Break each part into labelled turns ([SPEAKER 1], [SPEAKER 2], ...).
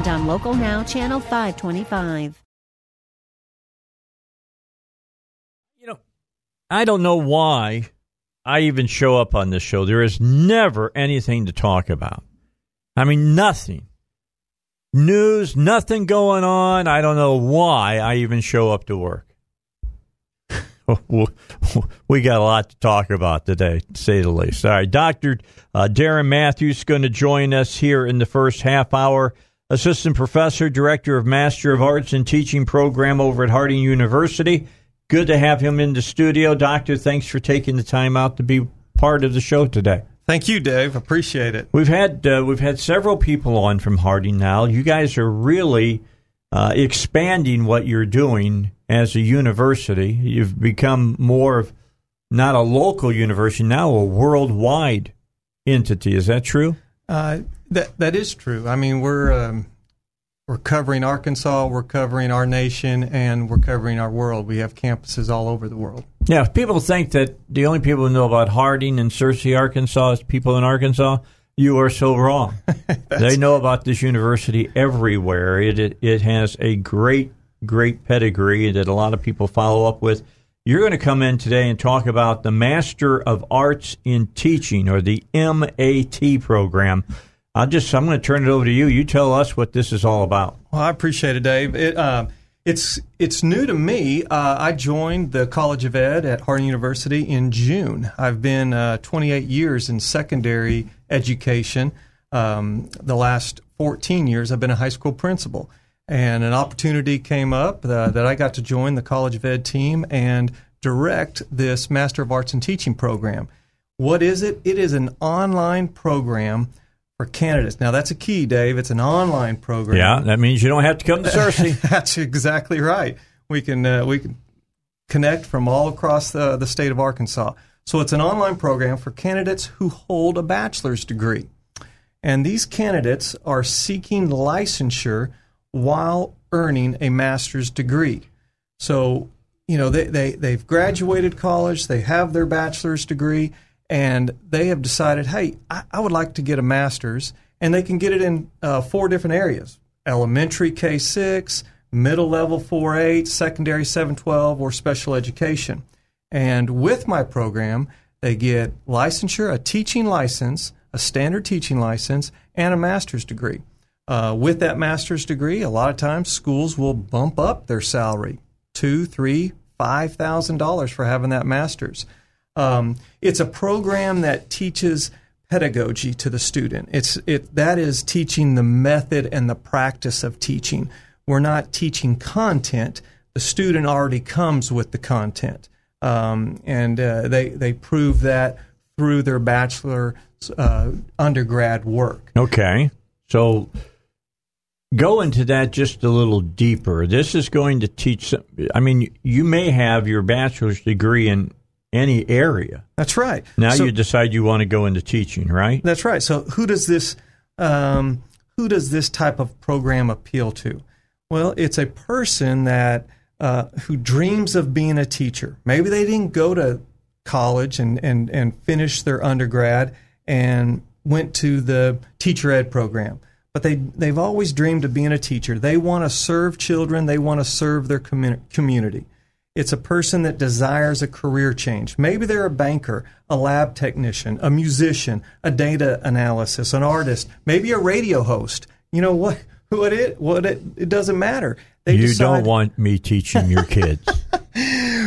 [SPEAKER 1] and on Local Now, Channel 525.
[SPEAKER 2] You know, I don't know why I even show up on this show. There is never anything to talk about. I mean, nothing. News, nothing going on. I don't know why I even show up to work. we got a lot to talk about today, to say the least. All right, Dr. Uh, Darren Matthews is going to join us here in the first half hour. Assistant Professor, Director of Master of Arts and Teaching Program over at Harding University. Good to have him in the studio. Doctor, thanks for taking the time out to be part of the show today.
[SPEAKER 3] Thank you, Dave. Appreciate it.
[SPEAKER 2] We've had uh, we've had several people on from Harding now. You guys are really uh, expanding what you're doing as a university. You've become more of not a local university, now a worldwide entity. Is that true?
[SPEAKER 3] Uh, that that is true. I mean, we're um, we're covering Arkansas, we're covering our nation, and we're covering our world. We have campuses all over the world.
[SPEAKER 2] Yeah, people think that the only people who know about Harding and Searcy, Arkansas, is people in Arkansas. You are so wrong. they know about this university everywhere. It, it it has a great great pedigree that a lot of people follow up with. You're going to come in today and talk about the Master of Arts in Teaching or the MAT program. I'll just I'm going to turn it over to you. You tell us what this is all about.
[SPEAKER 3] Well, I appreciate it, Dave. It, uh, it's it's new to me. Uh, I joined the College of Ed at Harding University in June. I've been uh, 28 years in secondary education. Um, the last 14 years, I've been a high school principal and an opportunity came up uh, that I got to join the College of Ed team and direct this Master of Arts in Teaching program. What is it? It is an online program for candidates. Now that's a key, Dave. It's an online program.
[SPEAKER 2] Yeah, that means you don't have to come to Searcy.
[SPEAKER 3] that's exactly right. We can uh, we can connect from all across the, the state of Arkansas. So it's an online program for candidates who hold a bachelor's degree. And these candidates are seeking licensure while earning a master's degree. So, you know, they, they, they've graduated college, they have their bachelor's degree, and they have decided, hey, I, I would like to get a master's, and they can get it in uh, four different areas elementary K 6, middle level 4 8, secondary 712, or special education. And with my program, they get licensure, a teaching license, a standard teaching license, and a master's degree. Uh, with that master's degree, a lot of times schools will bump up their salary two, three, five thousand dollars for having that master's. Um, it's a program that teaches pedagogy to the student. It's it that is teaching the method and the practice of teaching. We're not teaching content. The student already comes with the content, um, and uh, they they prove that through their bachelor uh, undergrad work.
[SPEAKER 2] Okay, so go into that just a little deeper. This is going to teach. I mean, you may have your bachelor's degree in any area.
[SPEAKER 3] That's right.
[SPEAKER 2] Now so, you decide you want to go into teaching, right?
[SPEAKER 3] That's right. So who does this um, who does this type of program appeal to? Well, it's a person that uh, who dreams of being a teacher. Maybe they didn't go to college and and and finish their undergrad and went to the teacher ed program but they they've always dreamed of being a teacher. They want to serve children. They want to serve their community. It's a person that desires a career change. Maybe they're a banker, a lab technician, a musician, a data analysis, an artist, maybe a radio host. You know what? What it what it it doesn't matter.
[SPEAKER 2] They you decide, don't want me teaching your kids.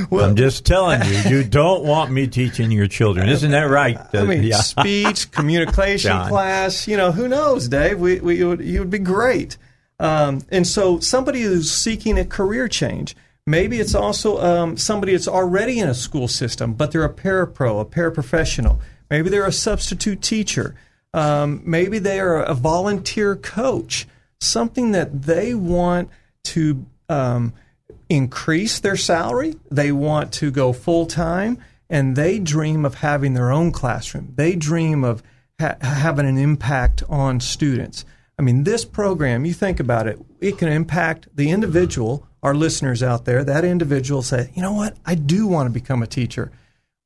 [SPEAKER 2] well, I'm just telling you, you don't want me teaching your children. Isn't that right?
[SPEAKER 3] I mean, yeah. speech, communication class, you know, who knows, Dave? We, we, you, would, you would be great. Um, and so somebody who's seeking a career change, maybe it's also um, somebody that's already in a school system, but they're a parapro, a paraprofessional. Maybe they're a substitute teacher. Um, maybe they are a volunteer coach, something that they want to um, increase their salary. They want to go full time, and they dream of having their own classroom. They dream of ha- having an impact on students. I mean, this program, you think about it, it can impact the individual, our listeners out there. That individual say, you know what, I do want to become a teacher.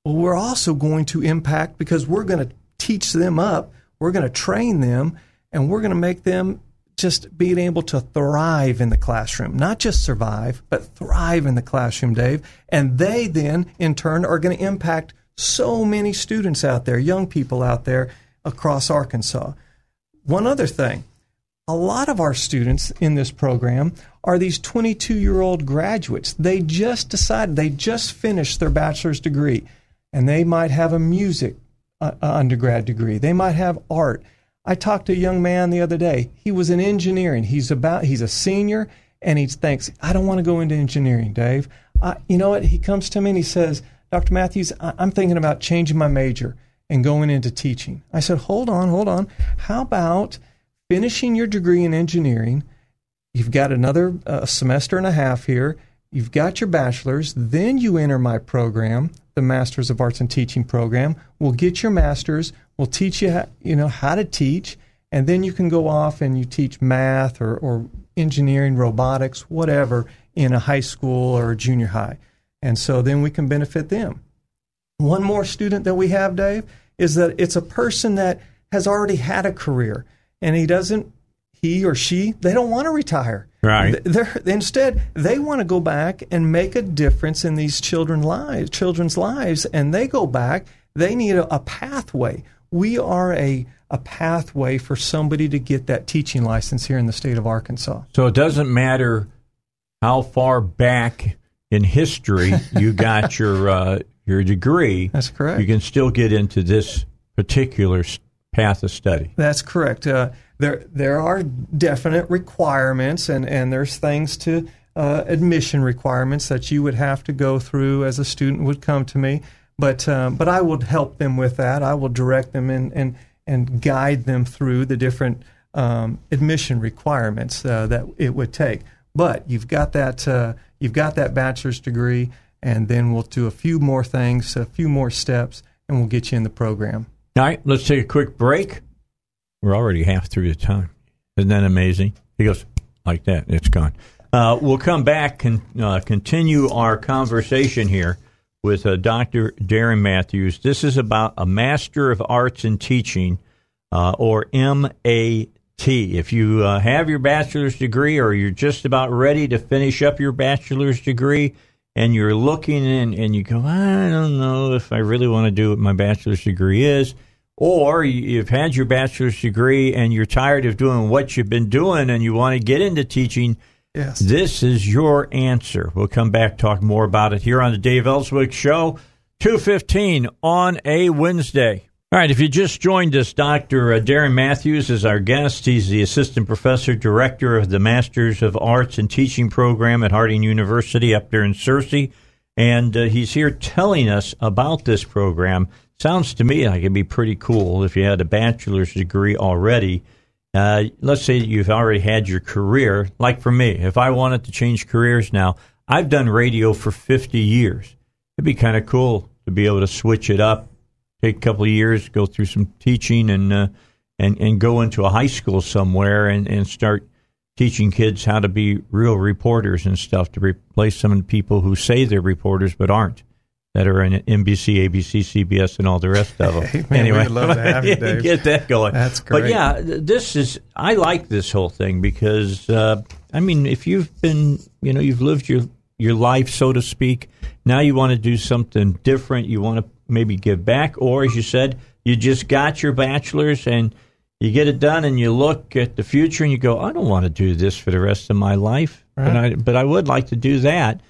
[SPEAKER 3] Well, we're also going to impact because we're going to teach them up, we're going to train them, and we're going to make them just being able to thrive in the classroom, not just survive, but thrive in the classroom, Dave. And they then, in turn, are going to impact so many students out there, young people out there across Arkansas. One other thing a lot of our students in this program are these 22 year old graduates. They just decided, they just finished their bachelor's degree, and they might have a music uh, undergrad degree, they might have art I talked to a young man the other day. He was in engineering. He's about he's a senior and he thinks, I don't want to go into engineering, Dave. you know what? He comes to me and he says, Dr. Matthews, I, I'm thinking about changing my major and going into teaching. I said, hold on, hold on. How about finishing your degree in engineering? You've got another uh, semester and a half here. You've got your bachelor's. Then you enter my program, the Masters of Arts and Teaching program. We'll get your master's. We'll teach you, how, you know, how to teach, and then you can go off and you teach math or, or engineering, robotics, whatever, in a high school or a junior high. And so then we can benefit them. One more student that we have, Dave, is that it's a person that has already had a career and he doesn't, he or she, they don't want to retire.
[SPEAKER 2] Right.
[SPEAKER 3] They're, instead, they want to go back and make a difference in these children lives, children's lives, and they go back. They need a, a pathway we are a, a pathway for somebody to get that teaching license here in the state of Arkansas.
[SPEAKER 2] So it doesn't matter how far back in history you got your uh, your degree.
[SPEAKER 3] That's correct.
[SPEAKER 2] You can still get into this particular path of study.
[SPEAKER 3] That's correct. Uh, there there are definite requirements, and and there's things to uh, admission requirements that you would have to go through as a student would come to me. But um, but I will help them with that. I will direct them and and and guide them through the different um, admission requirements uh, that it would take. But you've got that uh, you've got that bachelor's degree, and then we'll do a few more things, a few more steps, and we'll get you in the program.
[SPEAKER 2] All right, let's take a quick break. We're already half through the time. Isn't that amazing? He goes like that. It's gone. Uh, we'll come back and uh, continue our conversation here with uh, Dr. Darren Matthews. This is about a Master of Arts in Teaching, uh, or MAT. If you uh, have your bachelor's degree or you're just about ready to finish up your bachelor's degree and you're looking in and you go, I don't know if I really want to do what my bachelor's degree is, or you've had your bachelor's degree and you're tired of doing what you've been doing and you want to get into teaching –
[SPEAKER 3] Yes.
[SPEAKER 2] This is your answer. We'll come back talk more about it here on the Dave Elswick Show, 215 on a Wednesday. All right, if you just joined us, Dr. Uh, Darren Matthews is our guest. He's the assistant professor, director of the Masters of Arts and Teaching program at Harding University up there in Searcy. And uh, he's here telling us about this program. Sounds to me like it'd be pretty cool if you had a bachelor's degree already uh, let's say you've already had your career. Like for me, if I wanted to change careers now, I've done radio for 50 years. It'd be kind of cool to be able to switch it up, take a couple of years, go through some teaching, and uh, and and go into a high school somewhere and, and start teaching kids how to be real reporters and stuff to replace some of the people who say they're reporters but aren't that are in NBC, ABC, CBS, and all the rest of them.
[SPEAKER 3] Hey, man, anyway, we'd love to have you, Dave.
[SPEAKER 2] get that going.
[SPEAKER 3] That's great.
[SPEAKER 2] But yeah, this is I like this whole thing because uh, I mean, if you've been, you know, you've lived your your life, so to speak. Now you want to do something different. You want to maybe give back, or as you said, you just got your bachelor's and you get it done, and you look at the future and you go, I don't want to do this for the rest of my life, right. but I but I would like to do that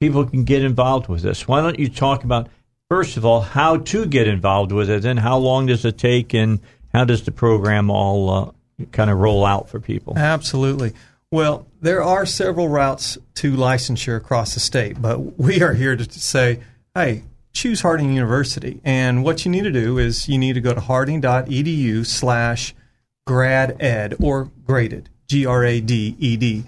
[SPEAKER 2] people can get involved with this. Why don't you talk about, first of all, how to get involved with it, and how long does it take, and how does the program all uh, kind of roll out for people?
[SPEAKER 3] Absolutely. Well, there are several routes to licensure across the state, but we are here to say, hey, choose Harding University. And what you need to do is you need to go to harding.edu slash grad ed or graded, G R A D E D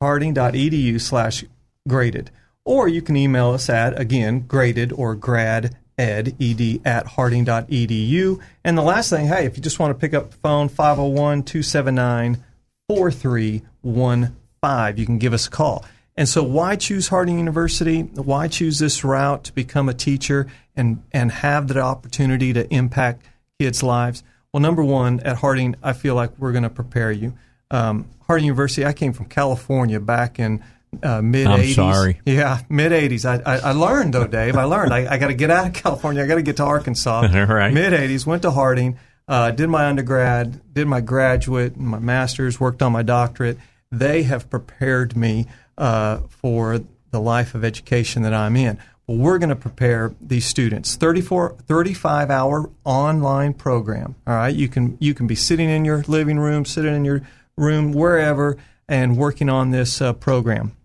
[SPEAKER 3] harding.edu slash graded. Or you can email us at, again, graded or grad ed, ed, at harding.edu. And the last thing, hey, if you just want to pick up the phone, 501 279 4315, you can give us a call. And so, why choose Harding University? Why choose this route to become a teacher and, and have the opportunity to impact kids' lives? Well, number one, at Harding, I feel like we're going to prepare you. Um, Harding University, I came from California back in uh, mid 80s.
[SPEAKER 2] I'm sorry.
[SPEAKER 3] Yeah, mid 80s. I, I, I, learned, though, Dave. I learned. I, I got to get out of California. I got to get to Arkansas.
[SPEAKER 2] right.
[SPEAKER 3] Mid 80s, went to Harding, uh, did my undergrad, did my graduate, my master's, worked on my doctorate. They have prepared me uh, for the life of education that I'm in. Well, we're going to prepare these students 34 35 hour online program all right you can you can be sitting in your living room sitting in your room wherever and working on this uh, program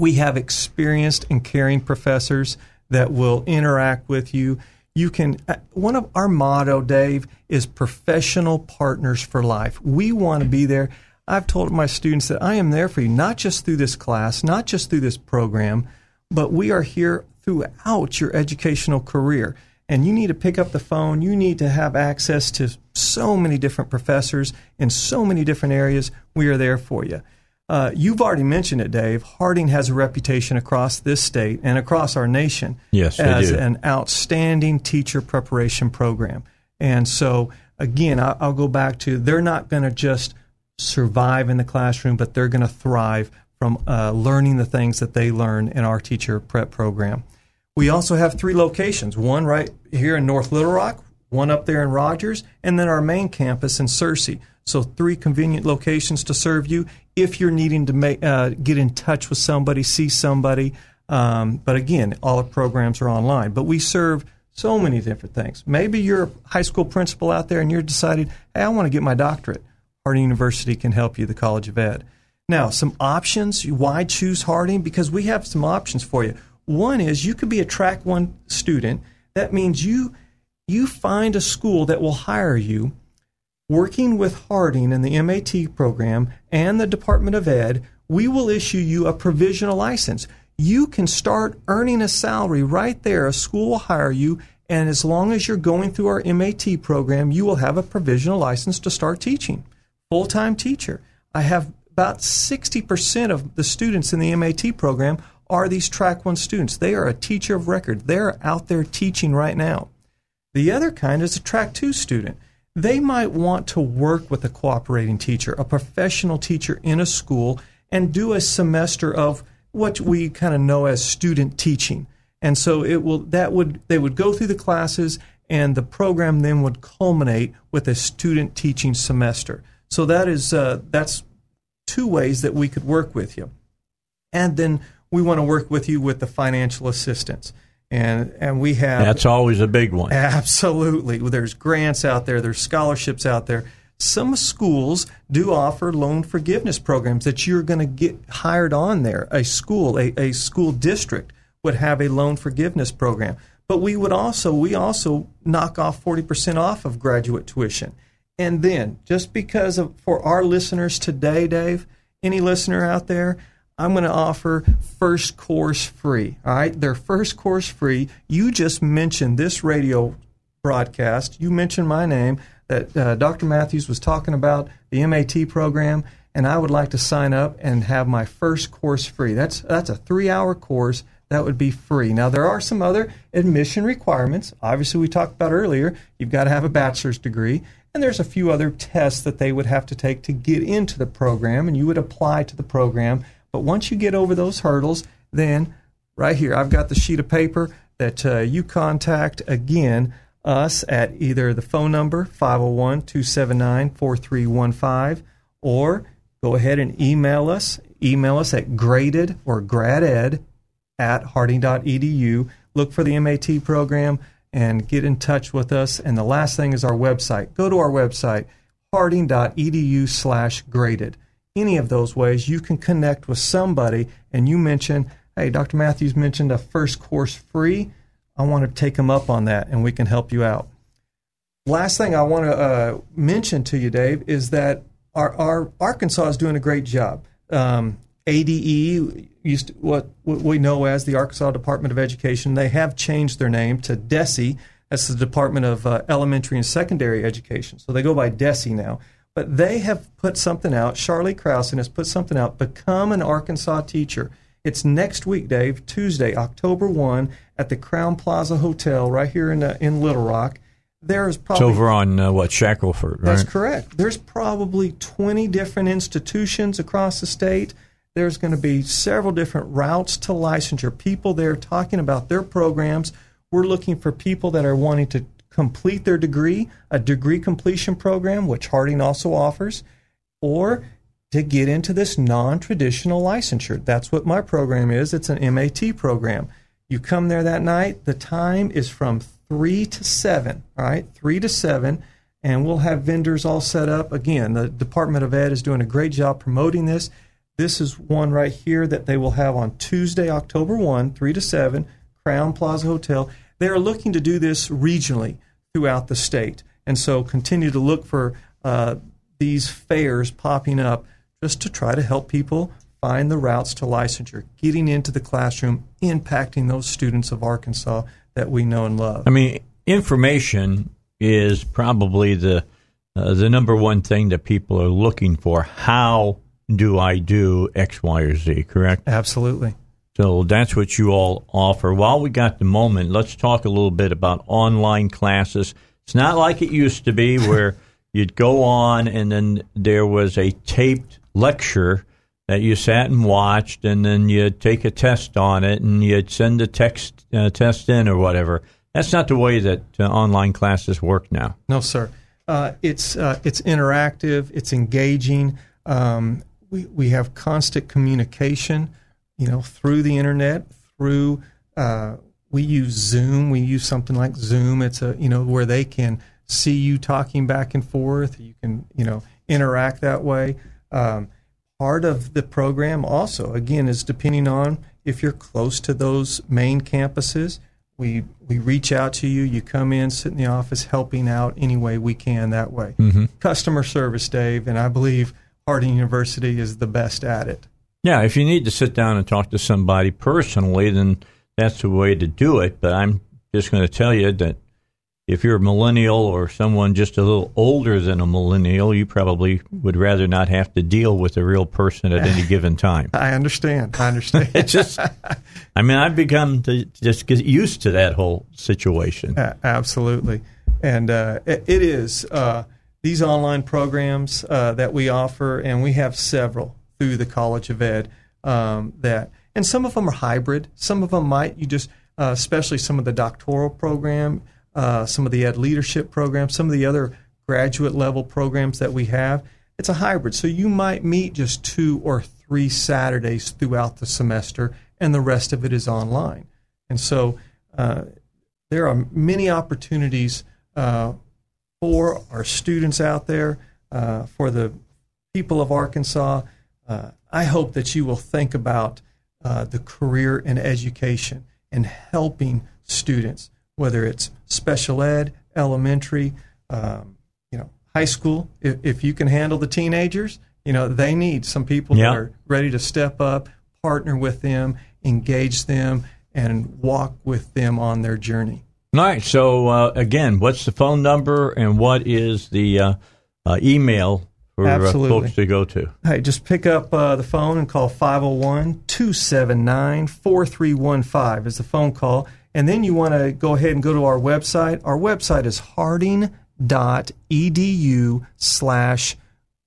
[SPEAKER 3] we have experienced and caring professors that will interact with you you can uh, one of our motto dave is professional partners for life we want to be there i've told my students that i am there for you not just through this class not just through this program but we are here throughout your educational career. And you need to pick up the phone. You need to have access to so many different professors in so many different areas. We are there for you. Uh, you've already mentioned it, Dave. Harding has a reputation across this state and across our nation
[SPEAKER 2] yes,
[SPEAKER 3] as an outstanding teacher preparation program. And so, again, I'll, I'll go back to they're not going to just survive in the classroom, but they're going to thrive from uh, learning the things that they learn in our teacher prep program. We also have three locations one right here in North Little Rock, one up there in Rogers, and then our main campus in Searcy. So, three convenient locations to serve you if you're needing to make, uh, get in touch with somebody, see somebody. Um, but again, all the programs are online. But we serve so many different things. Maybe you're a high school principal out there and you're decided, hey, I want to get my doctorate. Harding University can help you, the College of Ed. Now, some options. Why choose Harding? Because we have some options for you. One is you could be a track one student. That means you you find a school that will hire you working with Harding and the MAT program and the Department of Ed, we will issue you a provisional license. You can start earning a salary right there. A school will hire you, and as long as you're going through our MAT program, you will have a provisional license to start teaching. Full time teacher. I have about 60% of the students in the MAT program are these track one students. They are a teacher of record. They're out there teaching right now. The other kind is a track two student. They might want to work with a cooperating teacher, a professional teacher in a school, and do a semester of what we kind of know as student teaching. And so it will that would they would go through the classes and the program then would culminate with a student teaching semester. So that is uh, that's two ways that we could work with you. And then we want to work with you with the financial assistance. And, and we have.
[SPEAKER 2] That's always a big one.
[SPEAKER 3] Absolutely. There's grants out there, there's scholarships out there. Some schools do offer loan forgiveness programs that you're going to get hired on there. A school, a, a school district would have a loan forgiveness program. But we would also, we also knock off 40% off of graduate tuition. And then, just because of for our listeners today, Dave, any listener out there, I'm going to offer first course free. All right, their first course free. You just mentioned this radio broadcast. You mentioned my name that uh, Dr. Matthews was talking about the MAT program, and I would like to sign up and have my first course free. That's that's a three hour course that would be free. Now there are some other admission requirements. Obviously, we talked about earlier. You've got to have a bachelor's degree. And there's a few other tests that they would have to take to get into the program, and you would apply to the program but once you get over those hurdles, then right here, I've got the sheet of paper that uh, you contact again us at either the phone number 501 279 4315 or go ahead and email us. Email us at graded or graded at harding.edu. Look for the MAT program and get in touch with us. And the last thing is our website. Go to our website, harding.edu slash graded any of those ways, you can connect with somebody and you mentioned, hey, Dr. Matthews mentioned a first course free. I want to take them up on that and we can help you out. Last thing I want to uh, mention to you, Dave, is that our, our, Arkansas is doing a great job. Um, ADE, used to, what, what we know as the Arkansas Department of Education, they have changed their name to DESE. That's the Department of uh, Elementary and Secondary Education. So they go by DESE now. But they have put something out. Charlie Krausen has put something out. Become an Arkansas teacher. It's next week, Dave, Tuesday, October 1, at the Crowne Plaza Hotel right here in, uh, in Little Rock. There's probably.
[SPEAKER 2] It's over on uh, what Shackleford, right?
[SPEAKER 3] That's correct. There's probably 20 different institutions across the state. There's going to be several different routes to licensure. People there talking about their programs. We're looking for people that are wanting to complete their degree, a degree completion program, which Harding also offers, or to get into this non traditional licensure. That's what my program is. It's an MAT program. You come there that night, the time is from 3 to 7, all right? 3 to 7, and we'll have vendors all set up. Again, the Department of Ed is doing a great job promoting this. This is one right here that they will have on Tuesday, October 1, 3 to 7, Crowne Plaza Hotel. They are looking to do this regionally throughout the state. And so continue to look for uh, these fairs popping up just to try to help people find the routes to licensure, getting into the classroom, impacting those students of Arkansas that we know and love.
[SPEAKER 2] I mean, information is probably the uh, the number one thing that people are looking for. How do I do X, Y, or Z? Correct.
[SPEAKER 3] Absolutely.
[SPEAKER 2] So that's what you all offer. While we got the moment, let's talk a little bit about online classes. It's not like it used to be where you'd go on and then there was a taped lecture that you sat and watched, and then you'd take a test on it and you'd send a text uh, test in or whatever. That's not the way that uh, online classes work now.
[SPEAKER 3] No, sir. Uh, it's uh, it's interactive. It's engaging. Um, we we have constant communication you know, through the internet, through uh, we use Zoom. We use something like Zoom. It's a you know where they can see you talking back and forth. You can you know interact that way. Um, part of the program also again is depending on if you're close to those main campuses. We we reach out to you. You come in, sit in the office, helping out any way we can that way.
[SPEAKER 2] Mm-hmm.
[SPEAKER 3] Customer service, Dave, and I believe Harding University is the best at it.
[SPEAKER 2] Yeah, if you need to sit down and talk to somebody personally, then that's the way to do it. But I'm just going to tell you that if you're a millennial or someone just a little older than a millennial, you probably would rather not have to deal with a real person at any given time.
[SPEAKER 3] I understand. I understand.
[SPEAKER 2] it's just, I mean, I've become to just get used to that whole situation.
[SPEAKER 3] Uh, absolutely, and uh, it, it is uh, these online programs uh, that we offer, and we have several through the College of Ed um, that, and some of them are hybrid. Some of them might you just, uh, especially some of the doctoral program, uh, some of the Ed leadership programs, some of the other graduate level programs that we have. It's a hybrid, so you might meet just two or three Saturdays throughout the semester, and the rest of it is online. And so uh, there are many opportunities uh, for our students out there, uh, for the people of Arkansas uh, I hope that you will think about uh, the career in education and helping students, whether it's special ed, elementary, um, you know, high school. If, if, you can handle the teenagers, you know, they need some people
[SPEAKER 2] yeah.
[SPEAKER 3] that are ready to step up, partner with them, engage them, and walk with them on their journey.
[SPEAKER 2] All right. So uh, again, what's the phone number and what is the uh, uh, email for uh,
[SPEAKER 3] Absolutely.
[SPEAKER 2] folks to go to?
[SPEAKER 3] Hey, just pick up uh, the phone and call 501 279 4315 is the phone call. And then you want to go ahead and go to our website. Our website is harding.edu slash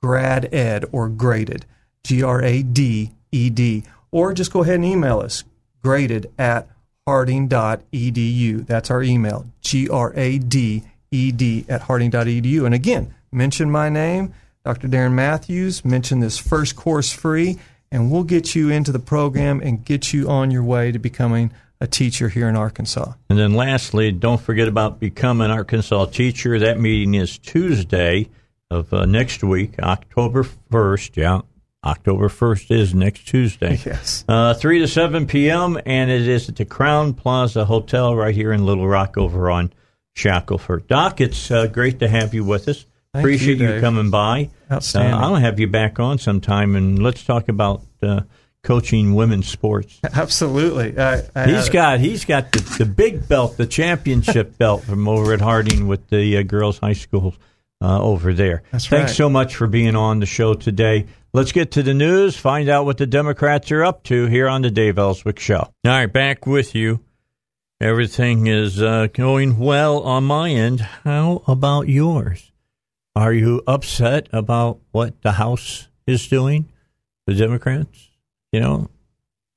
[SPEAKER 3] grad ed or graded, G R A D E D. Or just go ahead and email us, graded at harding.edu. That's our email, G R A D E D at harding.edu. And again, mention my name Dr. Darren Matthews mentioned this first course free, and we'll get you into the program and get you on your way to becoming a teacher here in Arkansas.
[SPEAKER 2] And then lastly, don't forget about becoming an Arkansas teacher. That meeting is Tuesday of uh, next week, October 1st. Yeah, October 1st is next Tuesday.
[SPEAKER 3] Yes.
[SPEAKER 2] Uh, 3 to 7 p.m., and it is at the Crowne Plaza Hotel right here in Little Rock over on Shackleford. Doc, it's uh, great to have you with us.
[SPEAKER 3] Thank
[SPEAKER 2] Appreciate
[SPEAKER 3] you,
[SPEAKER 2] you, coming by.
[SPEAKER 3] Outstanding.
[SPEAKER 2] Uh, I'll have you back on sometime, and let's talk about uh, coaching women's sports.
[SPEAKER 3] Absolutely. Uh,
[SPEAKER 2] he's got he's got the, the big belt, the championship belt from over at Harding with the uh, girls' high school uh, over there.
[SPEAKER 3] That's
[SPEAKER 2] Thanks
[SPEAKER 3] right.
[SPEAKER 2] so much for being on the show today. Let's get to the news, find out what the Democrats are up to here on the Dave Elswick Show. All right, back with you. Everything is uh, going well on my end. How about yours? Are you upset about what the House is doing, the Democrats? You know,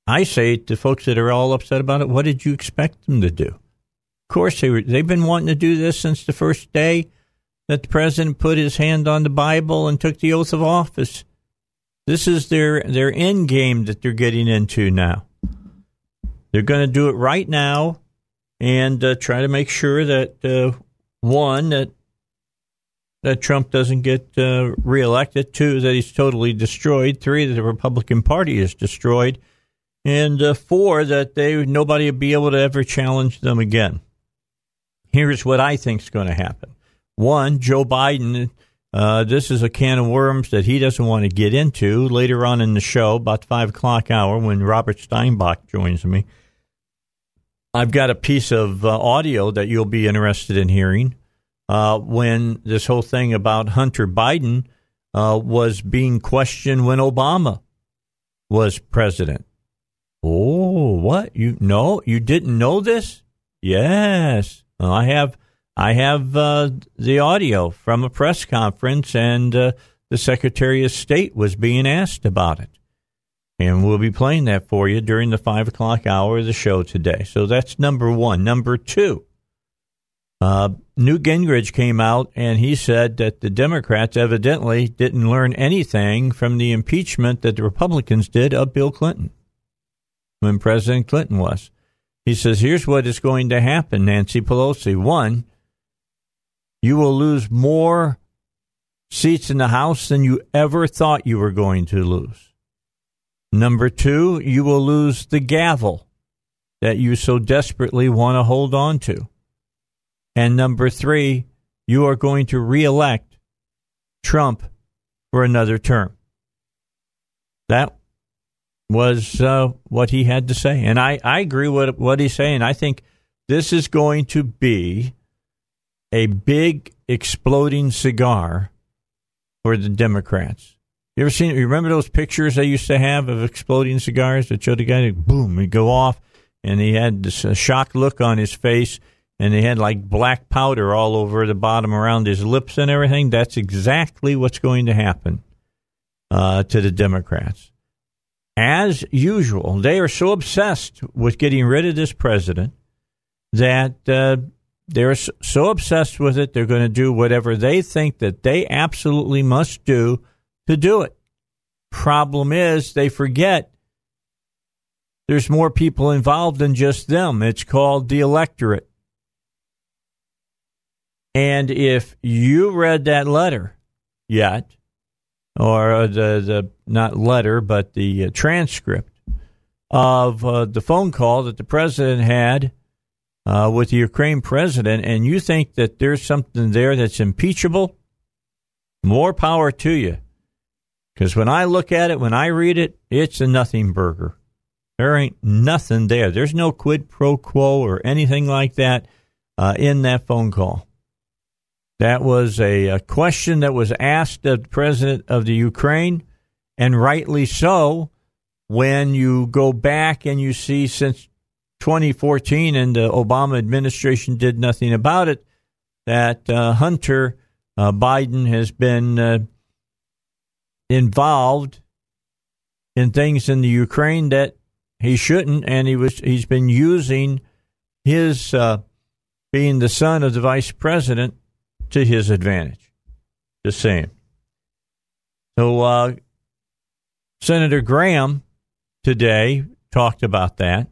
[SPEAKER 2] I say to folks that are all upset about it, what did you expect them to do? Of course, they were, they've been wanting to do this since the first day that the president put his hand on the Bible and took the oath of office. This is their their end game that they're getting into now. They're going to do it right now and uh, try to make sure that uh, one that that Trump doesn't get uh, reelected, two that he's totally destroyed, three that the Republican Party is destroyed, and uh, four that they nobody will be able to ever challenge them again. Here's what I think is going to happen: one, Joe Biden. Uh, this is a can of worms that he doesn't want to get into. Later on in the show, about five o'clock hour, when Robert Steinbach joins me, I've got a piece of uh, audio that you'll be interested in hearing. Uh, when this whole thing about Hunter Biden uh, was being questioned when Obama was president. Oh, what you know? You didn't know this? Yes, I have. I have uh, the audio from a press conference, and uh, the Secretary of State was being asked about it. And we'll be playing that for you during the five o'clock hour of the show today. So that's number one. Number two, uh, Newt Gingrich came out and he said that the Democrats evidently didn't learn anything from the impeachment that the Republicans did of Bill Clinton when President Clinton was. He says, here's what is going to happen, Nancy Pelosi. One, you will lose more seats in the House than you ever thought you were going to lose. Number two, you will lose the gavel that you so desperately want to hold on to. And number three, you are going to reelect Trump for another term. That was uh, what he had to say. And I, I agree with what he's saying. I think this is going to be a big exploding cigar for the Democrats. You ever seen? You remember those pictures they used to have of exploding cigars that showed the guy boom, he'd go off, and he had this uh, shocked look on his face, and he had like black powder all over the bottom around his lips and everything. That's exactly what's going to happen uh, to the Democrats. As usual, they are so obsessed with getting rid of this president that uh, they're so obsessed with it, they're going to do whatever they think that they absolutely must do to do it. Problem is, they forget there's more people involved than just them. It's called the electorate. And if you read that letter yet, or the, the not letter, but the uh, transcript of uh, the phone call that the president had uh, with the Ukraine president, and you think that there's something there that's impeachable, more power to you. Because when I look at it, when I read it, it's a nothing burger. There ain't nothing there. There's no quid pro quo or anything like that uh, in that phone call. That was a, a, question that was asked of the president of the Ukraine, and rightly so. When you go back and you see since 2014 and the Obama administration did nothing about it, that uh, Hunter uh, Biden has been uh, involved in things in the Ukraine that he shouldn't, and he was he's been using his uh, being the son of the vice president to his advantage. Just saying. So uh, Senator Graham today talked about that,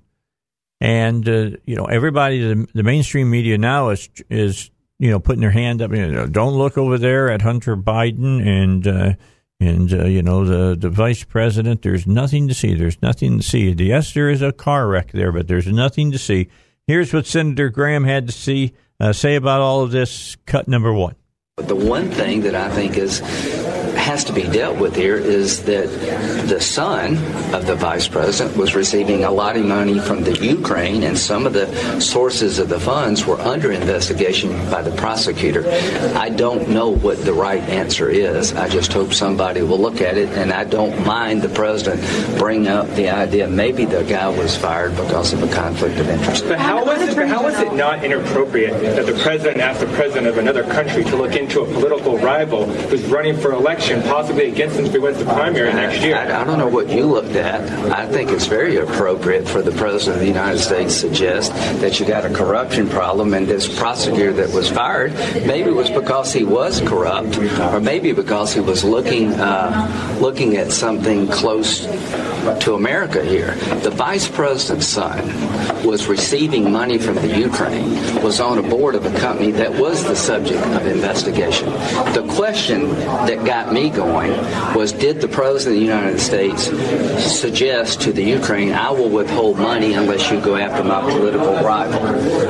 [SPEAKER 2] and uh, you know everybody, the, the, mainstream media now is is you know putting their hand up. You know, don't look over there at Hunter Biden and uh, and uh, you know the the vice president. There's nothing to see. There's nothing to see. Yes, there is a car wreck there, but there's nothing to see. Here's what Senator Graham had to see Uh, say about all of this. Cut number one.
[SPEAKER 4] But The one thing that I think is has to be dealt with here is that the son of the vice president was receiving a lot of money from the Ukraine, and some of the sources of the funds were under investigation by the prosecutor. I don't know what the right answer is. I just hope somebody will look at it, and I don't mind the president bringing up the idea maybe the guy was fired because of a conflict of interest.
[SPEAKER 5] But how was it? How was it not inappropriate that the president asked the president of another country to look into a political rival who's running for election, possibly against him if he the primary next year?
[SPEAKER 4] I, I don't know what you looked at. I think it's very appropriate for the president of the United States to suggest that you got a corruption problem, and this prosecutor that was fired maybe it was because he was corrupt, or maybe because he was looking uh, looking at something close to America here. The vice president's son was receiving money from the Ukraine, was on a board of a company that was the subject of investigation. The question that got me going was did the president of the United States suggest to the Ukraine, I will withhold money unless you go after my political rival?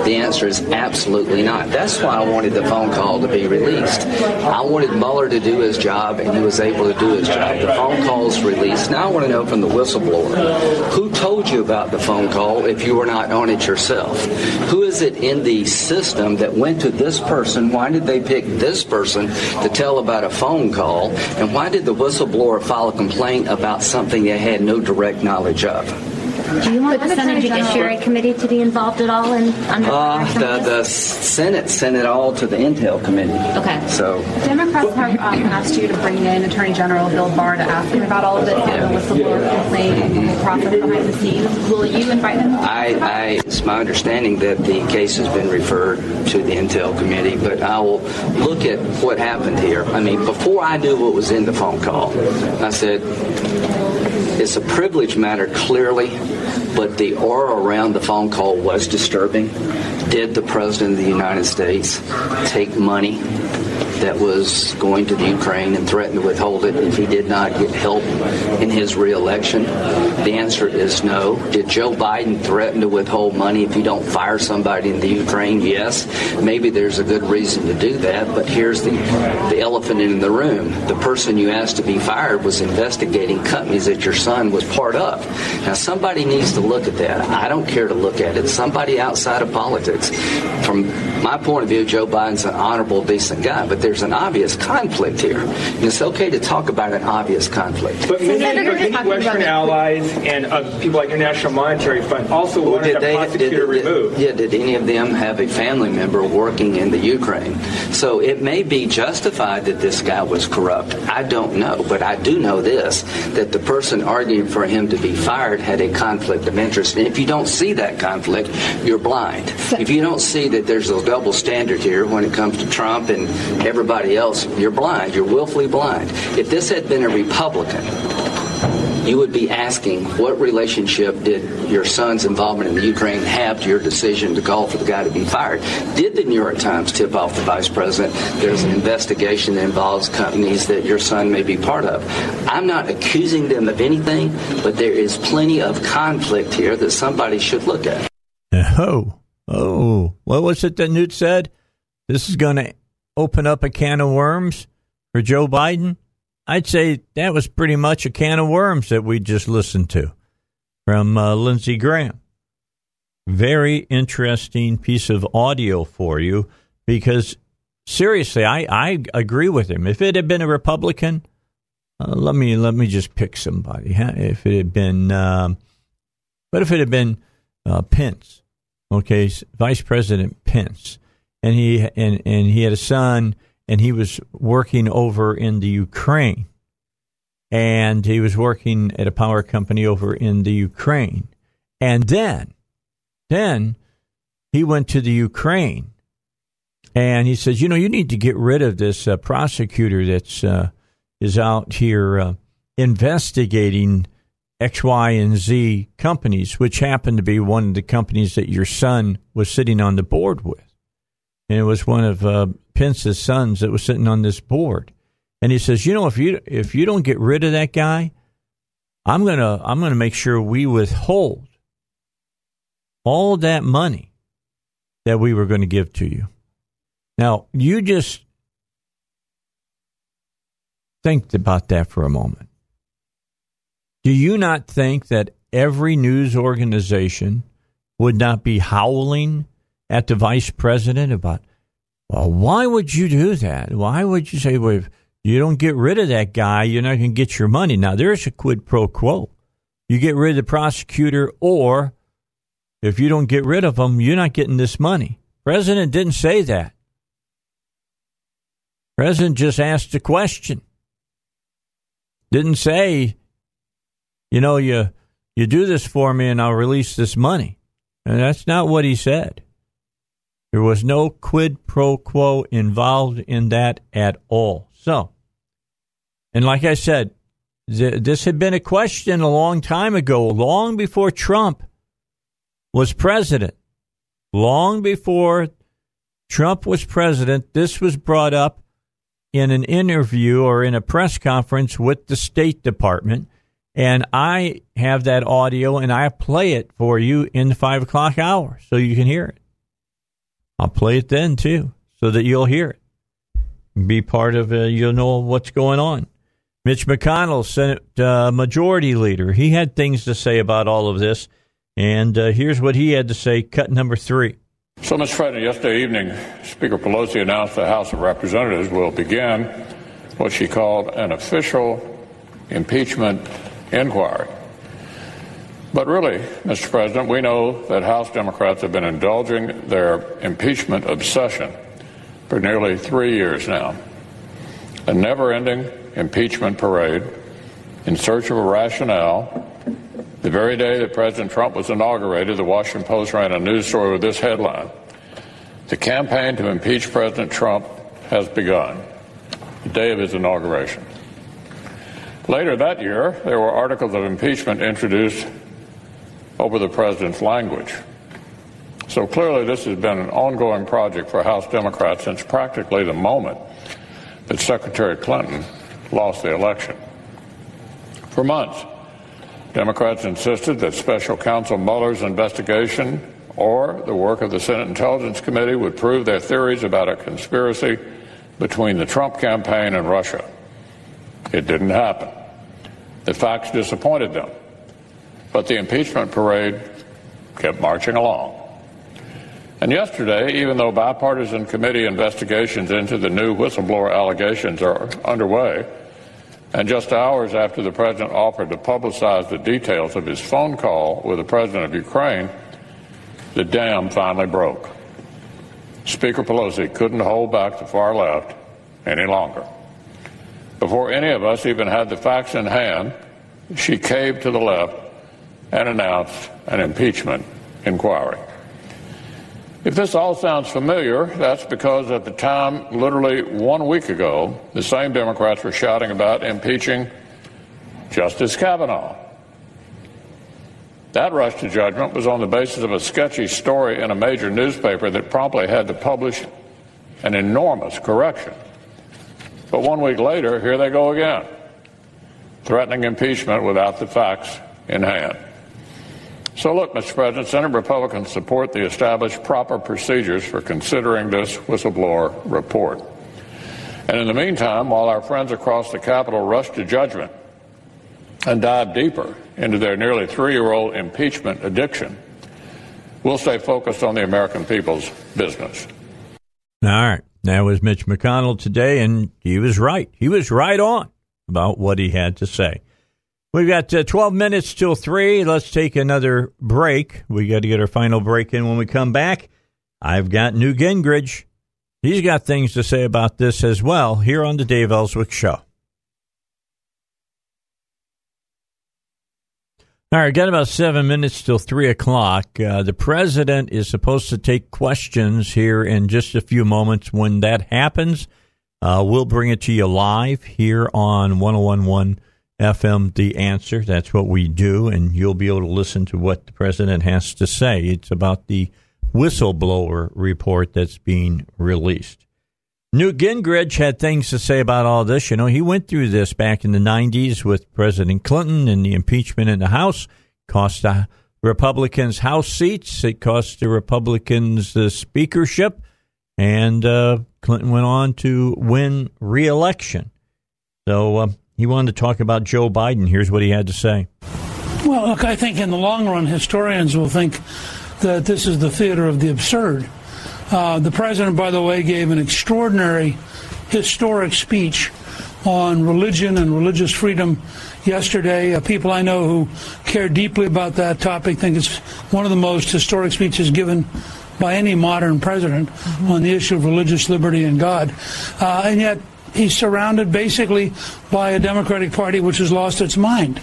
[SPEAKER 4] The answer is absolutely not. That's why I wanted the phone call to be released. I wanted Mueller to do his job, and he was able to do his job. The phone call's released. Now I want to know from the whistleblower who told you about the phone call if you were not on it yourself? Who is it in the system that went to this person? Why did they pick this person to tell about a phone call? And why did the whistleblower file a complaint about something they had no direct knowledge of?
[SPEAKER 6] Do you want the Senate Judiciary Committee to be involved at all in under
[SPEAKER 4] Uh, the, the Senate sent it all to the Intel Committee.
[SPEAKER 6] Okay.
[SPEAKER 4] So
[SPEAKER 7] Democrats have um, asked you to bring in Attorney General Bill Barr to ask him about all of this, the whistleblower complaint, and the whole process behind the scenes. Will you invite him?
[SPEAKER 4] I, I, it's my understanding that the case has been referred to the Intel Committee, but I will look at what happened here. I mean, before I knew what was in the phone call, I said, it's a privilege matter, clearly, but the aura around the phone call was disturbing. Did the President of the United States take money that was going to the Ukraine and threatened to withhold it if he did not get help in his reelection? The answer is no. Did Joe Biden threaten to withhold money if you don't fire somebody in the Ukraine? Yes. Maybe there's a good reason to do that, but here's the, the elephant in the room. The person you asked to be fired was investigating companies that your son was part of. Now, somebody needs to look at that. I don't care to look at it. Somebody outside of politics. From my point of view, Joe Biden's an honorable, decent guy, but there's an obvious conflict here. And it's okay to talk about an obvious conflict.
[SPEAKER 5] But many, but many Western allies and uh, people like International Monetary Fund also
[SPEAKER 4] Well,
[SPEAKER 5] wanted the prosecutor
[SPEAKER 4] did,
[SPEAKER 5] removed.
[SPEAKER 4] yeah, did any of them have a family member working in the Ukraine? So it may be justified that this guy was corrupt. I don't know, but I do know this: that the person arguing for him to be fired had a conflict of interest. And if you don't see that conflict, you're blind. If you don't see that there's a double standard here when it comes to Trump and everybody else, you're blind. You're willfully blind. If this had been a Republican, you would be asking what relationship did your son's involvement in the Ukraine have to your decision to call for the guy to be fired? Did the New York Times tip off the vice president there's an investigation that involves companies that your son may be part of? I'm not accusing them of anything, but there is plenty of conflict here that somebody should look at.
[SPEAKER 2] Oh, oh, what was it that Newt said? This is going to open up a can of worms for Joe Biden? I'd say that was pretty much a can of worms that we just listened to from uh, Lindsey Graham. Very interesting piece of audio for you because seriously, I, I agree with him. If it had been a Republican, uh, let me let me just pick somebody. Huh? If it had been, um, but if it had been uh, Pence, okay, Vice President Pence, and he and and he had a son and he was working over in the Ukraine. And he was working at a power company over in the Ukraine. And then, then he went to the Ukraine and he says, you know, you need to get rid of this uh, prosecutor that's uh, is out here uh, investigating X, Y, and Z companies, which happened to be one of the companies that your son was sitting on the board with. And it was one of uh, Pence's sons that was sitting on this board. And he says, you know, if you if you don't get rid of that guy, I'm gonna I'm gonna make sure we withhold all that money that we were going to give to you. Now, you just Think about that for a moment. Do you not think that every news organization would not be howling at the vice president about, well, why would you do that? Why would you say, well, if you don't get rid of that guy, you're not going to get your money? Now, there's a quid pro quo. You get rid of the prosecutor, or if you don't get rid of him, you're not getting this money. President didn't say that. President just asked a question. Didn't say, you know, you you do this for me and I'll release this money. And that's not what he said. There was no quid pro quo involved in that at all. So, and like I said, th- this had been a question a long time ago, long before Trump was president. Long before Trump was president, this was brought up in an interview or in a press conference with the State Department. And I have that audio and I play it for you in the five o'clock hour so you can hear it. I'll play it then too so that you'll hear it. Be part of, uh, you'll know what's going on. Mitch McConnell, Senate uh, Majority Leader, he had things to say about all of this. And uh, here's what he had to say, cut number three.
[SPEAKER 8] So, Mr. President, yesterday evening, Speaker Pelosi announced the House of Representatives will begin what she called an official impeachment inquiry. But really, Mr. President, we know that House Democrats have been indulging their impeachment obsession for nearly three years now. A never ending impeachment parade in search of a rationale the very day that President Trump was inaugurated, the Washington Post ran a news story with this headline The campaign to impeach President Trump has begun, the day of his inauguration. Later that year, there were articles of impeachment introduced over the president's language. So clearly, this has been an ongoing project for House Democrats since practically the moment that Secretary Clinton lost the election. For months, Democrats insisted that special counsel Mueller's investigation or the work of the Senate Intelligence Committee would prove their theories about a conspiracy between the Trump campaign and Russia. It didn't happen. The facts disappointed them. But the impeachment parade kept marching along. And yesterday, even though bipartisan committee investigations into the new whistleblower allegations are underway, and just hours after the president offered to publicize the details of his phone call with the president of Ukraine, the dam finally broke. Speaker Pelosi couldn't hold back the far left any longer. Before any of us even had the facts in hand, she caved to the left and announced an impeachment inquiry. If this all sounds familiar, that's because at the time, literally one week ago, the same Democrats were shouting about impeaching Justice Kavanaugh. That rush to judgment was on the basis of a sketchy story in a major newspaper that promptly had to publish an enormous correction. But one week later, here they go again, threatening impeachment without the facts in hand. So, look, Mr. President, Senate Republicans support the established proper procedures for considering this whistleblower report. And in the meantime, while our friends across the Capitol rush to judgment and dive deeper into their nearly three year old impeachment addiction, we'll stay focused on the American people's business.
[SPEAKER 2] All right. That was Mitch McConnell today, and he was right. He was right on about what he had to say. We've got uh, 12 minutes till 3. Let's take another break. We got to get our final break in when we come back. I've got Newt Gingrich. He's got things to say about this as well here on the Dave Elswick Show. All right, got about seven minutes till three o'clock. Uh, the president is supposed to take questions here in just a few moments. When that happens, uh, we'll bring it to you live here on 1011 FM The Answer. That's what we do, and you'll be able to listen to what the president has to say. It's about the whistleblower report that's being released. Newt Gingrich had things to say about all this. You know, he went through this back in the 90s with President Clinton and the impeachment in the House. Cost the Republicans House seats. It cost the Republicans the speakership. And uh, Clinton went on to win re election. So uh, he wanted to talk about Joe Biden. Here's what he had to say.
[SPEAKER 9] Well, look, I think in the long run, historians will think that this is the theater of the absurd. Uh, the president, by the way, gave an extraordinary, historic speech on religion and religious freedom yesterday. Uh, people I know who care deeply about that topic think it's one of the most historic speeches given by any modern president mm-hmm. on the issue of religious liberty and God. Uh, and yet, he's surrounded basically by a Democratic Party which has lost its mind.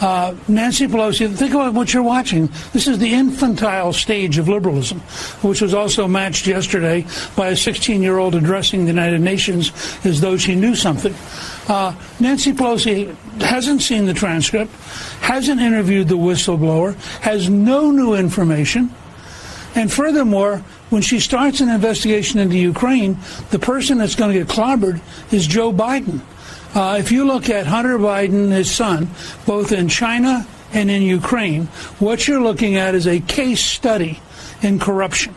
[SPEAKER 9] Uh, Nancy Pelosi, think about what you're watching. This is the infantile stage of liberalism, which was also matched yesterday by a 16 year old addressing the United Nations as though she knew something. Uh, Nancy Pelosi hasn't seen the transcript, hasn't interviewed the whistleblower, has no new information. And furthermore, when she starts an investigation into Ukraine, the person that's going to get clobbered is Joe Biden. Uh, if you look at Hunter Biden, his son, both in China and in Ukraine, what you're looking at is a case study in corruption.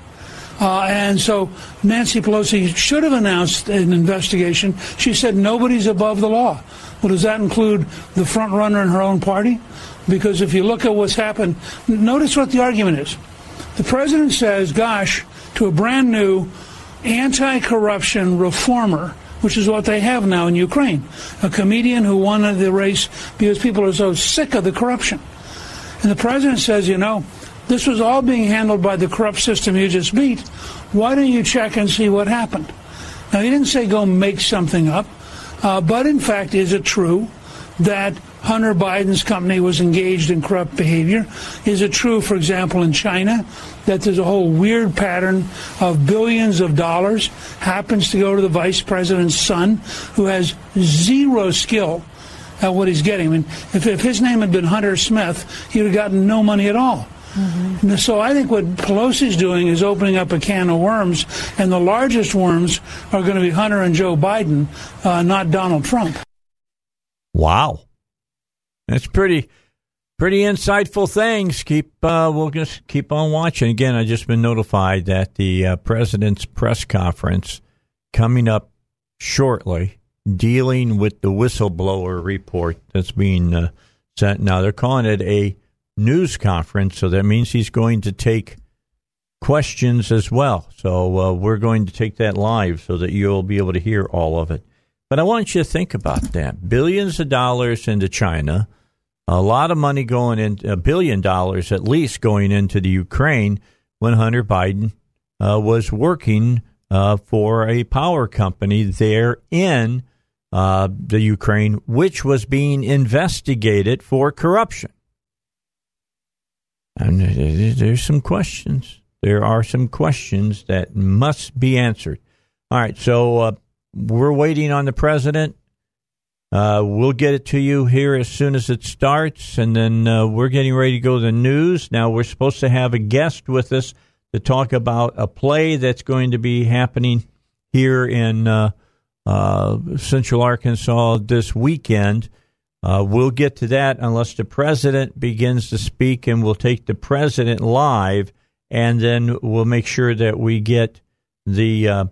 [SPEAKER 9] Uh, and so Nancy Pelosi should have announced an investigation. She said nobody's above the law. Well, does that include the front runner in her own party? Because if you look at what's happened, notice what the argument is. The president says, gosh, to a brand new anti corruption reformer, which is what they have now in Ukraine, a comedian who won the race because people are so sick of the corruption. And the president says, you know, this was all being handled by the corrupt system you just beat. Why don't you check and see what happened? Now, he didn't say go make something up, uh, but in fact, is it true that Hunter Biden's company was engaged in corrupt behavior? Is it true, for example, in China, that there's a whole weird pattern of billions of dollars happens to go to the vice president's son, who has zero skill at what he's getting? I mean, if, if his name had been Hunter Smith, he'd have gotten no money at all. Mm-hmm. So I think what Pelosi's doing is opening up a can of worms, and the largest worms are going to be Hunter and Joe Biden, uh, not Donald Trump.
[SPEAKER 2] Wow. That's pretty pretty insightful things. Keep uh, we'll just keep on watching. Again, I just been notified that the uh, president's press conference coming up shortly, dealing with the whistleblower report that's being uh, sent. Now they're calling it a news conference, so that means he's going to take questions as well. So uh, we're going to take that live so that you'll be able to hear all of it. But I want you to think about that: billions of dollars into China a lot of money going in, a billion dollars at least going into the Ukraine when Hunter Biden uh, was working uh, for a power company there in uh, the Ukraine, which was being investigated for corruption. And there's some questions. There are some questions that must be answered. All right, so uh, we're waiting on the president uh, we'll get it to you here as soon as it starts, and then uh, we're getting ready to go to the news. Now, we're supposed to have a guest with us to talk about a play that's going to be happening here in uh, uh Central Arkansas this weekend. Uh, we'll get to that unless the president begins to speak, and we'll take the president live, and then we'll make sure that we get the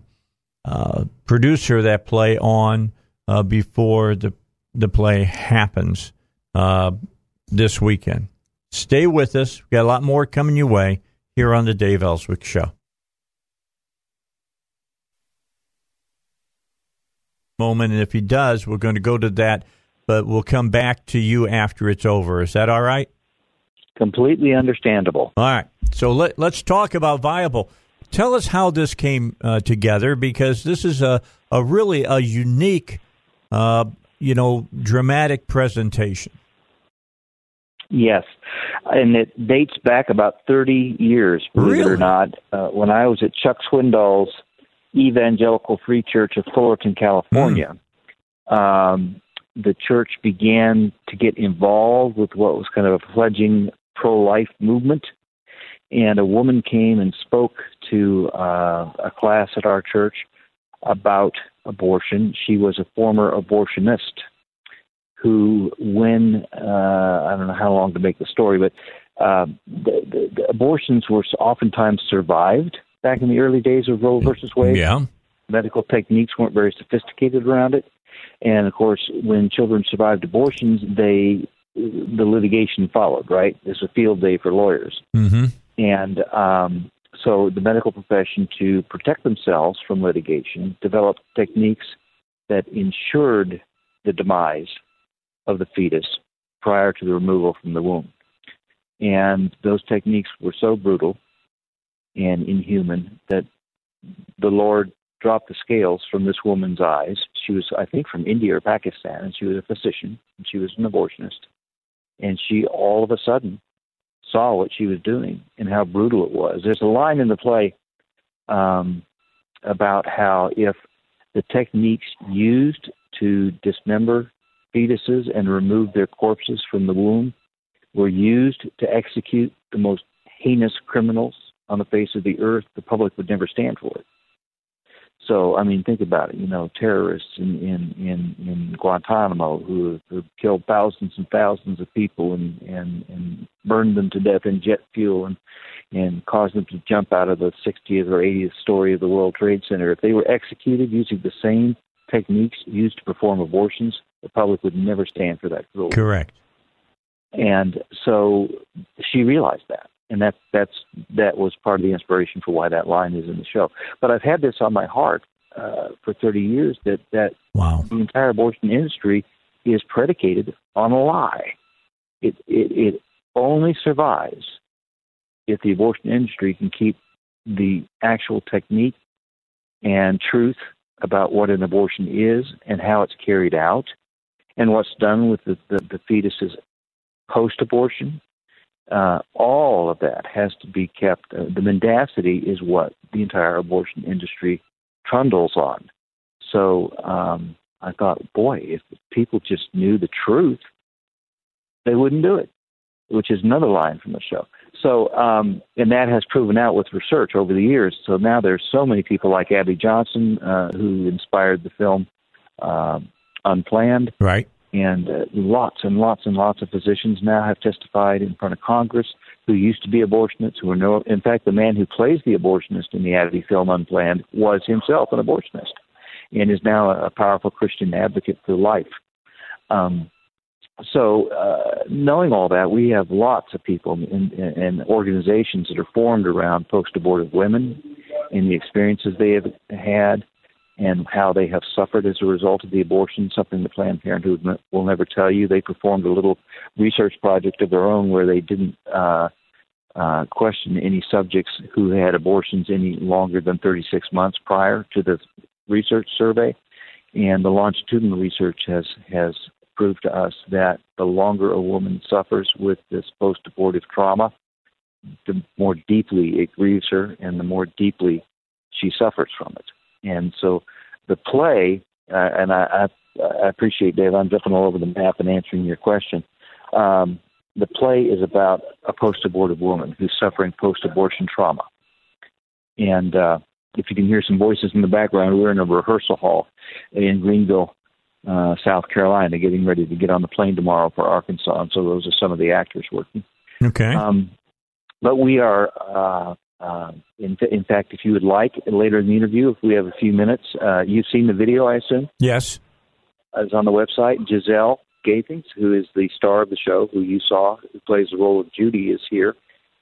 [SPEAKER 2] uh, producer of that play on uh, before the the play happens uh, this weekend. Stay with us. We've got a lot more coming your way here on the Dave Elswick Show. Moment, and if he does, we're going to go to that, but we'll come back to you after it's over. Is that all right?
[SPEAKER 10] Completely understandable.
[SPEAKER 2] All right. So let, let's talk about Viable. Tell us how this came uh, together because this is a, a really a unique uh, you know, dramatic presentation.
[SPEAKER 10] Yes, and it dates back about 30 years, believe
[SPEAKER 2] really?
[SPEAKER 10] it or not. Uh, when I was at Chuck Swindoll's Evangelical Free Church of Fullerton, California, mm. um, the church began to get involved with what was kind of a fledgling pro life movement. And a woman came and spoke to uh, a class at our church about abortion. She was a former abortionist who, when uh, I don't know how long to make the story, but uh, the, the, the abortions were oftentimes survived back in the early days of Roe versus Wade.
[SPEAKER 2] Yeah,
[SPEAKER 10] medical techniques weren't very sophisticated around it, And of course, when children survived abortions, they the litigation followed. Right, it's a field day for lawyers.
[SPEAKER 2] Mm-hmm.
[SPEAKER 10] And um, so the medical profession, to protect themselves from litigation, developed techniques that ensured the demise of the fetus prior to the removal from the womb. And those techniques were so brutal and inhuman that the Lord dropped the scales from this woman's eyes. She was, I think, from India or Pakistan, and she was a physician, and she was an abortionist. And she all of a sudden saw what she was doing and how brutal it was. There's a line in the play um, about how if the techniques used to dismember fetuses and remove their corpses from the womb were used to execute the most heinous criminals on the face of the earth, the public would never stand for it. So, I mean, think about it. You know, terrorists in in in, in Guantanamo who have, killed thousands and thousands of people and and and burned them to death in jet fuel and and caused them to jump out of the 60th or 80th story of the World Trade Center. If they were executed using the same techniques used to perform abortions, the public would never stand for that cruelty.
[SPEAKER 2] Correct.
[SPEAKER 10] And so she realized that and that that's that was part of the inspiration for why that line is in the show. But I've had this on my heart uh, for 30 years that that
[SPEAKER 2] wow.
[SPEAKER 10] the entire abortion industry is predicated on a lie. It it, it only survives if the abortion industry can keep the actual technique and truth about what an abortion is and how it's carried out and what's done with the, the, the fetuses post abortion uh, all of that has to be kept. Uh, the mendacity is what the entire abortion industry trundles on. So um, I thought, boy, if people just knew the truth, they wouldn't do it, which is another line from the show. So, um, and that has proven out with research over the years. So now there's so many people like Abby Johnson uh, who inspired the film uh, Unplanned.
[SPEAKER 2] Right.
[SPEAKER 10] And uh, lots and lots and lots of physicians now have testified in front of Congress who used to be abortionists, who are no. In fact, the man who plays the abortionist in the Abby film Unplanned was himself an abortionist, and is now a, powerful Christian advocate for life. Um, so, uh, knowing all that, we have lots of people and organizations that are formed around post-abortive women and the experiences they have had and how they have suffered as a result of the abortion, something that Planned Parenthood will never tell you. They performed a little research project of their own where they didn't uh, uh, question any subjects who had abortions any longer than 36 months prior to the research survey. And the longitudinal research has, has proved to us that the longer a woman suffers with this post abortive trauma, the more deeply it grieves her and the more deeply she suffers from it. And so the play, uh, and I, I, I appreciate Dave. I'm jumping all over the map and answering your question. Um, the play is about a post-abortive woman who's suffering post-abortion trauma. And uh, if you can hear some voices in the background, we're in a rehearsal hall in Greenville, uh, South Carolina, getting ready to get on the plane tomorrow for Arkansas. And so those are some of the actors working.
[SPEAKER 2] Okay.
[SPEAKER 10] Um, but we are uh, uh, in, in fact, if you would like later in the interview, if we have a few minutes, uh, you've seen the video, I assume.
[SPEAKER 2] Yes,
[SPEAKER 10] it's on the website. Giselle Gathings, who is the star of the show, who you saw, who plays the role of Judy, is here,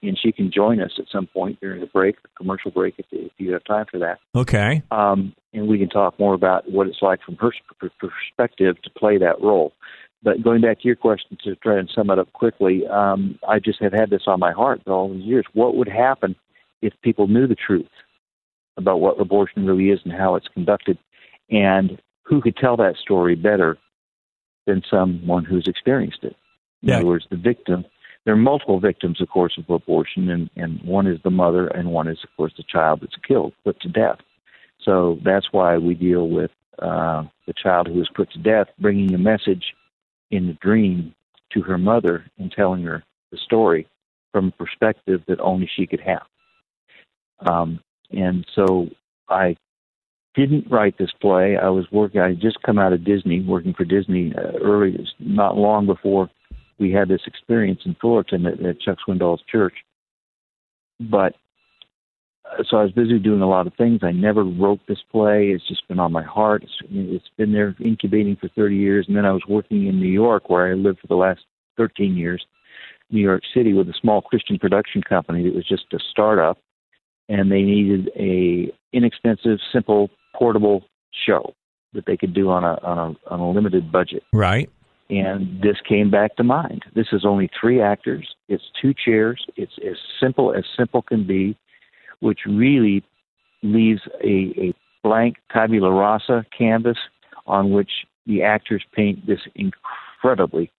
[SPEAKER 10] and she can join us at some point during the break, the commercial break, if, if you have time for that.
[SPEAKER 2] Okay.
[SPEAKER 10] Um, and we can talk more about what it's like from her perspective to play that role. But going back to your question to try and sum it up quickly, um, I just have had this on my heart all these years. What would happen if people knew the truth about what abortion really is and how it's conducted, and who could tell that story better than someone who's experienced it. In
[SPEAKER 2] yeah.
[SPEAKER 10] other words, the victim. There are multiple victims, of course, of abortion, and, and one is the mother, and one is, of course, the child that's killed, put to death. So that's why we deal with uh, the child who was put to death, bringing a message in the dream to her mother and telling her the story from a perspective that only she could have. Um, and so I didn't write this play. I was working. I had just come out of Disney, working for Disney uh, early, not long before we had this experience in Fullerton at, at Chuck Swindoll's church. But so I was busy doing a lot of things. I never wrote this play. It's just been on my heart. It's, it's been there incubating for 30 years. And then I was working in New York, where I lived for the last 13 years, New York City, with a small Christian production company that was just a startup, and they needed a inexpensive, simple, portable show that they could do on a on a on a limited budget.
[SPEAKER 2] Right.
[SPEAKER 10] And this came back to mind. This is only three actors. It's two chairs. It's as simple as simple can be, which really leaves a, a blank tabula rasa canvas on which the actors paint this incredibly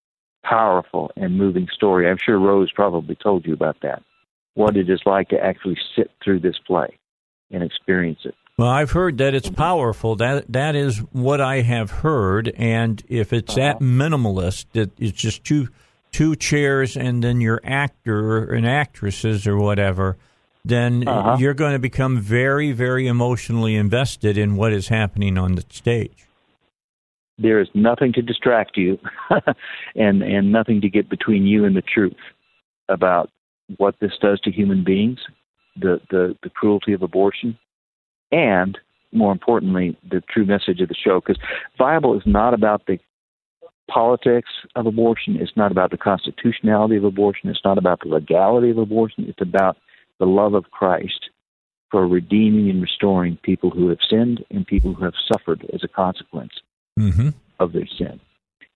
[SPEAKER 10] powerful and moving story. I'm sure Rose probably told you about that. What it is like to actually sit through this play and experience it.
[SPEAKER 2] Well, I've heard that it's powerful. That that is what I have heard. And if it's that minimalist, that it's just two two chairs and then your actor and actresses or whatever, then
[SPEAKER 10] Uh-huh.
[SPEAKER 2] you're going to become very, very emotionally invested in what is happening on the stage.
[SPEAKER 10] There is nothing to distract you and and nothing to get between you and the truth about what this does to human beings, the, the, the cruelty of abortion, and more importantly, the true message of the show. Because Viable is not about the politics of abortion. It's not about the constitutionality of abortion. It's not about the legality of abortion. It's about the love of Christ for redeeming and restoring people who have sinned and people who have suffered as a consequence
[SPEAKER 2] Mm-hmm.
[SPEAKER 10] of their sin.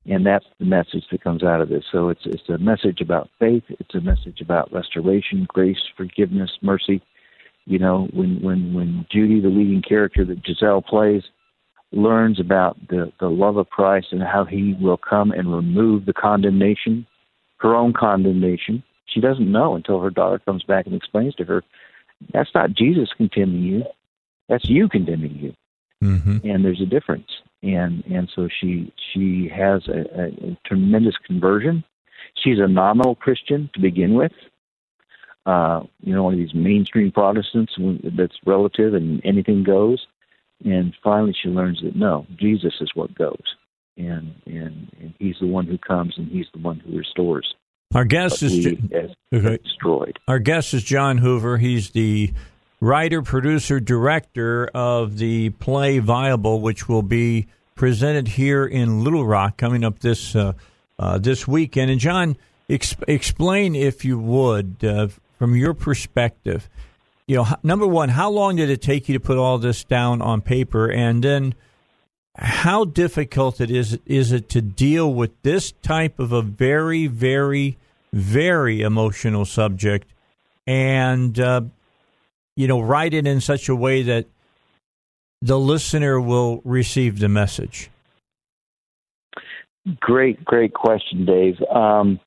[SPEAKER 10] And that's the message that comes out of this. So it's it's a message about faith. It's a message about restoration, grace, forgiveness, mercy. You know, when when when Judy, the leading character that Giselle plays, learns about the the love of Christ and how He will come and remove the condemnation, her own condemnation. She doesn't know until her daughter comes back and explains to her, "That's not Jesus condemning you. That's you condemning you."
[SPEAKER 2] Mm-hmm.
[SPEAKER 10] and there's a difference and and so she she has a, a, a tremendous conversion. She's a nominal christian to begin with. Uh you know one of these mainstream protestants that's relative and anything goes. And finally she learns that no jesus is what goes. And and, and he's the one who comes and he's the one who restores.
[SPEAKER 2] Our guest is
[SPEAKER 10] we as
[SPEAKER 2] Okay.
[SPEAKER 10] destroyed.
[SPEAKER 2] Our guest is John Hoover. He's the writer, producer, director of the play Viable, which will be presented here in Little Rock coming up this uh, uh, this weekend. And John, ex- explain if you would, uh, from your perspective, you know, number one, how long did it take you to put all this down on paper, and then how difficult it is is it to deal with this type of a very, very, very emotional subject, and uh, you know, write it in such a way that the listener will receive the message.
[SPEAKER 10] Great, great question, Dave. Um,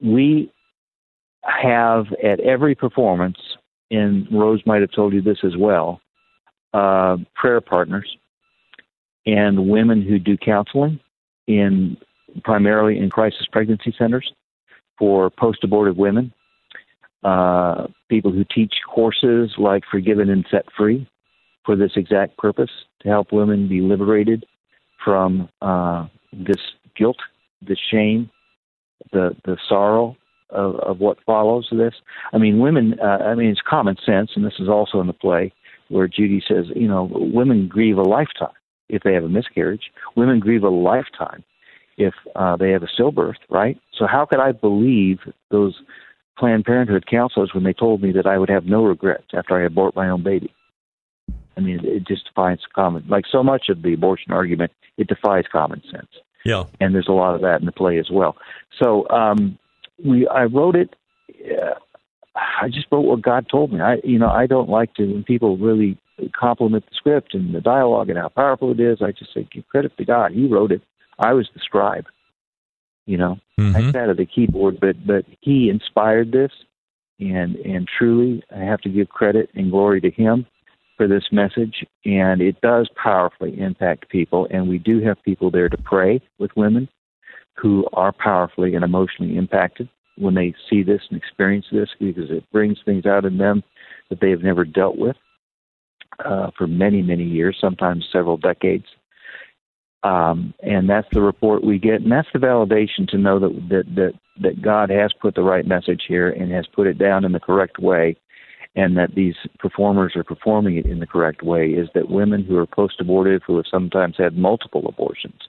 [SPEAKER 10] we have at every performance, and Rose might have told you this as well, uh, prayer partners and women who do counseling in primarily in crisis pregnancy centers for post-abortive women. Uh, people who teach courses like Forgiven and Set Free for this exact purpose to help women be liberated from uh, this guilt, the shame, the the sorrow of, of what follows this. I mean, women. Uh, I mean, it's common sense, and this is also in the play where Judy says, you know, women grieve a lifetime if they have a miscarriage. Women grieve a lifetime if uh, they have a stillbirth, right? So how could I believe those Planned Parenthood counselors when they told me that I would have no regrets after I abort my own baby? I mean, it just defies common, like so much of the abortion argument, it defies common sense
[SPEAKER 2] Yeah.
[SPEAKER 10] and there's a lot of that in the play as well. So um, we, I wrote it. Uh, I just wrote what God told me. I, you know, I don't like to when people really compliment the script and the dialogue and how powerful it is. I just say give credit to God. He wrote it. I was the scribe. You know, I sat at the keyboard, but but He inspired this, and and truly, I have to give credit and glory to Him for this message, and it does powerfully impact people. And we do have people there to pray with women who are powerfully and emotionally impacted when they see this and experience this because it brings things out in them that they have never dealt with uh, for many, many years, sometimes several decades. Um, and that's the report we get, and that's the validation to know that, that that that God has put the right message here and has put it down in the correct way, and that these performers are performing it in the correct way is that women who are post abortive, who have sometimes had multiple abortions,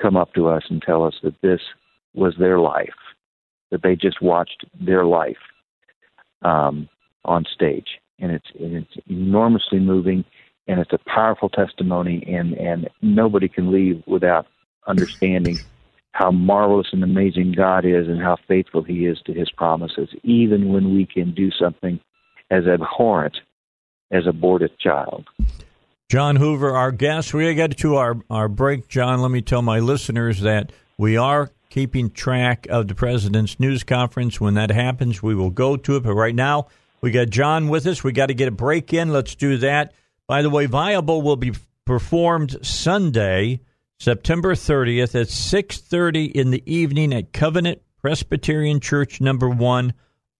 [SPEAKER 10] come up to us and tell us that this was their life, that they just watched their life um, on stage. And it's, and it's enormously moving and it's a powerful testimony and, and nobody can leave without understanding how marvelous and amazing God is and how faithful He is to His promises, even when we can do something as abhorrent as abort a child.
[SPEAKER 2] John Hoover, our guest. We get to our, our break, John. Let me tell my listeners that we are keeping track of the president's news conference. When that happens, we will go to it. But right now, we got John with us. We got to get a break in. Let's do that. By the way, Viable will be performed Sunday, September 30th at 6:30 in the evening at Covenant Presbyterian Church number 1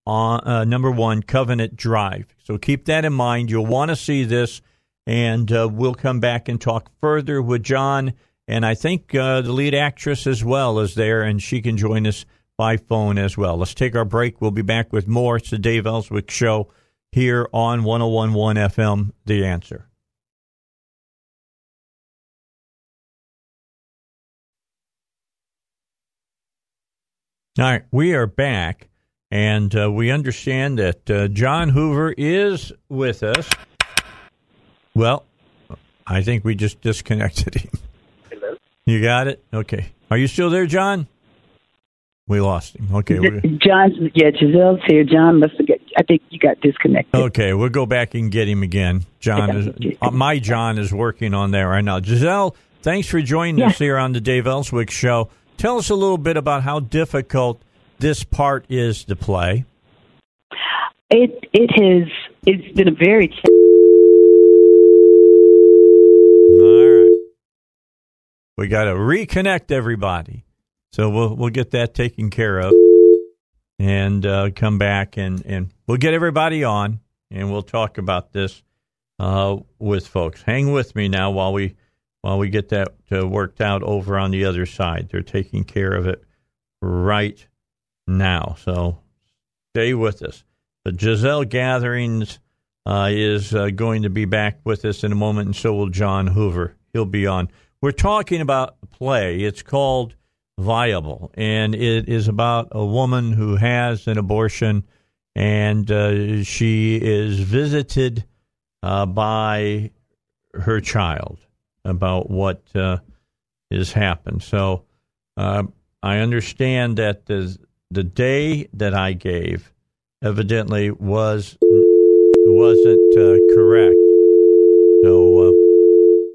[SPEAKER 2] on uh, number 1 Covenant Drive. So keep that in mind. You'll want to see this and uh, we'll come back and talk further with John. And I think uh, the lead actress as well is there, and she can join us by phone as well. Let's take our break. We'll be back with more. It's the Dave Elswick Show here on 1011 FM, The Answer. All right, we are back, and uh, we understand that uh, John Hoover is with us. Well, I think we just disconnected him.
[SPEAKER 11] Hello?
[SPEAKER 2] You got it? Okay. Are you still there, John? We lost him. Okay.
[SPEAKER 11] John, yeah, Giselle's here. John must have I think you got disconnected.
[SPEAKER 2] Okay, we'll go back and get him again. John is uh, my John is working on that right now. Giselle, thanks for joining us here on the Dave Elswick Show. Tell us a little bit about how difficult this part is to play.
[SPEAKER 11] It it has it's been a very
[SPEAKER 2] All right, we got to reconnect everybody, so we'll we'll get that taken care of, and uh, come back and and we'll get everybody on, and we'll talk about this uh, with folks. Hang with me now while we while we get that uh, worked out over on the other side. They're taking care of it right now, so stay with us. The Giselle Gatherings uh, is uh, going to be back with us in a moment, and so will John Hoover. He'll be on. We're talking about a play. It's called Viable, and it is about a woman who has an abortion, and uh, she is visited uh, by her child about what uh, has happened. So uh, I understand that the the day that I gave evidently was wasn't uh, correct. So uh,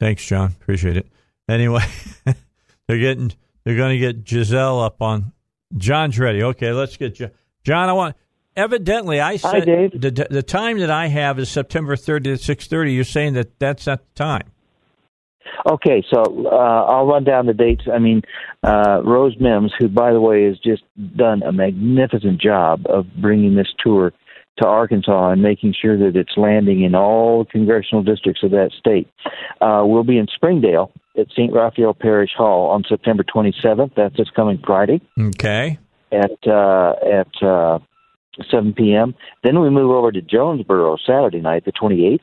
[SPEAKER 2] thanks, John. Appreciate it. Anyway, they're getting they're going to get Giselle up on. John's ready. Okay, let's get Jo- John. I want. Evidently, I said the the time that I have is September 30th at six thirty. You're saying that that's not the time.
[SPEAKER 10] Okay, so uh, I'll run down the dates. I mean, uh, Rose Mims, who, by the way, has just done a magnificent job of bringing this tour to Arkansas and making sure that it's landing in all congressional districts of that state. Uh, we'll be in Springdale at St. Raphael Parish Hall on September 27th. That's this coming Friday
[SPEAKER 2] Okay.
[SPEAKER 10] At uh, at uh, 7 p.m. Then we move over to Jonesboro Saturday night, the 28th,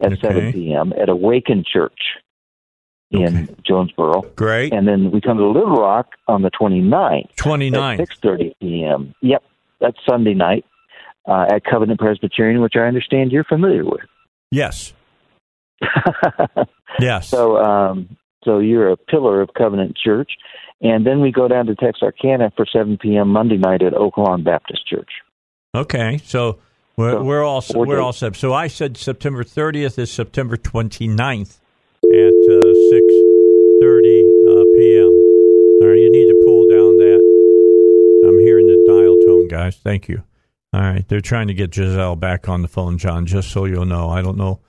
[SPEAKER 10] at
[SPEAKER 2] Okay.
[SPEAKER 10] 7 p.m. at Awaken Church in Jonesboro.
[SPEAKER 2] Great.
[SPEAKER 10] And then we come to Little Rock on the 29th.
[SPEAKER 2] 29th.
[SPEAKER 10] At 6.30 p.m. Yep, that's Sunday night uh, at Covenant Presbyterian, which I understand you're familiar with.
[SPEAKER 2] Yes. yes.
[SPEAKER 10] So, um, so you're a pillar of Covenant Church. And then we go down to Texarkana for 7 p.m. Monday night at Oak Lawn Baptist Church.
[SPEAKER 2] Okay, so we're
[SPEAKER 10] So,
[SPEAKER 2] we're all we're
[SPEAKER 10] days.
[SPEAKER 2] all set. So I said September 30th is September 29th at uh, six thirty uh, p.m. All right, you need to pull down that. I'm hearing the dial tone, guys. Thank you. All right, they're trying to get Giselle back on the phone, John. Just so you'll know, I don't know.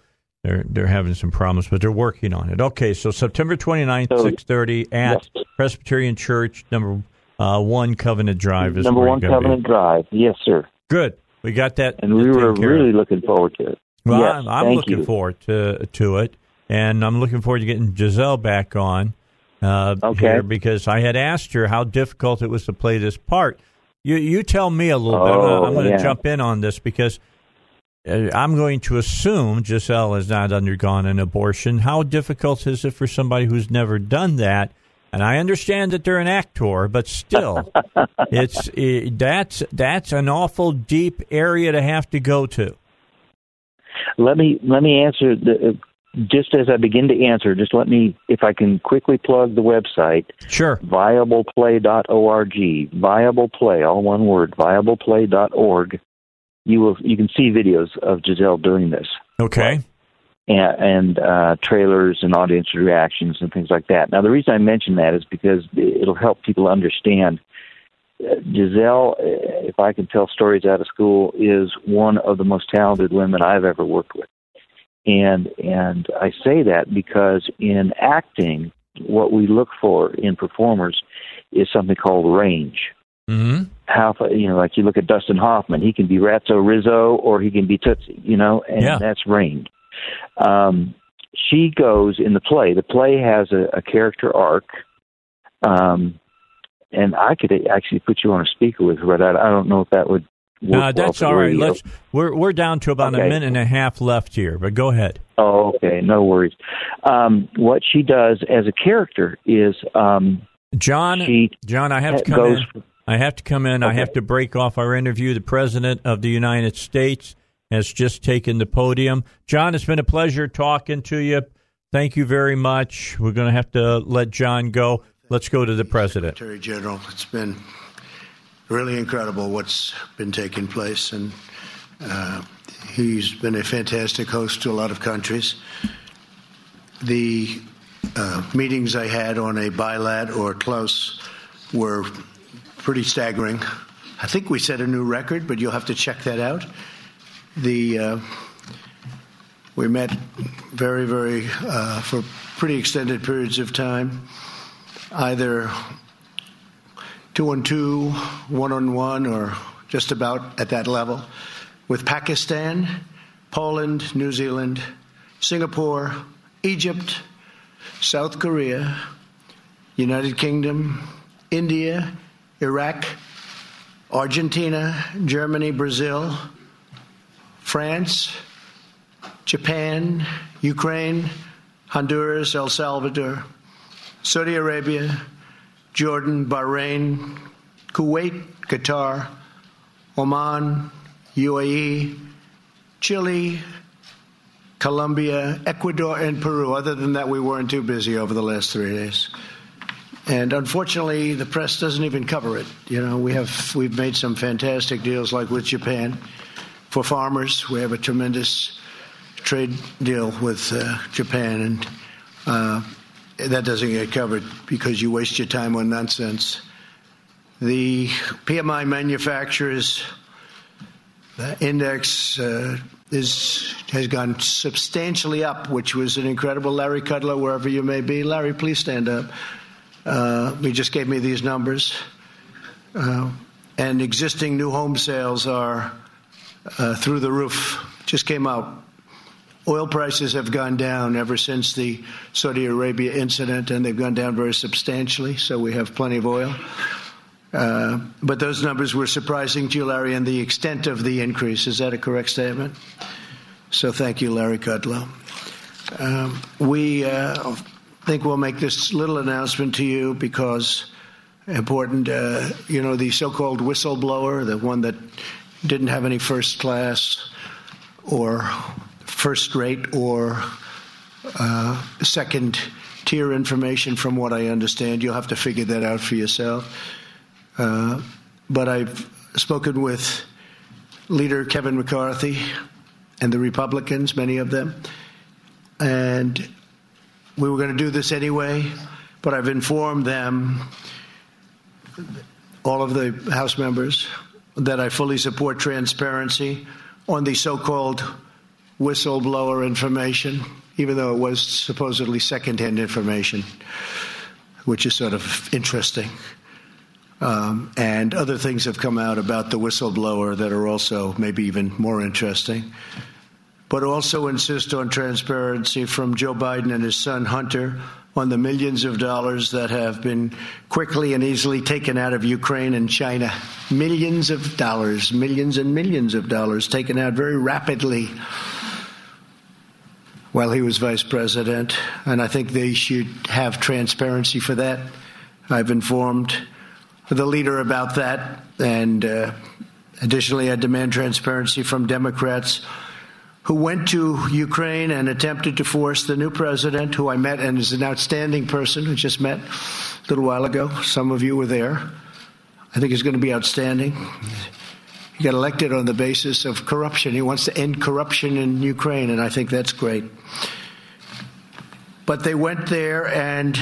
[SPEAKER 2] They're they're having some problems, but they're working on it. Okay, so September 29th,
[SPEAKER 10] So-
[SPEAKER 2] six thirty at Presbyterian Church, number uh, one Covenant Drive is
[SPEAKER 10] Number one
[SPEAKER 2] gotta be.
[SPEAKER 10] Covenant Drive. Yes, sir.
[SPEAKER 2] Good. We got that.
[SPEAKER 10] And we were really looking forward to it.
[SPEAKER 2] Well,
[SPEAKER 10] yes,
[SPEAKER 2] I'm, I'm looking
[SPEAKER 10] you.
[SPEAKER 2] forward to to it, and I'm looking forward to getting Giselle back on uh,
[SPEAKER 10] Okay.
[SPEAKER 2] here because I had asked her how difficult it was to play this part. You you tell me a little bit.
[SPEAKER 10] Oh,
[SPEAKER 2] I'm going to
[SPEAKER 10] yeah.
[SPEAKER 2] jump in on this because I'm going to assume Giselle has not undergone an abortion. How difficult is it for somebody who's never done that? And I understand that they're an actor, but still, it's uh, that's that's an awful deep area to have to go to.
[SPEAKER 10] Let me let me answer the. Just as I begin to answer, just let me, if I can quickly plug the website.
[SPEAKER 2] Sure.
[SPEAKER 10] Viableplay.org. Viableplay, all one word. Viableplay.org. You will you can see videos of Giselle doing this.
[SPEAKER 2] Okay.
[SPEAKER 10] and, and uh, trailers and audience reactions and things like that. Now, the reason I mention that is because it'll help people understand. Uh, Giselle, uh, if I can tell stories out of school, is one of the most talented women I've ever worked with, and and I say that because in acting, what we look for in performers is something called range
[SPEAKER 2] Mm-hmm.
[SPEAKER 10] How you know, like you look at Dustin Hoffman, he can be Ratso Rizzo or he can be Tootsie, you know, and
[SPEAKER 2] Yeah.
[SPEAKER 10] that's range. Um, she goes in the play. The play has a, a character arc, um, and I could actually put you on a speaker with her, but I, I don't know if that would. Work
[SPEAKER 2] No, that's all right. Let's we're we're down to about a minute and a half left here, but go ahead.
[SPEAKER 10] Oh, okay, no worries. Um, what she does as a character is um,
[SPEAKER 2] John,
[SPEAKER 10] she
[SPEAKER 2] John, I have to come
[SPEAKER 10] goes.
[SPEAKER 2] in. I have to come in. I have to break off our interview. The President of the United States has just taken the podium. John, it's been a pleasure talking to you. Thank you very much. We're going to have to let John go. Let's go to the President.
[SPEAKER 12] Secretary General, it's been really incredible what's been taking place, and uh, he's been a fantastic host to a lot of countries. The uh, meetings I had on a bilat or close were pretty staggering. I think we set a new record, but you'll have to check that out. The uh, we met very, very uh, for pretty extended periods of time, either two on two, one on one, or just about at that level, with Pakistan, Poland, New Zealand, Singapore, Egypt, South Korea, United Kingdom, India, Iraq, Argentina, Germany, Brazil, France, Japan, Ukraine, Honduras, El Salvador, Saudi Arabia, Jordan, Bahrain, Kuwait, Qatar, Oman, UAE, Chile, Colombia, Ecuador, and Peru. Other than that, we weren't too busy over the last three days. And unfortunately, the press doesn't even cover it. You know, we have we've made some fantastic deals, like with Japan, for farmers. We have a tremendous trade deal with uh, Japan, and uh, that doesn't get covered because you waste your time on nonsense. The PMI manufacturers index uh, is has gone substantially up, which was an incredible. Larry Kudlow, wherever you may be, Larry, please stand up. Uh, he just gave me these numbers, uh, and existing new home sales are uh, through the roof. Just came out. Oil prices have gone down ever since the Saudi Arabia incident, and they've gone down very substantially. So we have plenty of oil. Uh, but those numbers were surprising to you, Larry, and the extent of the increase. Is that a correct statement? So thank you, Larry Kudlow. Um, we uh, think we'll make this little announcement to you because important. Uh, you know, the so-called whistleblower, the one that didn't have any first class or first rate or uh, second tier information, from what I understand. You'll have to figure that out for yourself. Uh, but I've spoken with leader Kevin McCarthy and the Republicans, many of them, and we were going to do this anyway, but I've informed them, all of the House members, that I fully support transparency on the so called whistleblower information, even though it was supposedly secondhand information, which is sort of interesting. Um, and other things have come out about the whistleblower that are also maybe even more interesting. But also insist on transparency from Joe Biden and his son Hunter on the millions of dollars that have been quickly and easily taken out of Ukraine and China. Millions of dollars, millions and millions of dollars taken out very rapidly while he was vice president. And I think they should have transparency for that. I've informed the leader about that. And uh, additionally, I demand transparency from Democrats who went to Ukraine and attempted to force the new president, who I met and is an outstanding person who just met a little while ago. Some of you were there. I think he's going to be outstanding. He got elected on the basis of corruption. He wants to end corruption in Ukraine, and I think that's great. But they went there and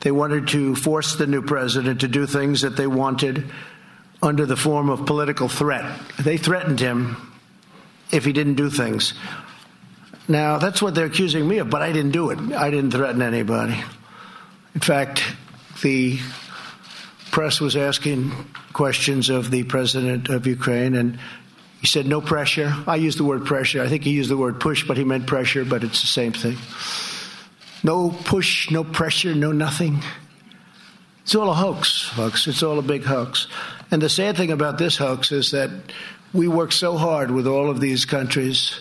[SPEAKER 12] they wanted to force the new president to do things that they wanted under the form of political threat. They threatened him if he didn't do things. Now, that's what they're accusing me of, but I didn't do it. I didn't threaten anybody. In fact, the press was asking questions of the president of Ukraine, and he said, no pressure. I used the word pressure. I think he used the word push, but he meant pressure, but it's the same thing. No push, no pressure, no nothing. It's all a hoax, folks. It's all a big hoax. And the sad thing about this hoax is that we work so hard with all of these countries.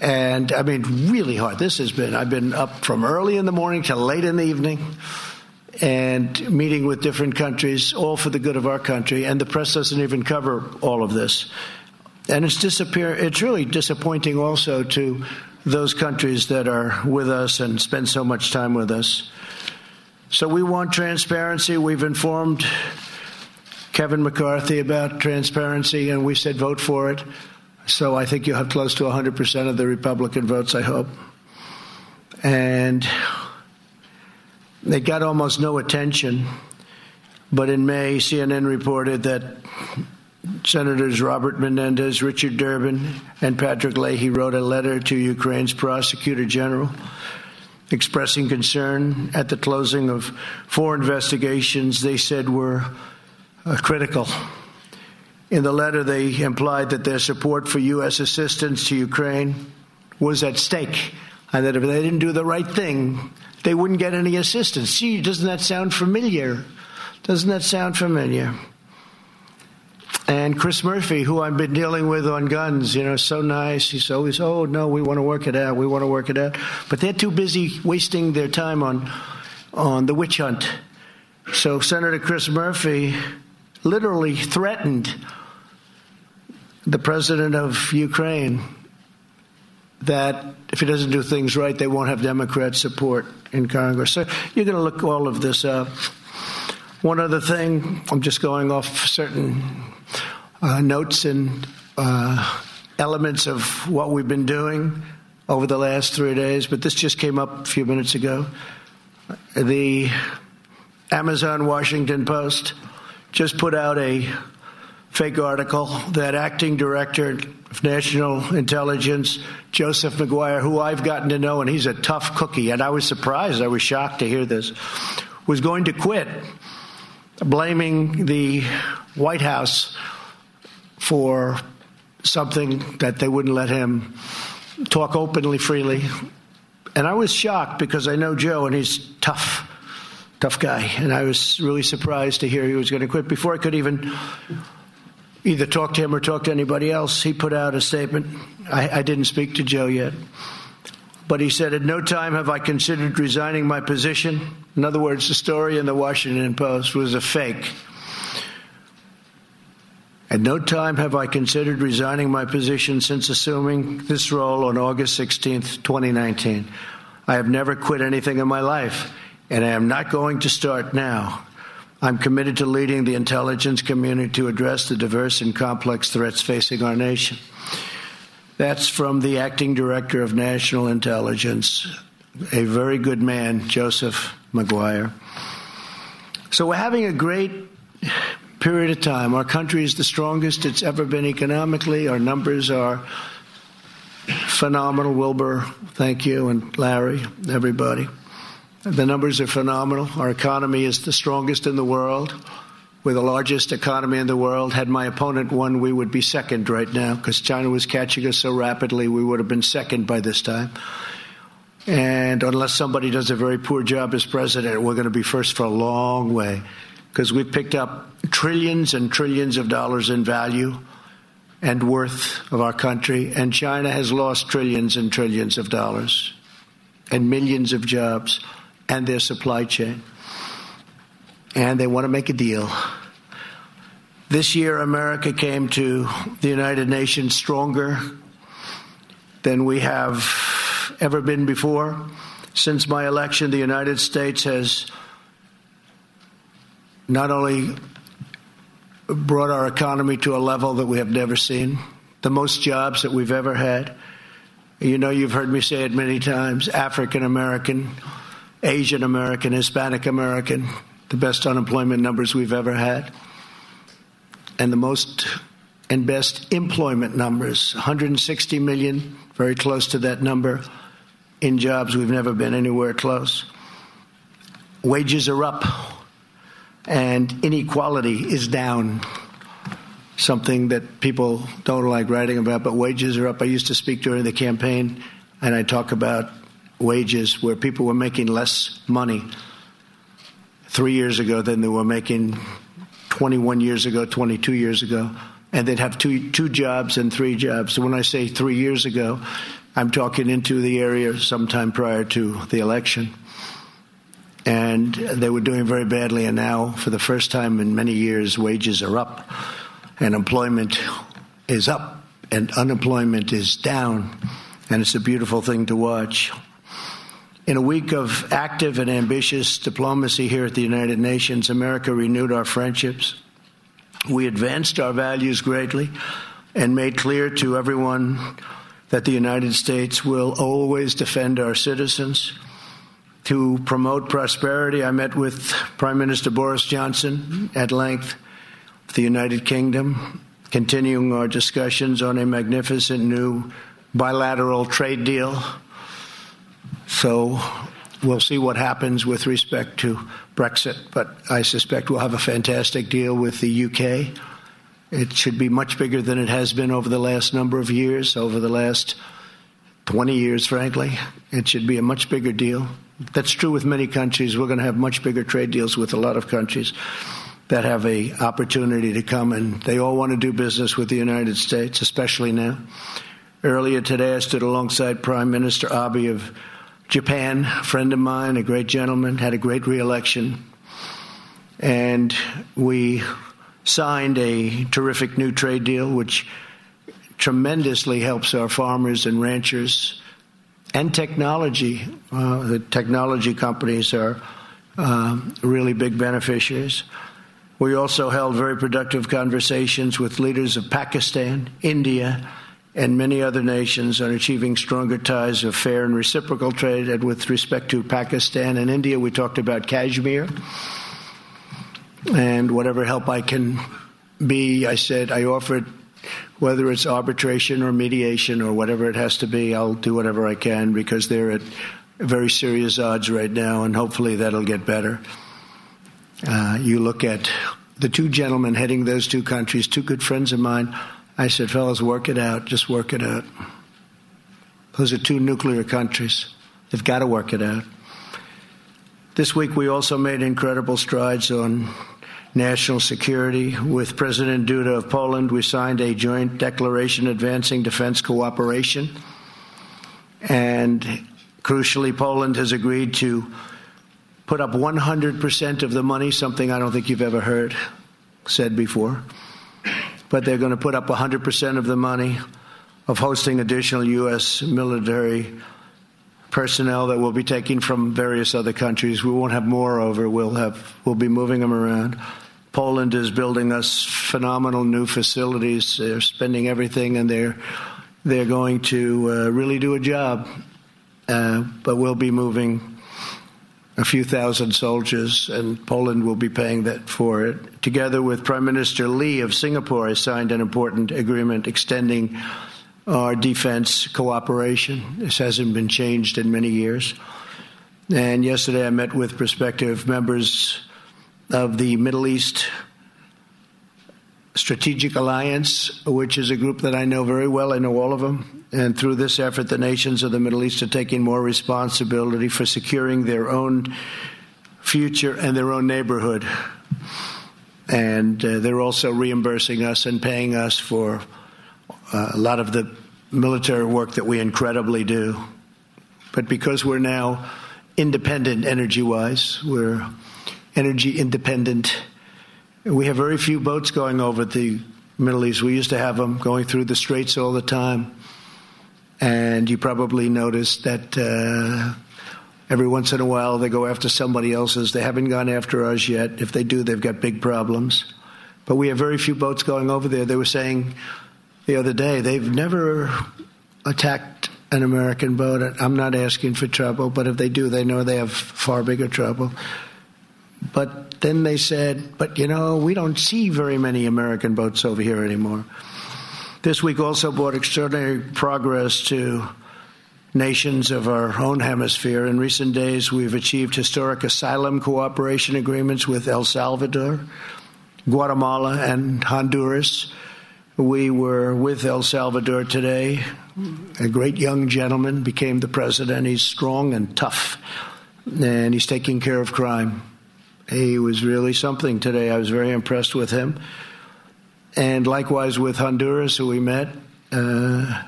[SPEAKER 12] And I mean, really hard. This has been, I've been up from early in the morning till late in the evening and meeting with different countries, all for the good of our country. And the press doesn't even cover all of this. And it's disappear. It's really disappointing also to those countries that are with us and spend so much time with us. So we want transparency. We've informed Kevin McCarthy about transparency, and we said vote for it. So I think you'll have close to 100% of the Republican votes, I hope. And they got almost no attention. But in May, CNN reported that Senators Robert Menendez, Richard Durbin, and Patrick Leahy wrote a letter to Ukraine's prosecutor general expressing concern at the closing of four investigations they said were Uh, critical. In the letter, they implied that their support for U.S. assistance to Ukraine was at stake, and that if they didn't do the right thing, they wouldn't get any assistance. Gee, doesn't that sound familiar? Doesn't that sound familiar? And Chris Murphy, who I've been dealing with on guns, you know, so nice. He's always, oh, no, we want to work it out. We want to work it out. But they're too busy wasting their time on, on the witch hunt. So Senator Chris Murphy literally threatened the president of Ukraine that if he doesn't do things right, they won't have Democrat support in Congress. So you're going to look all of this up. One other thing, I'm just going off certain uh, notes and uh, elements of what we've been doing over the last three days, but this just came up a few minutes ago. The Amazon Washington Post just put out a fake article that acting director of national intelligence joseph Maguire, who i've gotten to know and he's a tough cookie and i was surprised i was shocked to hear this was going to quit blaming the white house for something that they wouldn't let him talk openly freely. And i was shocked because i know joe and he's tough tough guy. And I was really surprised to hear he was going to quit. Before I could even either talk to him or talk to anybody else, he put out a statement. I, I didn't speak to Joe yet. But he said, At no time have I considered resigning my position. In other words, the story in the Washington Post was a fake. At no time have I considered resigning my position since assuming this role on August 16th, 2019. I have never quit anything in my life and I am not going to start now. I'm committed to leading the intelligence community to address the diverse and complex threats facing our nation. That's from the acting director of national intelligence, a very good man, Joseph Maguire. So we're having a great period of time. Our country is the strongest it's ever been economically. Our numbers are phenomenal. Wilbur, thank you, and Larry, everybody. The numbers are phenomenal. Our economy is the strongest in the world. We're the largest economy in the world. Had my opponent won, we would be second right now because China was catching us so rapidly, we would have been second by this time. And unless somebody does a very poor job as president, we're going to be first for a long way because we've picked up trillions and trillions of dollars in value and worth of our country, and China has lost trillions and trillions of dollars and millions of jobs and their supply chain. And they want to make a deal. This year, America came to the United Nations stronger than we have ever been before. Since my election, the United States has not only brought our economy to a level that we have never seen, the most jobs that we've ever had. You know, you've heard me say it many times African American, Asian American, Hispanic American, the best unemployment numbers we've ever had, and the most and best employment numbers 160 million, very close to that number, in jobs we've never been anywhere close. Wages are up and inequality is down. Something that people don't like writing about, but wages are up. I used to speak during the campaign, and I talk about wages where people were making less money three years ago than they were making 21 years ago, 22 years ago, and they'd have two two jobs and three jobs. So when I say three years ago, I'm talking into the area sometime prior to the election and they were doing very badly. And now, for the first time in many years, wages are up, and employment is up, and unemployment is down, and it's a beautiful thing to watch. In a week of active and ambitious diplomacy here at the United Nations, America renewed our friendships. We advanced our values greatly and made clear to everyone that the United States will always defend our citizens to promote prosperity. I met with Prime Minister Boris Johnson at length, the United Kingdom, continuing our discussions on a magnificent new bilateral trade deal. So we'll see what happens with respect to Brexit, but I suspect we'll have a fantastic deal with the UK. It should be much bigger than it has been over the last number of years, over the last 20 years, frankly. It should be a much bigger deal. That's true with many countries. We're going to have much bigger trade deals with a lot of countries that have a opportunity to come and they all want to do business with the United States, especially now. Earlier today, I stood alongside Prime Minister Abe of Japan, a friend of mine, a great gentleman, had a great reelection, and we signed a terrific new trade deal, which tremendously helps our farmers and ranchers and technology. Uh, the technology companies are uh, really big beneficiaries. We also held very productive conversations with leaders of Pakistan, India, and many other nations on achieving stronger ties of fair and reciprocal trade. And with respect to Pakistan and India, we talked about Kashmir and whatever help I can be. I said I offered whether it's arbitration or mediation or whatever it has to be, I'll do whatever I can because they're at very serious odds right now, and hopefully that'll get better. Uh, you look at the two gentlemen heading those two countries, two good friends of mine. I said, fellas, work it out. Just work it out. Those are two nuclear countries. They've got to work it out. This week, we also made incredible strides on national security. With President Duda of Poland, we signed a joint declaration advancing defense cooperation. And crucially, Poland has agreed to put up 100% of the money, something I don't think you've ever heard said before. But they're going to put up 100% of the money of hosting additional U.S. military personnel that we'll be taking from various other countries. We won't have more over. We'll have we'll be moving them around. Poland is building us phenomenal new facilities. They're spending everything, and they're they're going to uh, really do a job. Uh, but we'll be moving a few thousand soldiers, and Poland will be paying that for it. Together with Prime Minister Lee of Singapore, I signed an important agreement extending our defense cooperation. This hasn't been changed in many years. And yesterday I met with prospective members of the Middle East Strategic Alliance, which is a group that I know very well. I know all of them. And through this effort, the nations of the Middle East are taking more responsibility for securing their own future and their own neighborhood. And uh, they're also reimbursing us and paying us for uh, a lot of the military work that we incredibly do. But because we're now independent energy wise, we're energy independent. We have very few boats going over the Middle East. We used to have them going through the straits all the time. And you probably noticed that uh, every once in a while they go after somebody else's. They haven't gone after us yet. If they do, they've got big problems. But we have very few boats going over there. They were saying the other day they've never attacked an American boat. I'm not asking for trouble, but if they do, they know they have far bigger trouble. But then they said, but you know, we don't see very many American boats over here anymore. This week also brought extraordinary progress to nations of our own hemisphere. In recent days, we've achieved historic asylum cooperation agreements with El Salvador, Guatemala, and Honduras. We were with El Salvador today. A great young gentleman became the president. He's strong and tough, and he's taking care of crime. He was really something today. I was very impressed with him. And likewise with Honduras, who we met, uh,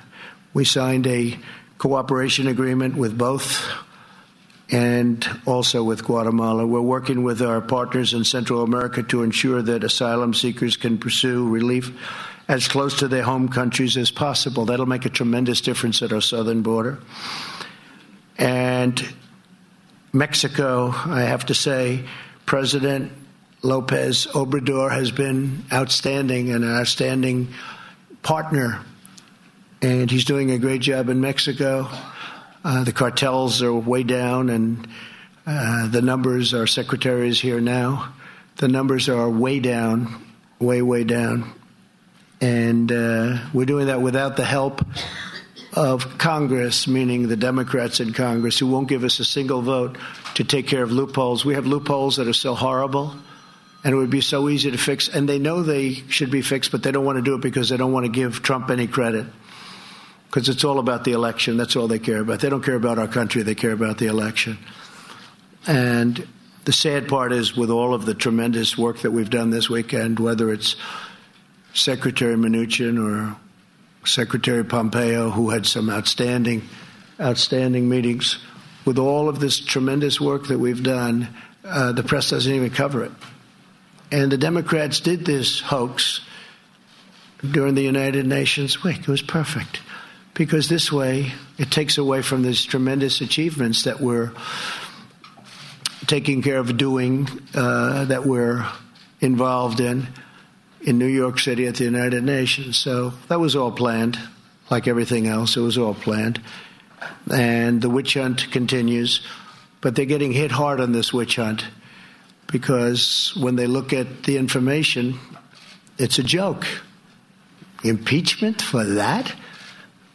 [SPEAKER 12] we signed a cooperation agreement with both and also with Guatemala. We're working with our partners in Central America to ensure that asylum seekers can pursue relief as close to their home countries as possible. That'll make a tremendous difference at our southern border. And Mexico, I have to say, President Lopez Obrador has been outstanding and an outstanding partner, and he's doing a great job in Mexico. Uh, the cartels are way down, and uh, the numbers, our secretary is here now, the numbers are way down, way, way down. And uh, we're doing that without the help of Congress, meaning the Democrats in Congress, who won't give us a single vote to take care of loopholes. We have loopholes that are so horrible and it would be so easy to fix. And they know they should be fixed, but they don't want to do it because they don't want to give Trump any credit. Because it's all about the election. That's all they care about. They don't care about our country, they care about the election. And the sad part is, with all of the tremendous work that we've done this weekend, whether it's Secretary Mnuchin or Secretary Pompeo, who had some outstanding, outstanding meetings. With all of this tremendous work that we've done, uh, the press doesn't even cover it. And the Democrats did this hoax during the United Nations week. It was perfect. Because this way, it takes away from these tremendous achievements that we're taking care of doing, uh, that we're involved in in New York City at the United Nations. So that was all planned, like everything else. It was all planned. And the witch hunt continues, but they're getting hit hard on this witch hunt because when they look at the information, it's a joke. Impeachment for that?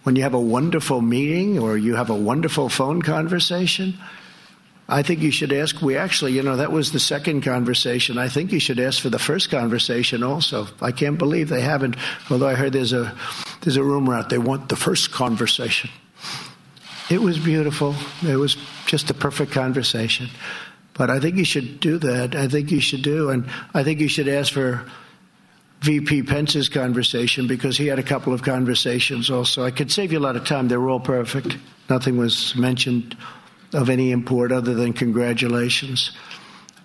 [SPEAKER 12] When you have a wonderful meeting or you have a wonderful phone conversation? I think you should ask. We actually, you know, that was the second conversation. I think you should ask for the first conversation also. I can't believe they haven't. Although I heard there's a there's a rumor out they want the first conversation. It was beautiful. It was just a perfect conversation. But I think you should do that. I think you should do, and I think you should ask for VP Pence's conversation because he had a couple of conversations also. I could save you a lot of time. They were all perfect. Nothing was mentioned of any import other than congratulations.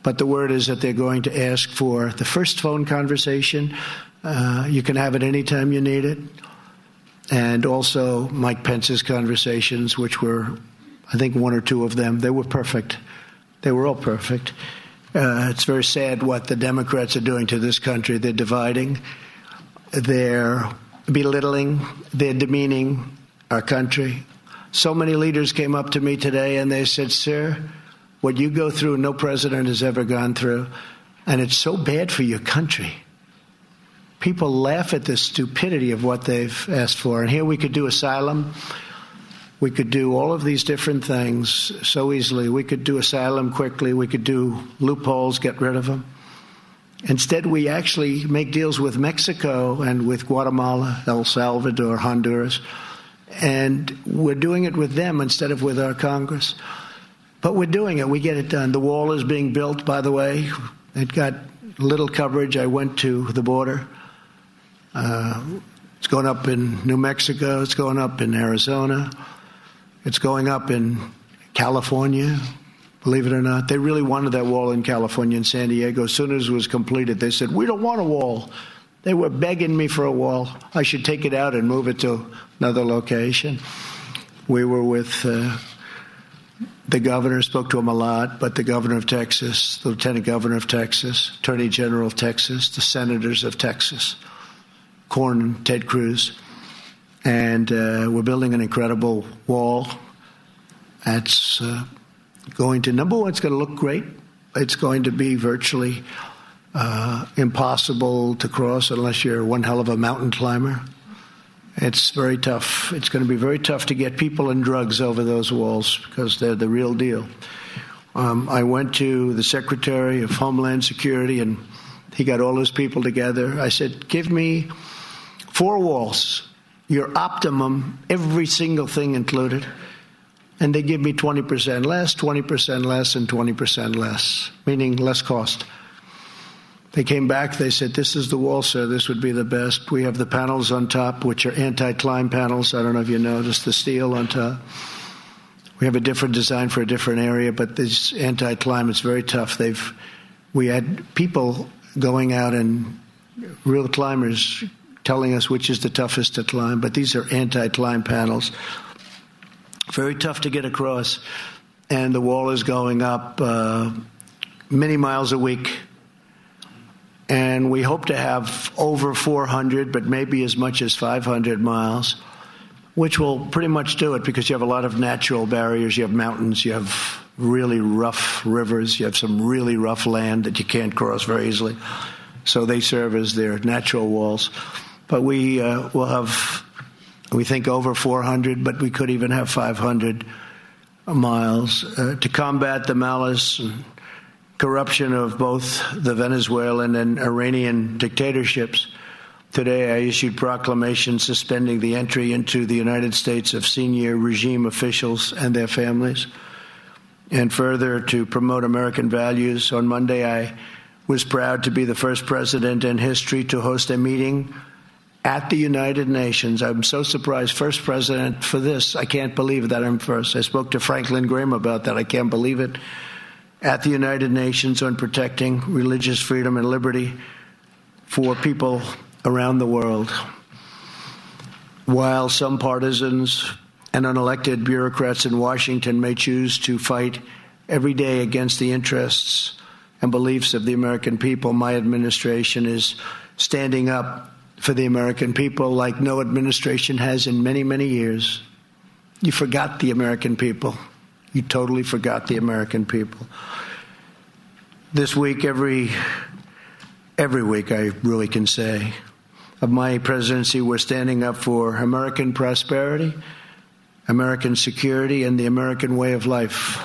[SPEAKER 12] But the word is that they're going to ask for the first phone conversation. Uh, you can have it anytime you need it. And also Mike Pence's conversations, which were, I think, one or two of them. They were perfect. They were all perfect. Uh, it's very sad what the Democrats are doing to this country. They're dividing, they're belittling, they're demeaning our country. So many leaders came up to me today and they said, Sir, what you go through, no president has ever gone through. And it's so bad for your country. People laugh at the stupidity of what they've asked for. And here we could do asylum. We could do all of these different things so easily. We could do asylum quickly. We could do loopholes, get rid of them. Instead, we actually make deals with Mexico and with Guatemala, El Salvador, Honduras, and we're doing it with them instead of with our Congress. But we're doing it. We get it done. The wall is being built, by the way. It got little coverage. I went to the border. Uh, it's going up in New Mexico. It's going up in Arizona. It's going up in California. Believe it or not, they really wanted that wall in California and San Diego. As soon as it was completed, they said, We don't want a wall. They were begging me for a wall. I should take it out and move it to another location. We were with uh, the governor, spoke to him a lot, but the governor of Texas, the lieutenant governor of Texas, attorney general of Texas, the senators of Texas, Corn Ted Cruz. And uh, we're building an incredible wall. That's uh, going to, number one, it's going to look great. It's going to be virtually uh, impossible to cross unless you're one hell of a mountain climber. It's very tough. It's going to be very tough to get people and drugs over those walls because they're the real deal. Um, I went to the Secretary of Homeland Security and he got all his people together. I said, Give me four walls, your optimum, every single thing included. And they give me 20% less, 20% less, and 20% less, meaning less cost. They came back, they said, This is the wall, sir. This would be the best. We have the panels on top, which are anti climb panels. I don't know if you noticed the steel on top. We have a different design for a different area, but this anti climb is very tough. They've we had people going out and real climbers telling us which is the toughest to climb, but these are anti climb panels. Very tough to get across. And the wall is going up uh, many miles a week and we hope to have over 400, but maybe as much as 500 miles, which will pretty much do it because you have a lot of natural barriers. You have mountains, you have really rough rivers, you have some really rough land that you can't cross very easily. So they serve as their natural walls. But we uh, will have, we think, over 400, but we could even have 500 miles uh, to combat the malice. And, corruption of both the Venezuelan and Iranian dictatorships. Today, I issued proclamation suspending the entry into the United States of senior regime officials and their families. And further, to promote American values, on Monday, I was proud to be the first president in history to host a meeting at the United Nations. I'm so surprised. First president for this. I can't believe that I'm first. I spoke to Franklin Graham about that. I can't believe it at the United Nations on protecting religious freedom and liberty for people around the world. While some partisans and unelected bureaucrats in Washington may choose to fight every day against the interests and beliefs of the American people, my administration is standing up for the American people like no administration has in many, many years. You forgot the American people. You totally forgot the American people. This week, every every week, I really can say, of my presidency, we're standing up for American prosperity, American security, and the American way of life.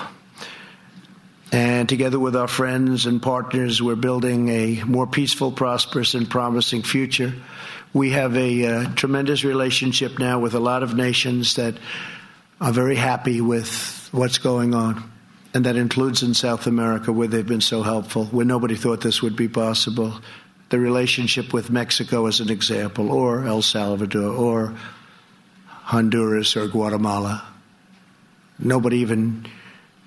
[SPEAKER 12] And together with our friends and partners, we're building a more peaceful, prosperous, and promising future. We have a uh, tremendous relationship now with a lot of nations that are very happy with what's going on. And that includes in South America, where they've been so helpful, where nobody thought this would be possible. The relationship with Mexico, as an example, or El Salvador, or Honduras, or Guatemala. Nobody even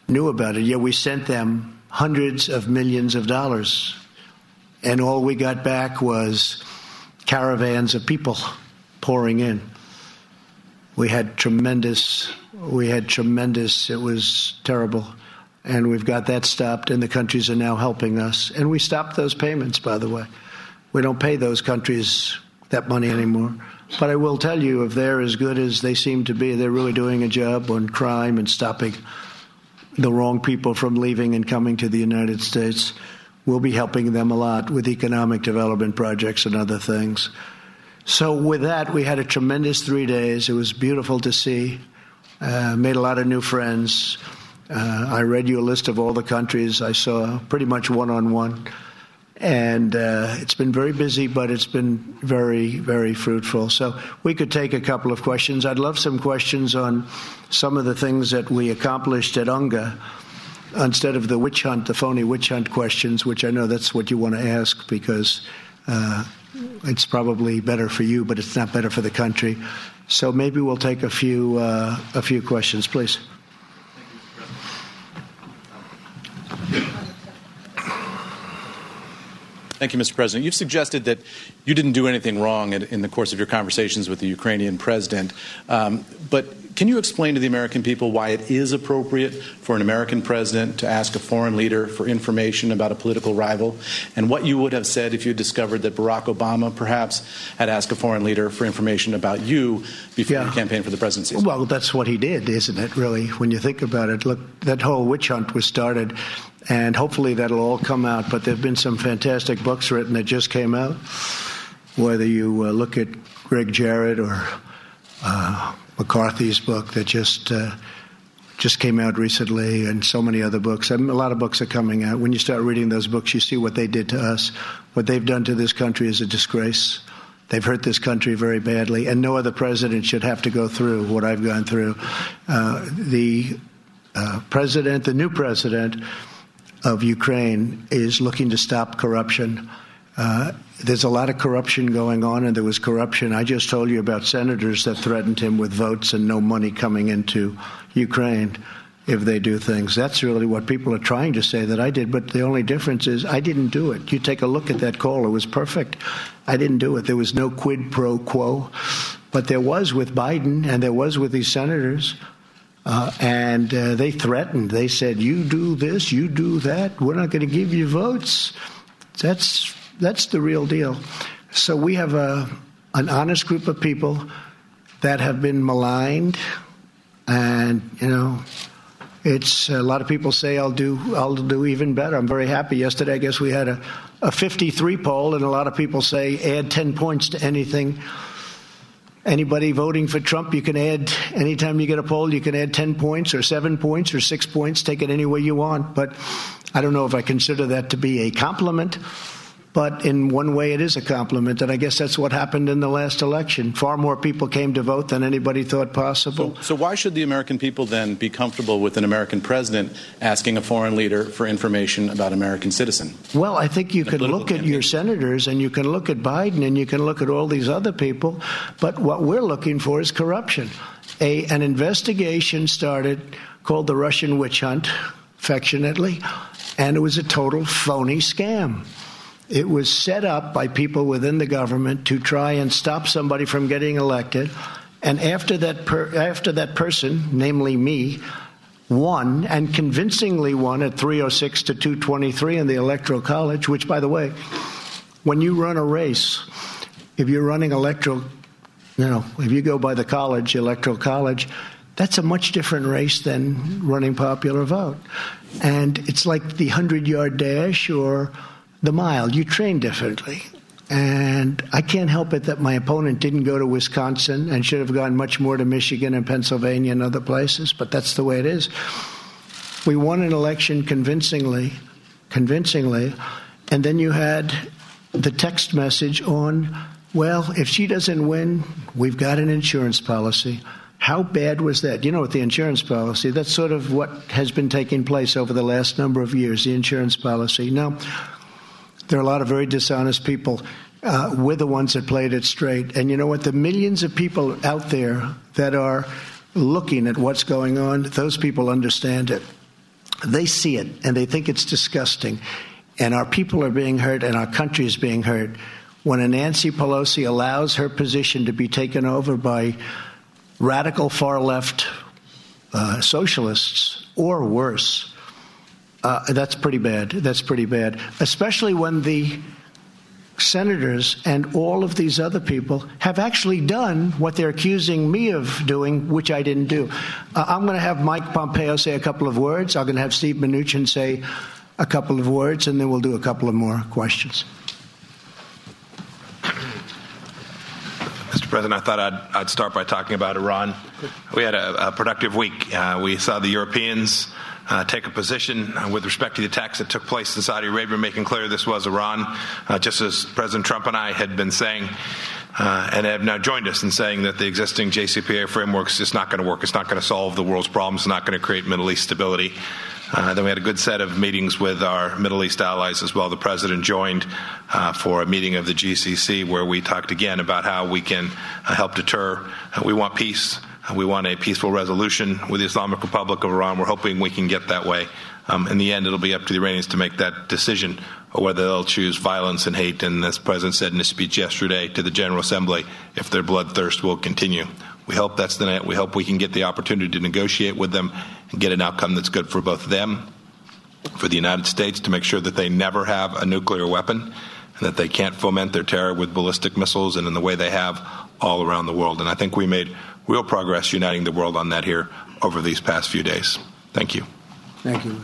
[SPEAKER 12] knew about it. Yet we sent them hundreds of millions of dollars. And all we got back was caravans of people pouring in. We had tremendous we had tremendous, it was terrible. And we've got that stopped, and the countries are now helping us. And we stopped those payments, by the way. We don't pay those countries that money anymore. But I will tell you, if they're as good as they seem to be, they're really doing a job on crime and stopping the wrong people from leaving and coming to the United States. We'll be helping them a lot with economic development projects and other things. So, with that, we had a tremendous three days. It was beautiful to see. Uh, made a lot of new friends. Uh, I read you a list of all the countries I saw pretty much one on one. and uh, it's been very busy, but it's been very, very fruitful. So we could take a couple of questions. I'd love some questions on some of the things that we accomplished at UNGA instead of the witch hunt, the phony witch hunt questions, which I know that's what you want to ask because uh, it's probably better for you, but it's not better for the country. So maybe we'll take a few uh, a few questions, please.
[SPEAKER 13] Thank you, Mr. President. You've suggested that you didn't do anything wrong in, the course of your conversations with the Ukrainian president. Um, but can you explain to the American people why it is appropriate for an American president to ask a foreign leader for information about a political rival, and what you would have said if you discovered that Barack Obama perhaps had asked a foreign leader for information about you before yeah. you campaigned for the presidency?
[SPEAKER 12] Well, that's what he did, isn't it, really, when you think about it? Look, that whole witch hunt was started and hopefully that'll all come out. But there have been some fantastic books written that just came out. Whether you uh, look at Gregg Jarrett or uh, McCarthy's book that just uh, just came out recently, and so many other books. Mean, a lot of books are coming out. When you start reading those books, you see what they did to us. What they've done to this country is a disgrace. They've hurt this country very badly, and no other president should have to go through what I've gone through. Uh, the uh, president, the new president, of Ukraine is looking to stop corruption. Uh, there's a lot of corruption going on, and there was corruption. I just told you about senators that threatened him with votes and no money coming into Ukraine if they do things. That's really what people are trying to say that I did, but the only difference is I didn't do it. You take a look at that call, it was perfect. I didn't do it. There was no quid pro quo, but there was with Biden and there was with these senators. Uh, and uh, they threatened. They said, "You do this, you do that. We're not going to give you votes." That's that's the real deal. So we have a an honest group of people that have been maligned, and you know, it's a lot of people say I'll do I'll do even better. I'm very happy. Yesterday, I guess we had a, a 53 poll, and a lot of people say add 10 points to anything Anybody voting for Trump, you can add, anytime you get a poll, you can add 10 points or 7 points or 6 points, take it any way you want. But I don't know if I consider that to be a compliment but in one way, it is a compliment. And I guess that's what happened in the last election. Far more people came to vote than anybody thought possible.
[SPEAKER 13] So, so why should the American people then be comfortable with an American president asking a foreign leader for information about American citizen?
[SPEAKER 12] Well, I think you could look campaign. at your senators and you can look at Biden and you can look at all these other people. But what we're looking for is corruption. A, an investigation started called the Russian witch hunt, affectionately, and it was a total phony scam. It was set up by people within the government to try and stop somebody from getting elected. And after that, per, after that person, namely me, won and convincingly won at 306 to 223 in the Electoral College, which, by the way, when you run a race, if you're running electoral, you know, if you go by the college, Electoral College, that's a much different race than running popular vote. And it's like the 100 yard dash or the mile. You train differently. And I can't help it that my opponent didn't go to Wisconsin and should have gone much more to Michigan and Pennsylvania and other places, but that's the way it is. We won an election convincingly, convincingly, and then you had the text message on, well, if she doesn't win, we've got an insurance policy. How bad was that? You know, with the insurance policy, that's sort of what has been taking place over the last number of years, the insurance policy. Now, there are a lot of very dishonest people. Uh, we're the ones that played it straight. And you know what? The millions of people out there that are looking at what's going on, those people understand it. They see it and they think it's disgusting. And our people are being hurt and our country is being hurt. When a Nancy Pelosi allows her position to be taken over by radical far left uh, socialists or worse, uh, that's pretty bad. That's pretty bad, especially when the senators and all of these other people have actually done what they're accusing me of doing, which I didn't do. Uh, I'm going to have Mike Pompeo say a couple of words. I'm going to have Steve Mnuchin say a couple of words, and then we'll do a couple of more questions.
[SPEAKER 14] Mr. President, I thought I'd, I'd start by talking about Iran. We had a, a productive week. Uh, we saw the Europeans uh, take a position uh, with respect to the attacks that took place in Saudi Arabia, making clear this was Iran, uh, just as President Trump and I had been saying. Uh, and have now joined us in saying that the existing JCPOA framework is just not going to work. It's not going to solve the world's problems. It's not going to create Middle East stability. Uh, then we had a good set of meetings with our Middle East allies as well. The president joined uh, for a meeting of the GCC where we talked again about how we can uh, help deter. We want peace. We want a peaceful resolution with the Islamic Republic of Iran. We're hoping we can get that way. Um, in the end, it'll be up to the Iranians to make that decision or whether they'll choose violence and hate. And as the president said in his speech yesterday to the General Assembly, if their bloodthirst will continue. We hope that's the night. We hope we can get the opportunity to negotiate with them and get an outcome that's good for both them, for the United States, to make sure that they never have a nuclear weapon and that they can't foment their terror with ballistic missiles and in the way they have all around the world. And I think we made real progress uniting the world on that here over these past few days. Thank you.
[SPEAKER 12] Thank you.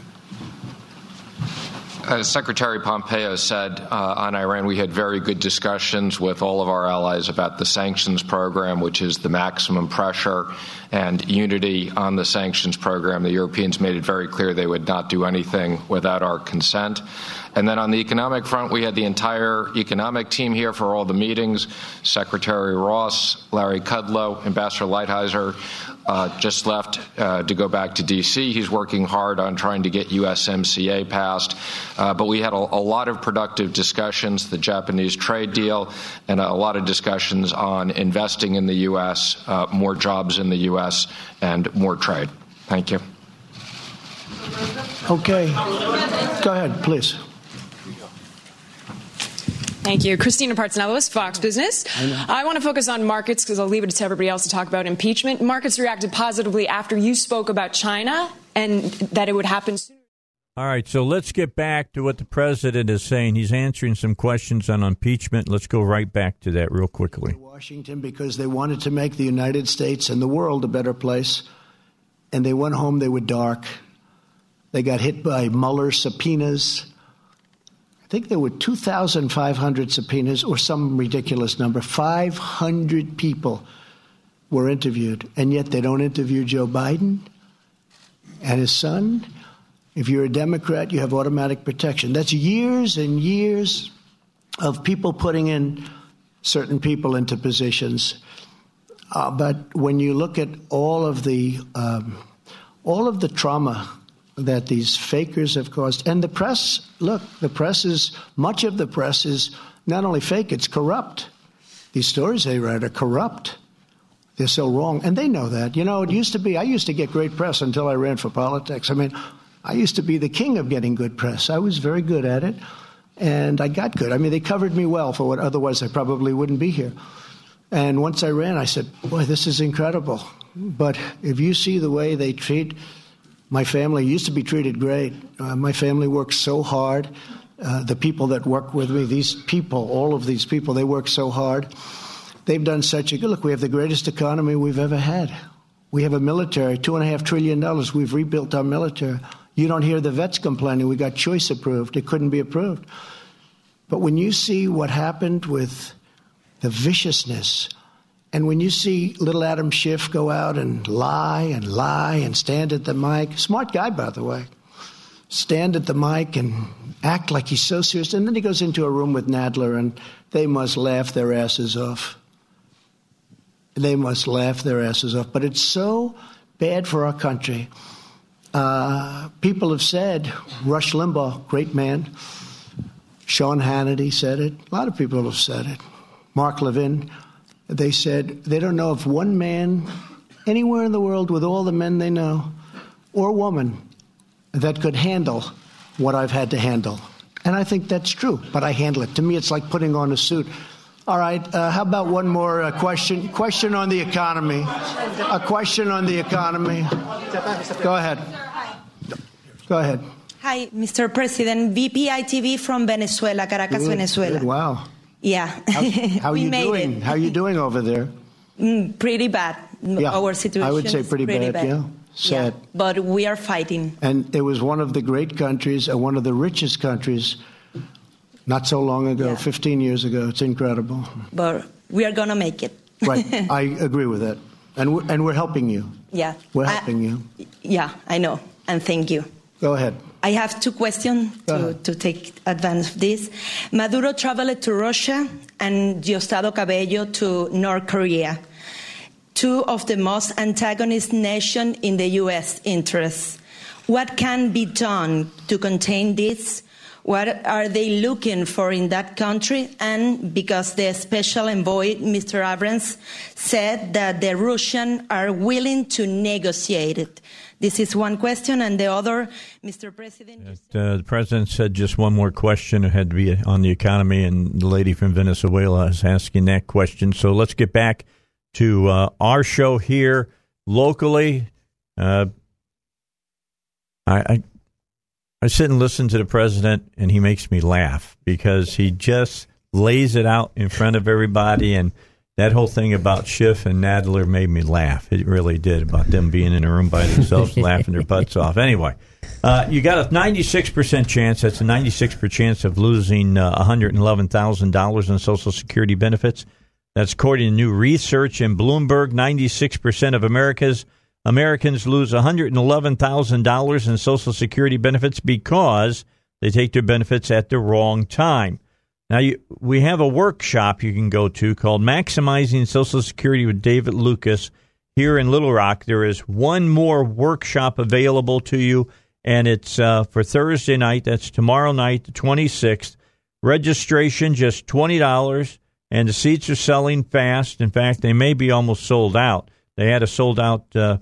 [SPEAKER 15] As Secretary Pompeo said uh, on Iran, we had very good discussions with all of our allies about the sanctions program, which is the maximum pressure and unity on the sanctions program. The Europeans made it very clear they would not do anything without our consent. And then on the economic front, we had the entire economic team here for all the meetings Secretary Ross, Larry Kudlow, Ambassador Lighthizer. Uh, just left uh, to go back to D.C. He's working hard on trying to get USMCA passed. Uh, but we had a, a, lot of productive discussions, the Japanese trade deal, and a, a lot of discussions on investing in the U.S., uh, more jobs in the U.S., and more trade. Thank you.
[SPEAKER 12] Okay. Go ahead, please.
[SPEAKER 16] Thank you. Christina Partsinevelos, Fox Business. I, I, want to focus on markets because I'll leave it to everybody else to talk about impeachment. Markets reacted positively after you spoke about China and that it would happen soon.
[SPEAKER 2] All right, so let's get back to what the president is saying. He's answering some questions on impeachment. Let's go right back to that real quickly.
[SPEAKER 12] Washington because they wanted to make the United States and the world a better place, and they went home, they were dark. They got hit by Mueller subpoenas think there were 2,500 subpoenas or some ridiculous number. 500 people were interviewed, and yet they don't interview Joe Biden and his son. If you're a Democrat, you have automatic protection. That's years and years of people putting in certain people into positions. Uh, but when you look at all of the um, all of the trauma that these fakers have caused. And the press, look, the press is, much of the press is not only fake, it's corrupt. These stories they write are corrupt. They're so wrong. And they know that. You know, it used to be, I used to get great press until I ran for politics. I mean, I used to be the king of getting good press. I was very good at it. And I got good. I mean, they covered me well for what otherwise I probably wouldn't be here. And once I ran, I said, boy, this is incredible. But if you see the way they treat my family used to be treated great. Uh, my family worked so hard. Uh, the people that work with me, these people, all of these people, they work so hard. They've done such a good look. We have the greatest economy we've ever had. We have a military, two and a half trillion dollars. We've rebuilt our military. You don't hear the vets complaining. We got choice approved. It couldn't be approved. But when you see what happened with the viciousness and when you see little Adam Schiff go out and lie and lie and stand at the mic, smart guy, by the way, stand at the mic and act like he's so serious. And then he goes into a room with Nadler and they must laugh their asses off. They must laugh their asses off. But it's so bad for our country. Uh, people have said, Rush Limbaugh, great man. Sean Hannity said it. A lot of people have said it. Mark Levin they said they don't know if one man anywhere in the world with all the men they know or woman that could handle what I've had to handle. And I think that's true, but I handle it. To me, it's like putting on a suit. All right, uh, how about one more uh, question? Question on the economy. A question on the economy. Go ahead. Go ahead.
[SPEAKER 17] Hi, Mr. President. VPI TV from Venezuela, Caracas,
[SPEAKER 12] good,
[SPEAKER 17] Venezuela.
[SPEAKER 12] Good. Wow.
[SPEAKER 17] Yeah.
[SPEAKER 12] How, how are you doing?
[SPEAKER 17] It.
[SPEAKER 12] How are you doing over there?
[SPEAKER 17] Mm, pretty bad.
[SPEAKER 12] Yeah,
[SPEAKER 17] Our situation
[SPEAKER 12] I would say pretty,
[SPEAKER 17] pretty
[SPEAKER 12] bad,
[SPEAKER 17] bad,
[SPEAKER 12] Yeah. Sad.
[SPEAKER 17] Yeah, but we are fighting.
[SPEAKER 12] And it was one of the great countries and one of the richest countries not so long ago, yeah. 15 years ago. It's incredible.
[SPEAKER 17] But we are going to make it.
[SPEAKER 12] right. I agree with that. And we're, and we're helping you.
[SPEAKER 17] Yeah.
[SPEAKER 12] We're helping
[SPEAKER 17] I,
[SPEAKER 12] you.
[SPEAKER 17] Yeah, I know. and thank you.
[SPEAKER 12] Go ahead.
[SPEAKER 17] I have two questions to, to take advantage of this. Maduro traveled to Russia and Diosdado Cabello to North Korea, two of the most antagonist nations in the U.S. interests. What can be done to contain this? What are they looking for in that country? And because the special envoy, Mr. Abrams, said that the Russians are willing to negotiate it. This is one question. And the other, Mr. President.
[SPEAKER 2] Uh, the president said just one more question. It had to be on the economy, and the lady from Venezuela is asking that question. So let's get back to uh, our show here locally. Uh, I, I I sit and listen to the president, and he makes me laugh because he just lays it out in front of everybody. And that whole thing about Schiff and Nadler made me laugh. It really did about them being in a room by themselves, laughing their butts off. Anyway, uh, you got a 96% chance. That's a 96% chance of losing uh, $111,000 in Social Security benefits. That's according to new research in Bloomberg. 96% of America's Americans lose $111,000 in Social Security benefits because they take their benefits at the wrong time. Now, you, we have a workshop you can go to called Maximizing Social Security with David Lucas here in Little Rock. There is one more workshop available to you, and it's uh, for Thursday night. That's tomorrow night, the 26th. Registration just $20, and the seats are selling fast. In fact, they may be almost sold out. They had a sold out. Uh,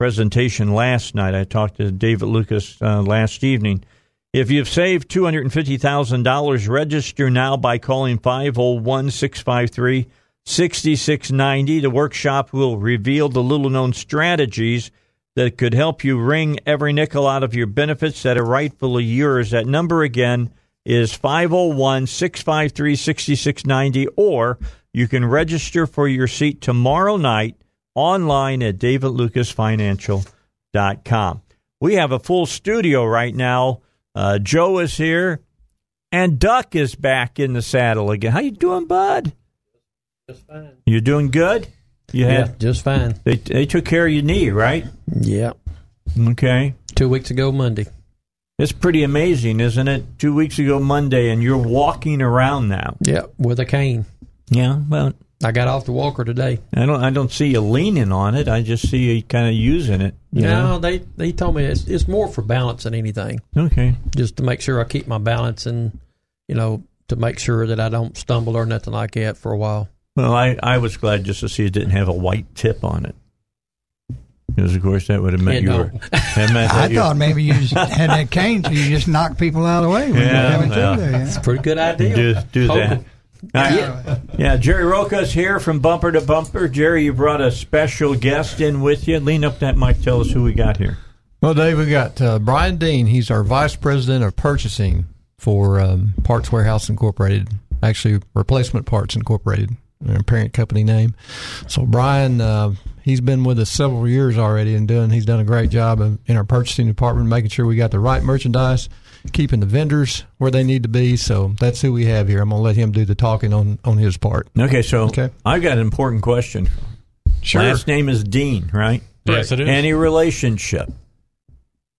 [SPEAKER 2] presentation last night. I talked to David Lucas uh, last evening. If you've saved $250,000, register now by calling 501 653 6690. The workshop will reveal the little known strategies that could help you wring every nickel out of your benefits that are rightfully yours. That number again is 501 653 6690, or you can register for your seat tomorrow night online at davidlucasfinancial.com. We have a full studio right now. Uh, Joe is here, and Duck is back in the saddle again. How you doing, bud?
[SPEAKER 18] Just fine.
[SPEAKER 2] You doing good? You
[SPEAKER 18] yeah,
[SPEAKER 2] had
[SPEAKER 18] just fine.
[SPEAKER 2] They they took care of your knee, right?
[SPEAKER 18] Yeah.
[SPEAKER 2] Okay.
[SPEAKER 18] Two weeks ago Monday.
[SPEAKER 2] It's pretty amazing, isn't it? Two weeks ago Monday, and you're walking around now.
[SPEAKER 18] Yeah, with a cane.
[SPEAKER 2] Yeah, well,
[SPEAKER 18] I got off the walker today.
[SPEAKER 2] I don't. I don't see you leaning on it. I just see you kind of using it. You
[SPEAKER 18] no,
[SPEAKER 2] know?
[SPEAKER 18] they they told me it's, it's more for balance than anything.
[SPEAKER 2] Okay.
[SPEAKER 18] Just to make sure I keep my balance and you know to make sure that I don't stumble or nothing like that for a while.
[SPEAKER 2] Well, I, I was glad just to see it didn't have a white tip on it. Because of course that would have meant
[SPEAKER 18] It
[SPEAKER 2] you were.
[SPEAKER 18] don't.
[SPEAKER 2] meant
[SPEAKER 19] I
[SPEAKER 2] you-
[SPEAKER 19] thought maybe you just had that cane so you just knock people out of the way. when you're
[SPEAKER 2] Yeah,
[SPEAKER 19] coming through there, yeah.
[SPEAKER 18] It's a pretty good idea.
[SPEAKER 2] Do, do
[SPEAKER 18] Hope
[SPEAKER 2] that.
[SPEAKER 18] It-
[SPEAKER 2] All right. Yeah, Jerry Roca's here from Bumper to Bumper. Jerry, you brought a special guest in with you. Lean up that mic. Tell us who we got here.
[SPEAKER 20] Well, Dave, we got uh, Brian Dean. He's our vice president of purchasing for um, Parts Warehouse Incorporated, actually Replacement Parts Incorporated, their parent company name. So Brian, uh, he's been with us several years already, and doing he's done a great job of, in our purchasing department, making sure we got the right merchandise, keeping the vendors where they need to be. So that's who we have here. I'm going to let him do the talking on on his part.
[SPEAKER 2] Okay, so
[SPEAKER 20] Okay.
[SPEAKER 2] I've got an important question.
[SPEAKER 20] Sure.
[SPEAKER 2] Last name is Dean, right?
[SPEAKER 21] Yes, it is.
[SPEAKER 2] Any relationship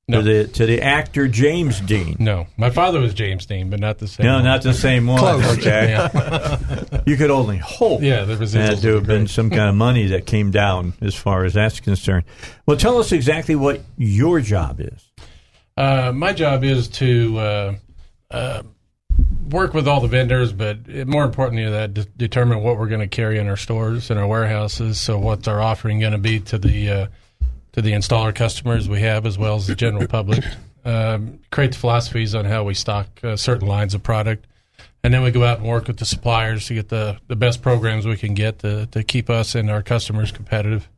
[SPEAKER 21] No.
[SPEAKER 2] to the to the actor James Dean?
[SPEAKER 21] No, my father was James Dean, but not the same.
[SPEAKER 2] No,
[SPEAKER 21] one.
[SPEAKER 2] not the same one.
[SPEAKER 21] Close.
[SPEAKER 2] Okay.
[SPEAKER 21] Yeah.
[SPEAKER 2] you could only hope.
[SPEAKER 21] Yeah, the residuals
[SPEAKER 2] had to have been some kind of money that came down as far as that's concerned. Well, tell us exactly what your job is.
[SPEAKER 21] Uh, my job is to uh, uh, work with all the vendors, but more importantly, that de- determine what we're going to carry in our stores and our warehouses. So, what's our offering going to be to the uh, to the installer customers we have, as well as the general public. Um, create the philosophies on how we stock uh, certain lines of product, and then we go out and work with the suppliers to get the, the best programs we can get to, to keep us and our customers competitive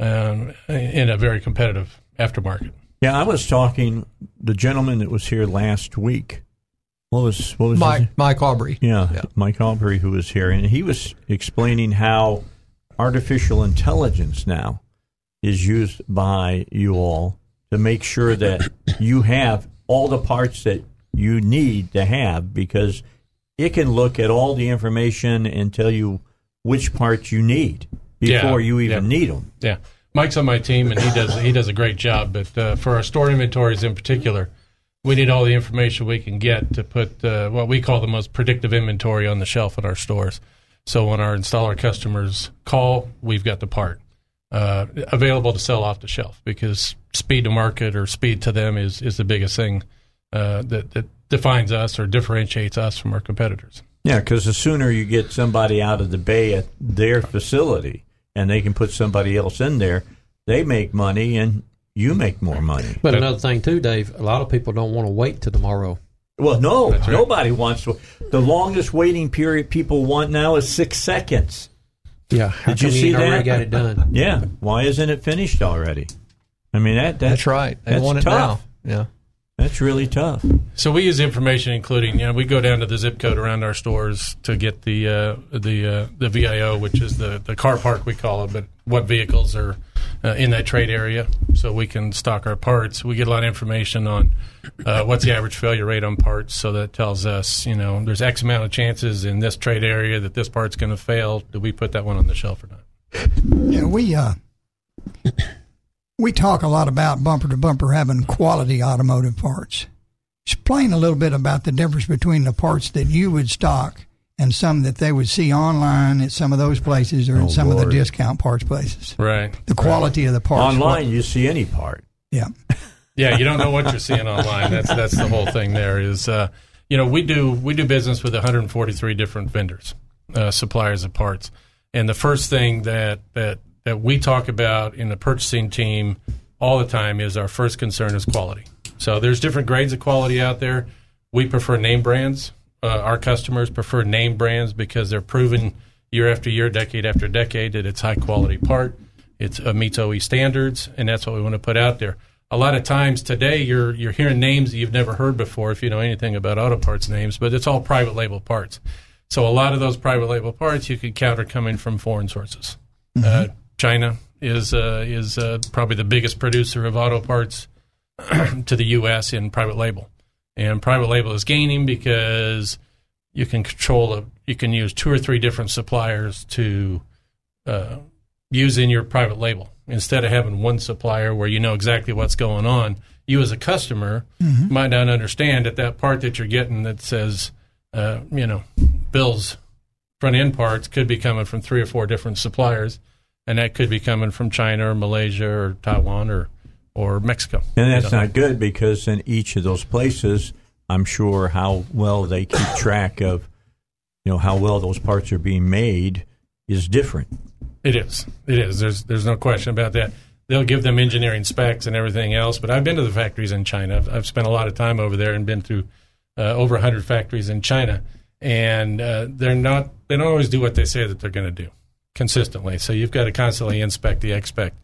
[SPEAKER 21] um, in a very competitive aftermarket.
[SPEAKER 2] Yeah, I was talking the gentleman that was here last week. What was what was
[SPEAKER 20] Mike
[SPEAKER 2] name?
[SPEAKER 20] Mike Aubrey.
[SPEAKER 2] Yeah, Mike Aubrey, who was here, and he was explaining how artificial intelligence now is used by you all to make sure that you have all the parts that you need to have because it can look at all the information and tell you which parts you need before
[SPEAKER 21] Yeah,
[SPEAKER 2] you even
[SPEAKER 21] yeah.
[SPEAKER 2] need them.
[SPEAKER 21] Yeah. Mike's on my team, and he does he does a great job. But uh, for our store inventories in particular, we need all the information we can get to put uh, what we call the most predictive inventory on the shelf in our stores. So when our installer customers call, we've got the part uh, available to sell off the shelf because speed to market or speed to them is is the biggest thing uh, that that defines us or differentiates us from our competitors.
[SPEAKER 2] Yeah, because the sooner you get somebody out of the bay at their facility, and they can put somebody else in there, they make money and you make more money.
[SPEAKER 18] But another thing too, Dave, a lot of people don't want to wait till tomorrow.
[SPEAKER 2] Well, no, nobody wants to. The longest waiting period people want now is six seconds.
[SPEAKER 18] Yeah,
[SPEAKER 2] Did you see that?
[SPEAKER 18] got it done?
[SPEAKER 2] Yeah. Why isn't it finished already? I mean that, that
[SPEAKER 20] That's right. They
[SPEAKER 2] that's
[SPEAKER 20] want it
[SPEAKER 2] tough.
[SPEAKER 20] now. Yeah.
[SPEAKER 2] That's really tough.
[SPEAKER 21] So we use information, including you know, we go down to the zip code around our stores to get the uh, the uh, the VIO, which is the the car park we call it, but what vehicles are uh, in that trade area, so we can stock our parts. We get a lot of information on uh, what's the average failure rate on parts, so that tells us you know there's X amount of chances in this trade area that this part's going to fail. Do we put that one on the shelf or not?
[SPEAKER 19] Yeah, we uh, we talk a lot about bumper to bumper having quality automotive parts. Explain a little bit about the difference between the parts that you would stock and some that they would see online at some of those places or in
[SPEAKER 2] Oh,
[SPEAKER 19] some of the discount parts places.
[SPEAKER 21] Right.
[SPEAKER 19] The quality of the parts.
[SPEAKER 2] Online, you see any part.
[SPEAKER 19] Yeah.
[SPEAKER 21] Yeah, you don't know what you're seeing online. That's that's the whole thing. There is, uh, you know, we do we do business with 143 different vendors, uh, suppliers of parts, and the first thing that that that we talk about in the purchasing team all the time is our first concern is quality. So there's different grades of quality out there. We prefer name brands. Uh, our customers prefer name brands because they're proven year after year, decade after decade that it's high quality part. It's uh, meets OE standards, and that's what we want to put out there. A lot of times today, you're you're hearing names that you've never heard before if you know anything about auto parts names, but it's all private label parts. So a lot of those private label parts you could count are coming from foreign sources. Uh, China is uh, is uh, probably the biggest producer of auto parts to the U.S. in private label, and private label is gaining because you can control a, you can use two or three different suppliers to uh, use in your private label instead of having one supplier where you know exactly what's going on. You as a customer
[SPEAKER 19] Mhm.
[SPEAKER 21] might not understand that that part that you're getting that says, uh, you know, Bill's front end parts could be coming from three or four different suppliers, and that could be coming from China or Malaysia or Taiwan or or Mexico.
[SPEAKER 2] And that's
[SPEAKER 21] You know?
[SPEAKER 2] not good because in each of those places, I'm sure how well they keep track of, you know, how well those parts are being made is different.
[SPEAKER 21] It is. It is. There's there's no question about that. They'll give them engineering specs and everything else. But I've been to the factories in China. I've, I've spent a lot of time over there and been through uh, over 100 factories in China, and uh, they're not. They don't always do what they say that they're going to do consistently. So you've got to constantly inspect the expect.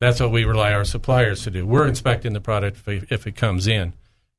[SPEAKER 21] That's what we rely our suppliers to do. We're inspecting the product if it, comes in.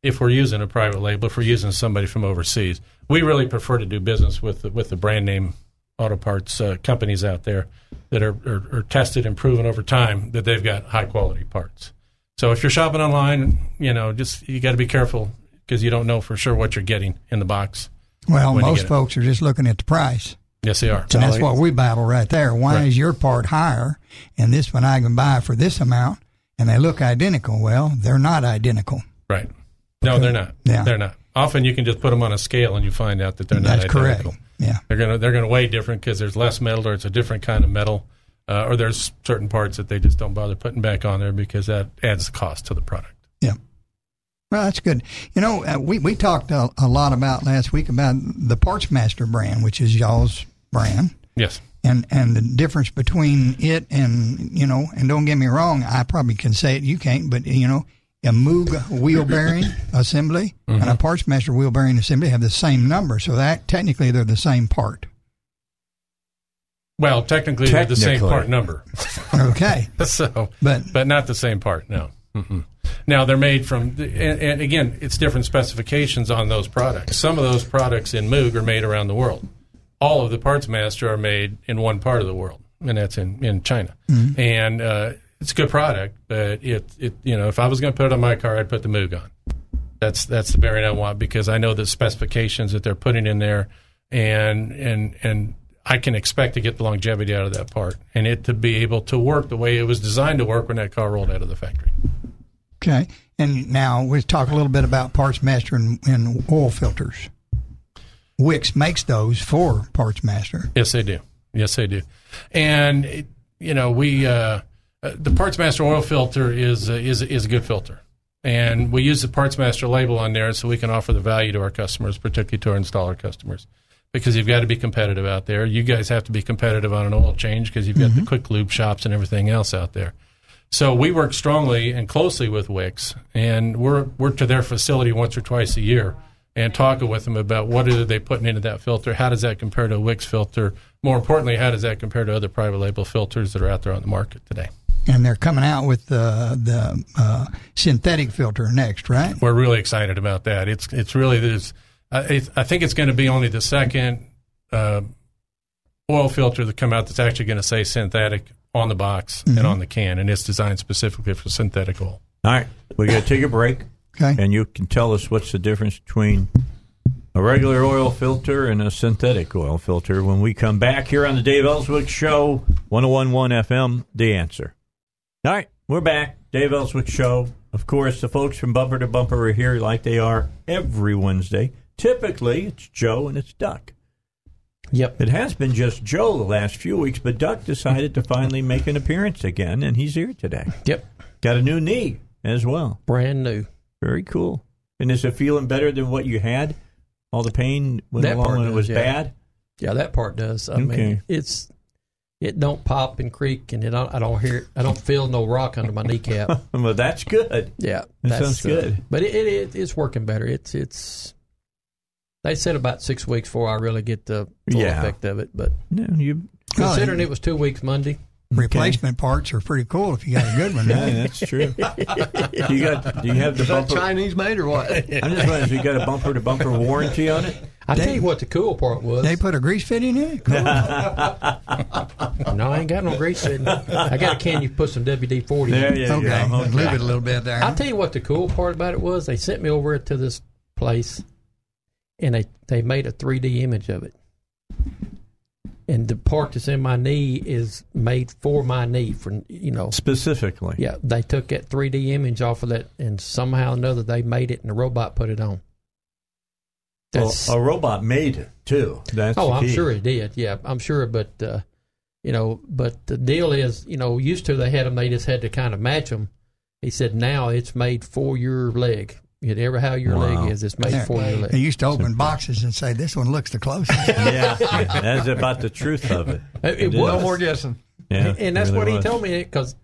[SPEAKER 21] If we're using a private label, if we're using somebody from overseas, we really prefer to do business with the, with the brand name auto parts uh, companies out there that are, are, are tested and proven over time that they've got high quality parts. So if you're shopping online, you know, just you got to be careful because you don't know for sure what you're getting in the box.
[SPEAKER 19] Well, most
[SPEAKER 21] get it.
[SPEAKER 19] folks are just looking at the price.
[SPEAKER 21] Yes, they are.
[SPEAKER 19] And that's what we battle right there. Why
[SPEAKER 21] Right.
[SPEAKER 19] is your part higher and this one I can buy for this amount and they look identical? Well, they're not identical.
[SPEAKER 21] Right. No, they're not.
[SPEAKER 19] Yeah.
[SPEAKER 21] They're not. Often you can just put them on a scale and you find out that they're not
[SPEAKER 19] That's correct. Yeah.
[SPEAKER 21] They're gonna they're gonna weigh different because there's less metal or it's a different kind of metal, uh, or there's certain parts that they just don't bother putting back on there because that adds the cost to the product.
[SPEAKER 19] Yeah. Well, that's good. You know, uh, we, we talked a, a lot about last week about the Parts Master brand, which is y'all's brand.
[SPEAKER 21] Yes.
[SPEAKER 19] And, and the difference between it and, you know, and don't get me wrong, I probably can say it, you can't, but, you know, a Moog wheel bearing assembly and a mm-hmm. Parts Master wheel bearing assembly have the same number. So that technically they're the same part.
[SPEAKER 21] Well, technically, they're the same part number.
[SPEAKER 19] Okay.
[SPEAKER 21] so,
[SPEAKER 19] but
[SPEAKER 21] but not the same part. No. Mm-mm. Now they're made from, and, and again, it's different specifications on those products. Some of those products in Moog are made around the world. All of the parts master are made in one part of the world, and that's in in China.
[SPEAKER 19] Mhm.
[SPEAKER 21] And uh, it's a good product, but it it you know if I was going to put it on my car, I'd put the Moog on. That's that's the bearing I want because I know the specifications that they're putting in there, and and and I can expect to get the longevity out of that part and it to be able to work the way it was designed to work when that car rolled out of the factory.
[SPEAKER 19] Okay. And now we talk a little bit about Parts Master and, and oil filters. Wix makes those for Parts Master.
[SPEAKER 21] Yes, they do. Yes, they do. And it, you know, we uh, uh, the Parts Master oil filter is uh, is is a good filter, and we use the Parts Master label on there so we can offer the value to our customers, particularly to our installer customers. Because you've got to be competitive out there. You guys have to be competitive on an oil change because you've got
[SPEAKER 19] Mm-hmm.
[SPEAKER 21] the quick lube shops and everything else out there. So we work strongly and closely with Wix, and we're we're to their facility once or twice a year and talking with them about what are they putting into that filter, how does that compare to a Wix filter, more importantly, how does that compare to other private label filters that are out there on the market today.
[SPEAKER 19] And they're coming out with the, the uh, synthetic filter next, right?
[SPEAKER 21] We're really excited about that. It's it's really there's I, I think it's going to be only the second uh, oil filter that come out that's actually going to say synthetic on the box
[SPEAKER 19] Mhm.
[SPEAKER 21] and on the can, and it's designed specifically for synthetic oil.
[SPEAKER 2] All right, we got to take a break.
[SPEAKER 19] Okay.
[SPEAKER 2] And you can tell us what's the difference between a regular oil filter and a synthetic oil filter when we come back here on the Dave Elswick Show, 1011 FM, The Answer. All right, we're back. Dave Elswick Show. Of course, the folks from Bumper to Bumper are here like they are every Wednesday. Typically, it's Joe and it's Duck.
[SPEAKER 18] Yep.
[SPEAKER 2] It has been just Joe the last few weeks, but Duck decided to finally make an appearance again, and he's here today.
[SPEAKER 18] Yep.
[SPEAKER 2] Got a new knee as well.
[SPEAKER 18] Brand new.
[SPEAKER 2] Very cool. And is it feeling better than what you had? All the pain went
[SPEAKER 18] That
[SPEAKER 2] along when it was
[SPEAKER 18] yeah.
[SPEAKER 2] bad?
[SPEAKER 18] Yeah, that part does. I
[SPEAKER 2] Okay.
[SPEAKER 18] mean, it's it don't pop and creak, and it I don't hear I don't feel no rock under my kneecap.
[SPEAKER 2] well, that's good.
[SPEAKER 18] Yeah,
[SPEAKER 2] That
[SPEAKER 18] that's,
[SPEAKER 2] sounds
[SPEAKER 18] uh,
[SPEAKER 2] good.
[SPEAKER 18] but it, it, it it's working better. It's it's. They said about six weeks before I really get the full
[SPEAKER 2] Yeah.
[SPEAKER 18] effect of it, but
[SPEAKER 2] No, you
[SPEAKER 18] considering it was two weeks Monday,
[SPEAKER 19] Replacement parts are pretty cool if you got a good one.
[SPEAKER 2] Yeah, that's true. you got? Do you have the
[SPEAKER 20] Is
[SPEAKER 2] bumper?
[SPEAKER 20] Chinese made or what?
[SPEAKER 2] I'm just wondering if you got a bumper to bumper warranty on it.
[SPEAKER 18] I tell you what, the cool part was
[SPEAKER 19] They put a grease fitting in it. Cool.
[SPEAKER 18] no, I ain't got no grease fitting. I got a can you put some WD forty.
[SPEAKER 2] There you
[SPEAKER 19] okay,
[SPEAKER 2] go.
[SPEAKER 19] lube it a little bit there.
[SPEAKER 18] I'll tell you what the cool part about it was. They sent me over to this place, and they they made a 3D image of it. And the part that's in my knee is made for my knee, for you know.
[SPEAKER 2] Specifically.
[SPEAKER 18] Yeah, they took that 3D image off of that, and somehow or another they made it, and the robot put it on.
[SPEAKER 2] Well, a robot made it too. That's
[SPEAKER 18] oh, I'm sure it did. Yeah, I'm sure. But uh, you know, but the deal is, you know, used to they had them, they just had to kind of match them. He said now it's made for your leg. Whatever how your
[SPEAKER 2] Wow.
[SPEAKER 18] leg is, it's made
[SPEAKER 19] Yeah.
[SPEAKER 18] for your
[SPEAKER 19] They
[SPEAKER 18] leg.
[SPEAKER 19] used to open boxes and say, "This one looks the closest."
[SPEAKER 2] yeah, that's about the truth of it.
[SPEAKER 18] It- it
[SPEAKER 2] is.
[SPEAKER 18] was.
[SPEAKER 20] No more guessing.
[SPEAKER 2] Yeah,
[SPEAKER 18] and that's
[SPEAKER 2] it
[SPEAKER 18] what
[SPEAKER 2] really
[SPEAKER 18] he
[SPEAKER 2] was.
[SPEAKER 18] told me because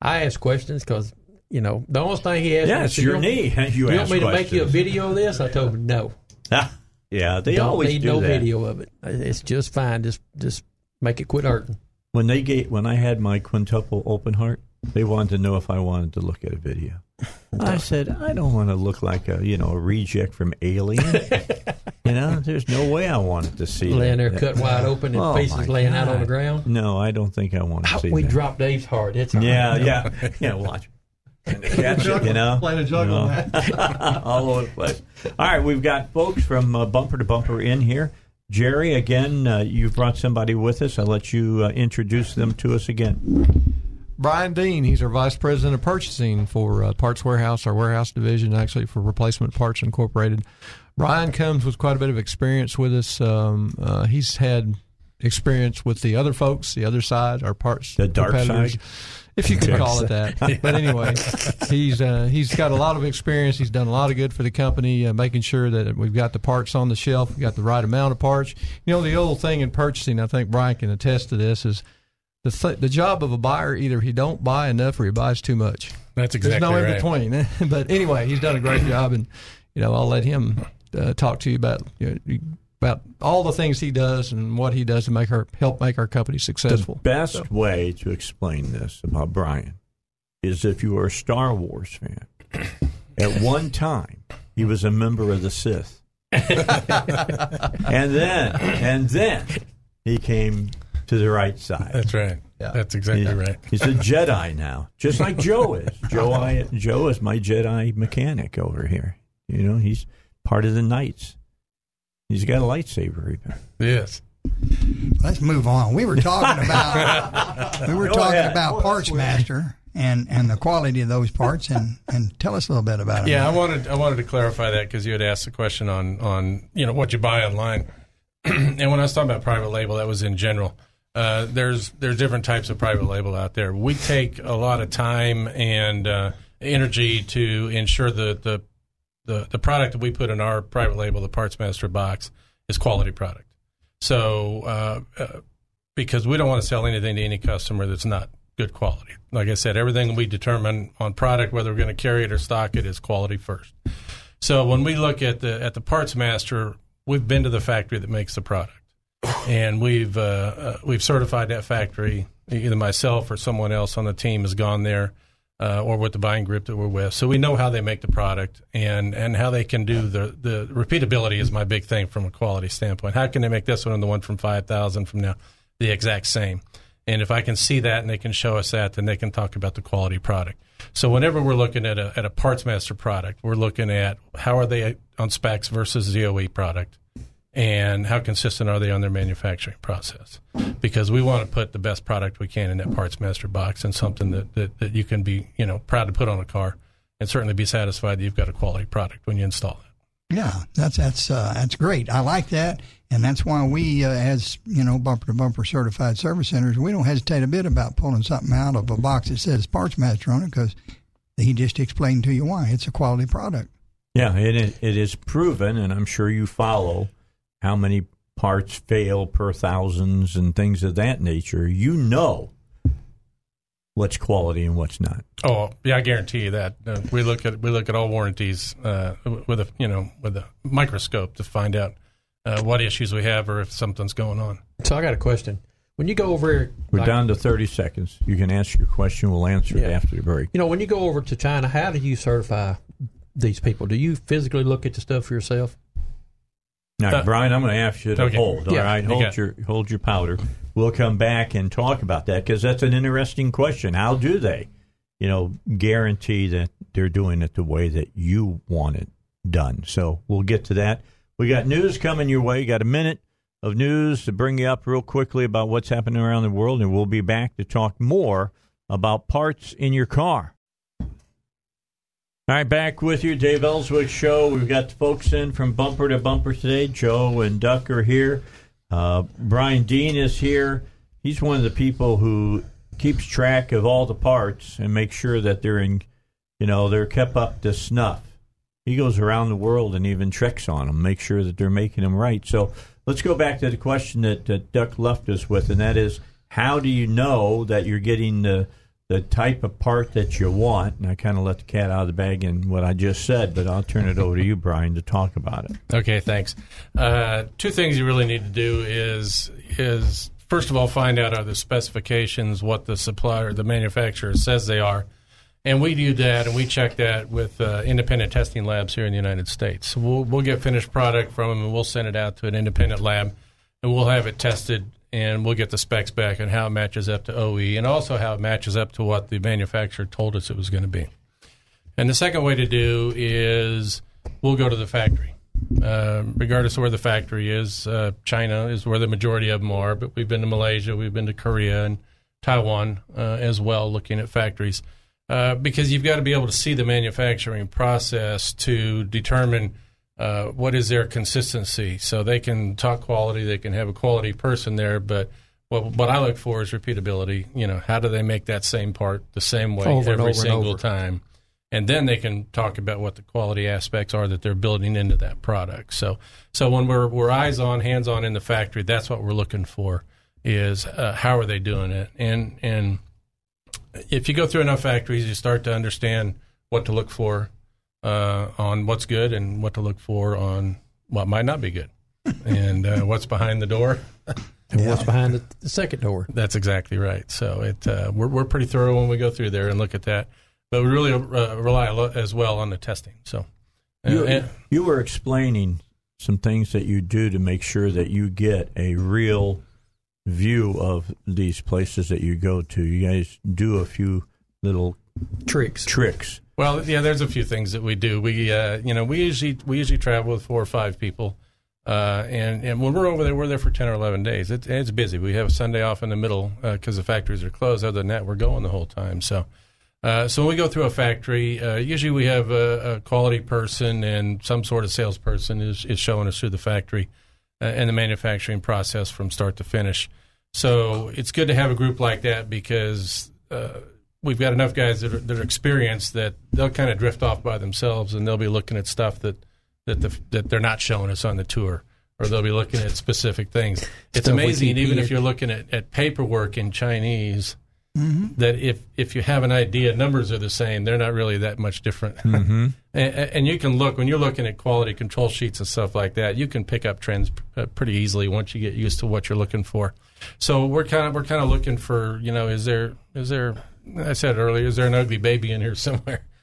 [SPEAKER 18] I asked questions because you know the only thing he asked
[SPEAKER 2] Yeah,
[SPEAKER 18] me
[SPEAKER 2] it's
[SPEAKER 18] said,
[SPEAKER 2] your
[SPEAKER 18] "You
[SPEAKER 2] knee.
[SPEAKER 18] want-
[SPEAKER 2] You
[SPEAKER 18] You, want
[SPEAKER 2] ask
[SPEAKER 18] me to make you a video of this? I told him no.
[SPEAKER 2] Ah, yeah, they
[SPEAKER 18] Don't
[SPEAKER 2] always
[SPEAKER 18] need
[SPEAKER 2] do
[SPEAKER 18] no
[SPEAKER 2] that.
[SPEAKER 18] video of it. It's just fine. Just just make it quit hurting.
[SPEAKER 2] When they get when I had my quintuple open heart, they wanted to know if I wanted to look at a video. I said I don't want to look like a you know a reject from Alien. you know, there's no way I wanted to see
[SPEAKER 18] Laying there
[SPEAKER 2] that.
[SPEAKER 18] cut wide open and
[SPEAKER 2] Oh,
[SPEAKER 18] pieces
[SPEAKER 2] my
[SPEAKER 18] laying out on the ground.
[SPEAKER 2] No, I don't think I want to see
[SPEAKER 18] we
[SPEAKER 2] that.
[SPEAKER 18] dropped Dave's heart. It's all
[SPEAKER 2] Yeah,
[SPEAKER 18] right.
[SPEAKER 2] yeah, yeah. Watch. Catch it, you know,
[SPEAKER 20] Playing a juggle
[SPEAKER 2] You know? all over the place. All right, we've got folks from uh, Bumper to Bumper in here. Jerry, again, uh, you've brought somebody with us. I'll let you uh, introduce them to us again.
[SPEAKER 20] Brian Dean, he's our vice president of purchasing for uh, Parts Warehouse, our warehouse division, actually for Replacement Parts Incorporated. Brian comes with quite a bit of experience with us. Um, uh, he's had experience with the other folks, the other side, our parts
[SPEAKER 2] The dark side?
[SPEAKER 20] if you could call it that. But anyway, he's uh, he's got a lot of experience. He's done a lot of good for the company, uh, making sure that we've got the parts on the shelf, we've got the right amount of parts. You know, the old thing in purchasing, I think Brian can attest to this, is the th- the job of a buyer either he don't buy enough or he buys too much.
[SPEAKER 21] That's exactly
[SPEAKER 20] There's
[SPEAKER 21] exactly
[SPEAKER 20] no in between. but anyway, he's done a great job, and you know I'll let him uh, talk to you about you know, about all the things he does and what he does to make our help make our company successful.
[SPEAKER 2] The best way to explain this about Brian is if you were a Star Wars fan. At one time, he was a member of the Sith, and then and then he came to the right side.
[SPEAKER 21] That's right. Yeah. That's exactly
[SPEAKER 2] He's-
[SPEAKER 21] right.
[SPEAKER 2] He's a Jedi now, just like Joe is. Joe, I, Joe is my Jedi mechanic over here. You know, he's part of the Knights. He's got a lightsaber even.
[SPEAKER 21] Yes.
[SPEAKER 19] Let's move on. We were talking about we were
[SPEAKER 2] Go
[SPEAKER 19] talking
[SPEAKER 2] ahead.
[SPEAKER 19] about Parts Master and and the quality of those parts, and and tell us a little bit about it.
[SPEAKER 21] Yeah, I wanted I wanted to clarify that because you had asked the question on on you know what you buy online, and when I was talking about private label, that was in general. Uh, there's there's different types of private label out there. We take a lot of time and uh, energy to ensure that the, the the product that we put in our private label, the Parts Master box, is quality product. So uh, uh, because we don't want to sell anything to any customer that's not good quality. Like I said, everything we determine on product, whether we're going to carry it or stock it, is quality first. So when we look at the at the parts master, we've been to the factory that makes the product, and we've uh, uh, we've certified that factory. Either myself or someone else on the team has gone there, uh, or with the buying group that we're with. So we know how they make the product and and how they can do the the repeatability is my big thing from a quality standpoint. How can they make this one and the one from five thousand from now the exact same? And if I can see that and they can show us that, then they can talk about the quality product. So whenever we're looking at a, at a parts master product, we're looking at how are they on specs versus ZOE product and how consistent are they on their manufacturing process? Because we want to put the best product we can in that parts master box and something that, that, that you can be, you know, proud to put on a car and certainly be satisfied that you've got a quality product when you install it.
[SPEAKER 19] Yeah, that's that's uh, that's great. I like that, and that's why we, uh, as you know, bumper to bumper certified service centers, we don't hesitate a bit about pulling something out of a box that says Parts Master on it because he just explained to you why it's a quality product.
[SPEAKER 2] Yeah, it is, it is proven, and I'm sure you follow how many parts fail per thousands and things of that nature. You know what's quality and what's not.
[SPEAKER 21] Oh yeah, I guarantee you that. Uh, we look at we look at all warranties uh, with a you know with a microscope to find out uh, what issues we have or if something's going on.
[SPEAKER 18] So I got a question. When you go over,
[SPEAKER 2] We're
[SPEAKER 18] like-
[SPEAKER 2] down to 30 seconds. You can ask your question. We'll answer it after the break.
[SPEAKER 18] you know, when you go over to China, how do you certify these people? Do you physically look at the stuff for yourself?
[SPEAKER 2] Now,
[SPEAKER 18] Uh,
[SPEAKER 2] Brian, I'm going to ask you to
[SPEAKER 18] okay.
[SPEAKER 2] hold. All
[SPEAKER 18] Yeah,
[SPEAKER 2] right, hold your hold your powder. We'll come back and talk about that because that's an interesting question. How do they, you know, guarantee that they're doing it the way that you want it done? So we'll get to that. We got news coming your way. Got a minute of news to bring you up real quickly about what's happening around the world, and we'll be back to talk more about parts in your car. All right, back with you, Dave Elswick Show. We've got folks in from Bumper to Bumper today. Joe and Duck are here. Uh, Brian Dean is here. He's one of the people who keeps track of all the parts and makes sure that they're in, you know, they're kept up to snuff. He goes around the world and even checks on them, make sure that they're making them right. So let's go back to the question that, that Duck left us with, and that is, how do you know that you're getting the the type of part that you want. And I kind of let the cat out of the bag in what I just said, but I'll turn it over to you, Brian, to talk about it.
[SPEAKER 21] Okay, thanks. Uh, two things you really need to do is is first of all find out are the specifications what the supplier, the manufacturer says they are, and we do that and we check that with uh, independent testing labs here in the United States. So we'll we'll get finished product from them and we'll send it out to an independent lab, and we'll have it tested and we'll get the specs back and how it matches up to OE and also how it matches up to what the manufacturer told us it was going to be. And the second way to do is we'll go to the factory. Uh, regardless of where the factory is, uh, China is where the majority of them are, but we've been to Malaysia, we've been to Korea and Taiwan uh, as well, looking at factories. Uh, because you've got to be able to see the manufacturing process to determine uh, what is their consistency. So they can talk quality, they can have a quality person there, but what, what I look for is repeatability. You know, how do they make that same part the same way
[SPEAKER 18] Over and
[SPEAKER 21] every
[SPEAKER 18] and
[SPEAKER 21] single
[SPEAKER 18] over.
[SPEAKER 21] time? And then they can talk about what the quality aspects are that they're building into that product. So, so when we're we're eyes on, hands on in the factory, that's what we're looking for. Is uh, how are they doing it? And and if you go through enough factories, you start to understand what to look for uh, on what's good and what to look for on what might not be good, and uh, what's behind the door.
[SPEAKER 18] And what's behind the, the second door?
[SPEAKER 21] That's exactly right. So it uh, we're we're pretty thorough when we go through there and look at that, but we really uh, rely a lot as well on the testing. So uh,
[SPEAKER 2] You,
[SPEAKER 21] and-
[SPEAKER 2] you were explaining some things that you do to make sure that you get a real view of these places that you go to. You guys do a few little
[SPEAKER 18] tricks.
[SPEAKER 2] Tricks.
[SPEAKER 21] Well, yeah, there's a few things that we do. We, uh, you know, we usually we usually travel with four or five people Uh, and and when we're over there, we're there for ten or eleven days. It, it's busy. We have a Sunday off in the middle because the factories are closed. Other than that, we're going the whole time. So. Uh, so when we go through a factory, uh, usually we have a, a, quality person and some sort of salesperson is, is showing us through the factory uh, and the manufacturing process from start to finish. So it's good to have a group like that because uh, we've got enough guys that are, that are experienced that they'll kind of drift off by themselves and they'll be looking at stuff that that the, that they're not showing us on the tour. Or they'll be looking at specific things. It's
[SPEAKER 18] we
[SPEAKER 21] amazing, even if you're looking at, at paperwork in Chinese,
[SPEAKER 19] Mhm.
[SPEAKER 21] that if if you have an idea, numbers are the same. They're not really that much different.
[SPEAKER 2] Mhm.
[SPEAKER 21] and, and you can look when you're looking at quality control sheets and stuff like that. You can pick up trends uh, pretty easily once you get used to what you're looking for. So we're kind of we're kind of looking for you know is there is there I said earlier is there an ugly baby in here somewhere?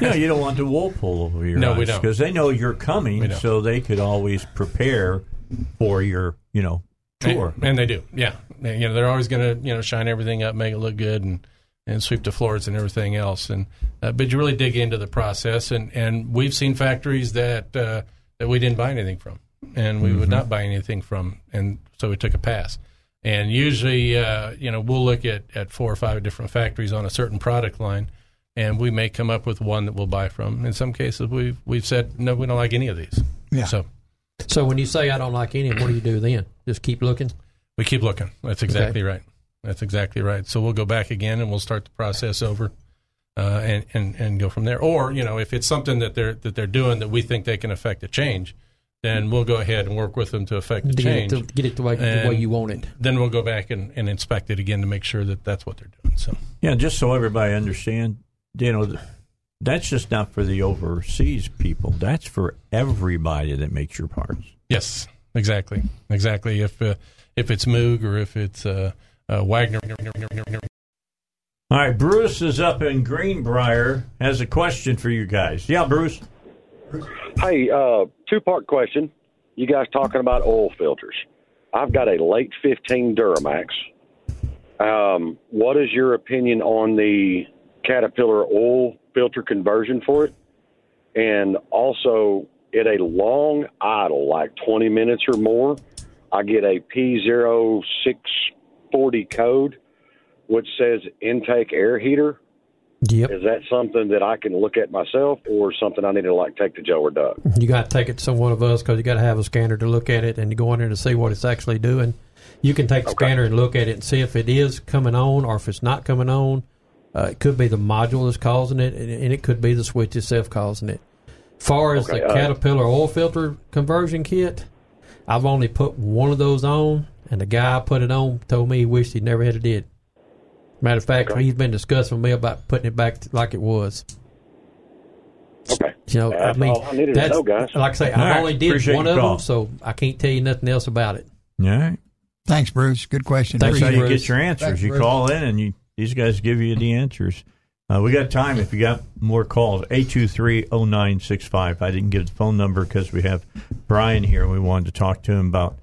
[SPEAKER 2] no, you don't want the wool pull over your
[SPEAKER 21] No,
[SPEAKER 2] eyes
[SPEAKER 21] we don't.
[SPEAKER 2] because they know you're coming, so they could always prepare for your, you know, tour.
[SPEAKER 21] And, and they do, yeah. And, You know, they're always going to you know shine everything up, make it look good, and and sweep the floors and everything else. And uh, but you really dig into the process, and and we've seen factories that uh, that we didn't buy anything from, and we would
[SPEAKER 2] Mhm.
[SPEAKER 21] not buy anything from, and so we took a pass. And usually, uh, you know, we'll look at, at four or five different factories on a certain product line, and we may come up with one that we'll buy from. In some cases, we've we've said no, we don't like any of these.
[SPEAKER 19] Yeah.
[SPEAKER 21] So
[SPEAKER 18] So when you say I don't like any, what do you do then? Just keep looking.
[SPEAKER 21] we keep looking. That's exactly right. That's exactly right. So we'll go back again and we'll start the process over, uh, and and and go from there. Or you know, if it's something that they're that they're doing that we think they can affect a change, then we'll go ahead and work with them to affect the
[SPEAKER 18] To get it
[SPEAKER 21] change.
[SPEAKER 18] to- get it the way- the way you want it.
[SPEAKER 21] Then we'll go back and, and inspect it again to make sure that that's what they're doing. So
[SPEAKER 2] Yeah, just so everybody understand, you know, that's just not for the overseas people. That's for everybody that makes your parts.
[SPEAKER 21] yes, exactly, exactly. If uh, if it's Moog or if it's uh, uh, Wagner.
[SPEAKER 2] All right, Bruce is up in Greenbrier. Has a question for you guys. Yeah, Bruce.
[SPEAKER 22] Hey, uh, two part question. You guys talking about oil filters? I've got a late 15 Duramax. Um, what is your opinion on the Caterpillar oil filter conversion for it? And also, at a long idle, like 20 minutes or more, I get a P0640 code, which says intake air heater.
[SPEAKER 18] Yep.
[SPEAKER 22] Is that something that I can look at myself, or something I need to like take to Joe or Doug?
[SPEAKER 18] You got to take it to one of us because you got to have a scanner to look at it and go in there to see what it's actually doing. You can take the scanner and look at it and see if it is coming on or if it's not coming on. Uh, it could be the module that's causing it, and and it could be the switch itself causing it. Far as
[SPEAKER 22] Okay,
[SPEAKER 18] the
[SPEAKER 22] uh,
[SPEAKER 18] Caterpillar oil filter conversion kit, I've only put one of those on, and the guy I put it on told me he wished he never had it did. Matter of fact, he's been discussing with me about putting it back like it was.
[SPEAKER 22] Okay.
[SPEAKER 18] You know,
[SPEAKER 22] That's
[SPEAKER 18] I mean,
[SPEAKER 22] all I needed to
[SPEAKER 18] that's-
[SPEAKER 22] know, guys.
[SPEAKER 18] Like I say,
[SPEAKER 2] All
[SPEAKER 18] I
[SPEAKER 2] right,
[SPEAKER 18] only did
[SPEAKER 2] appreciate
[SPEAKER 18] one of
[SPEAKER 2] call.
[SPEAKER 18] them, so I can't tell you nothing else about it.
[SPEAKER 2] All right.
[SPEAKER 19] Thanks, Bruce. Good question.
[SPEAKER 2] That's how you
[SPEAKER 19] Bruce.
[SPEAKER 2] get your answers.
[SPEAKER 19] Thanks,
[SPEAKER 2] you
[SPEAKER 19] Bruce.
[SPEAKER 2] call in, and you these guys give you the answers. Uh, we got time if you got more calls. 823-0965. I didn't give the phone number because we have Brian here. We wanted to talk to him about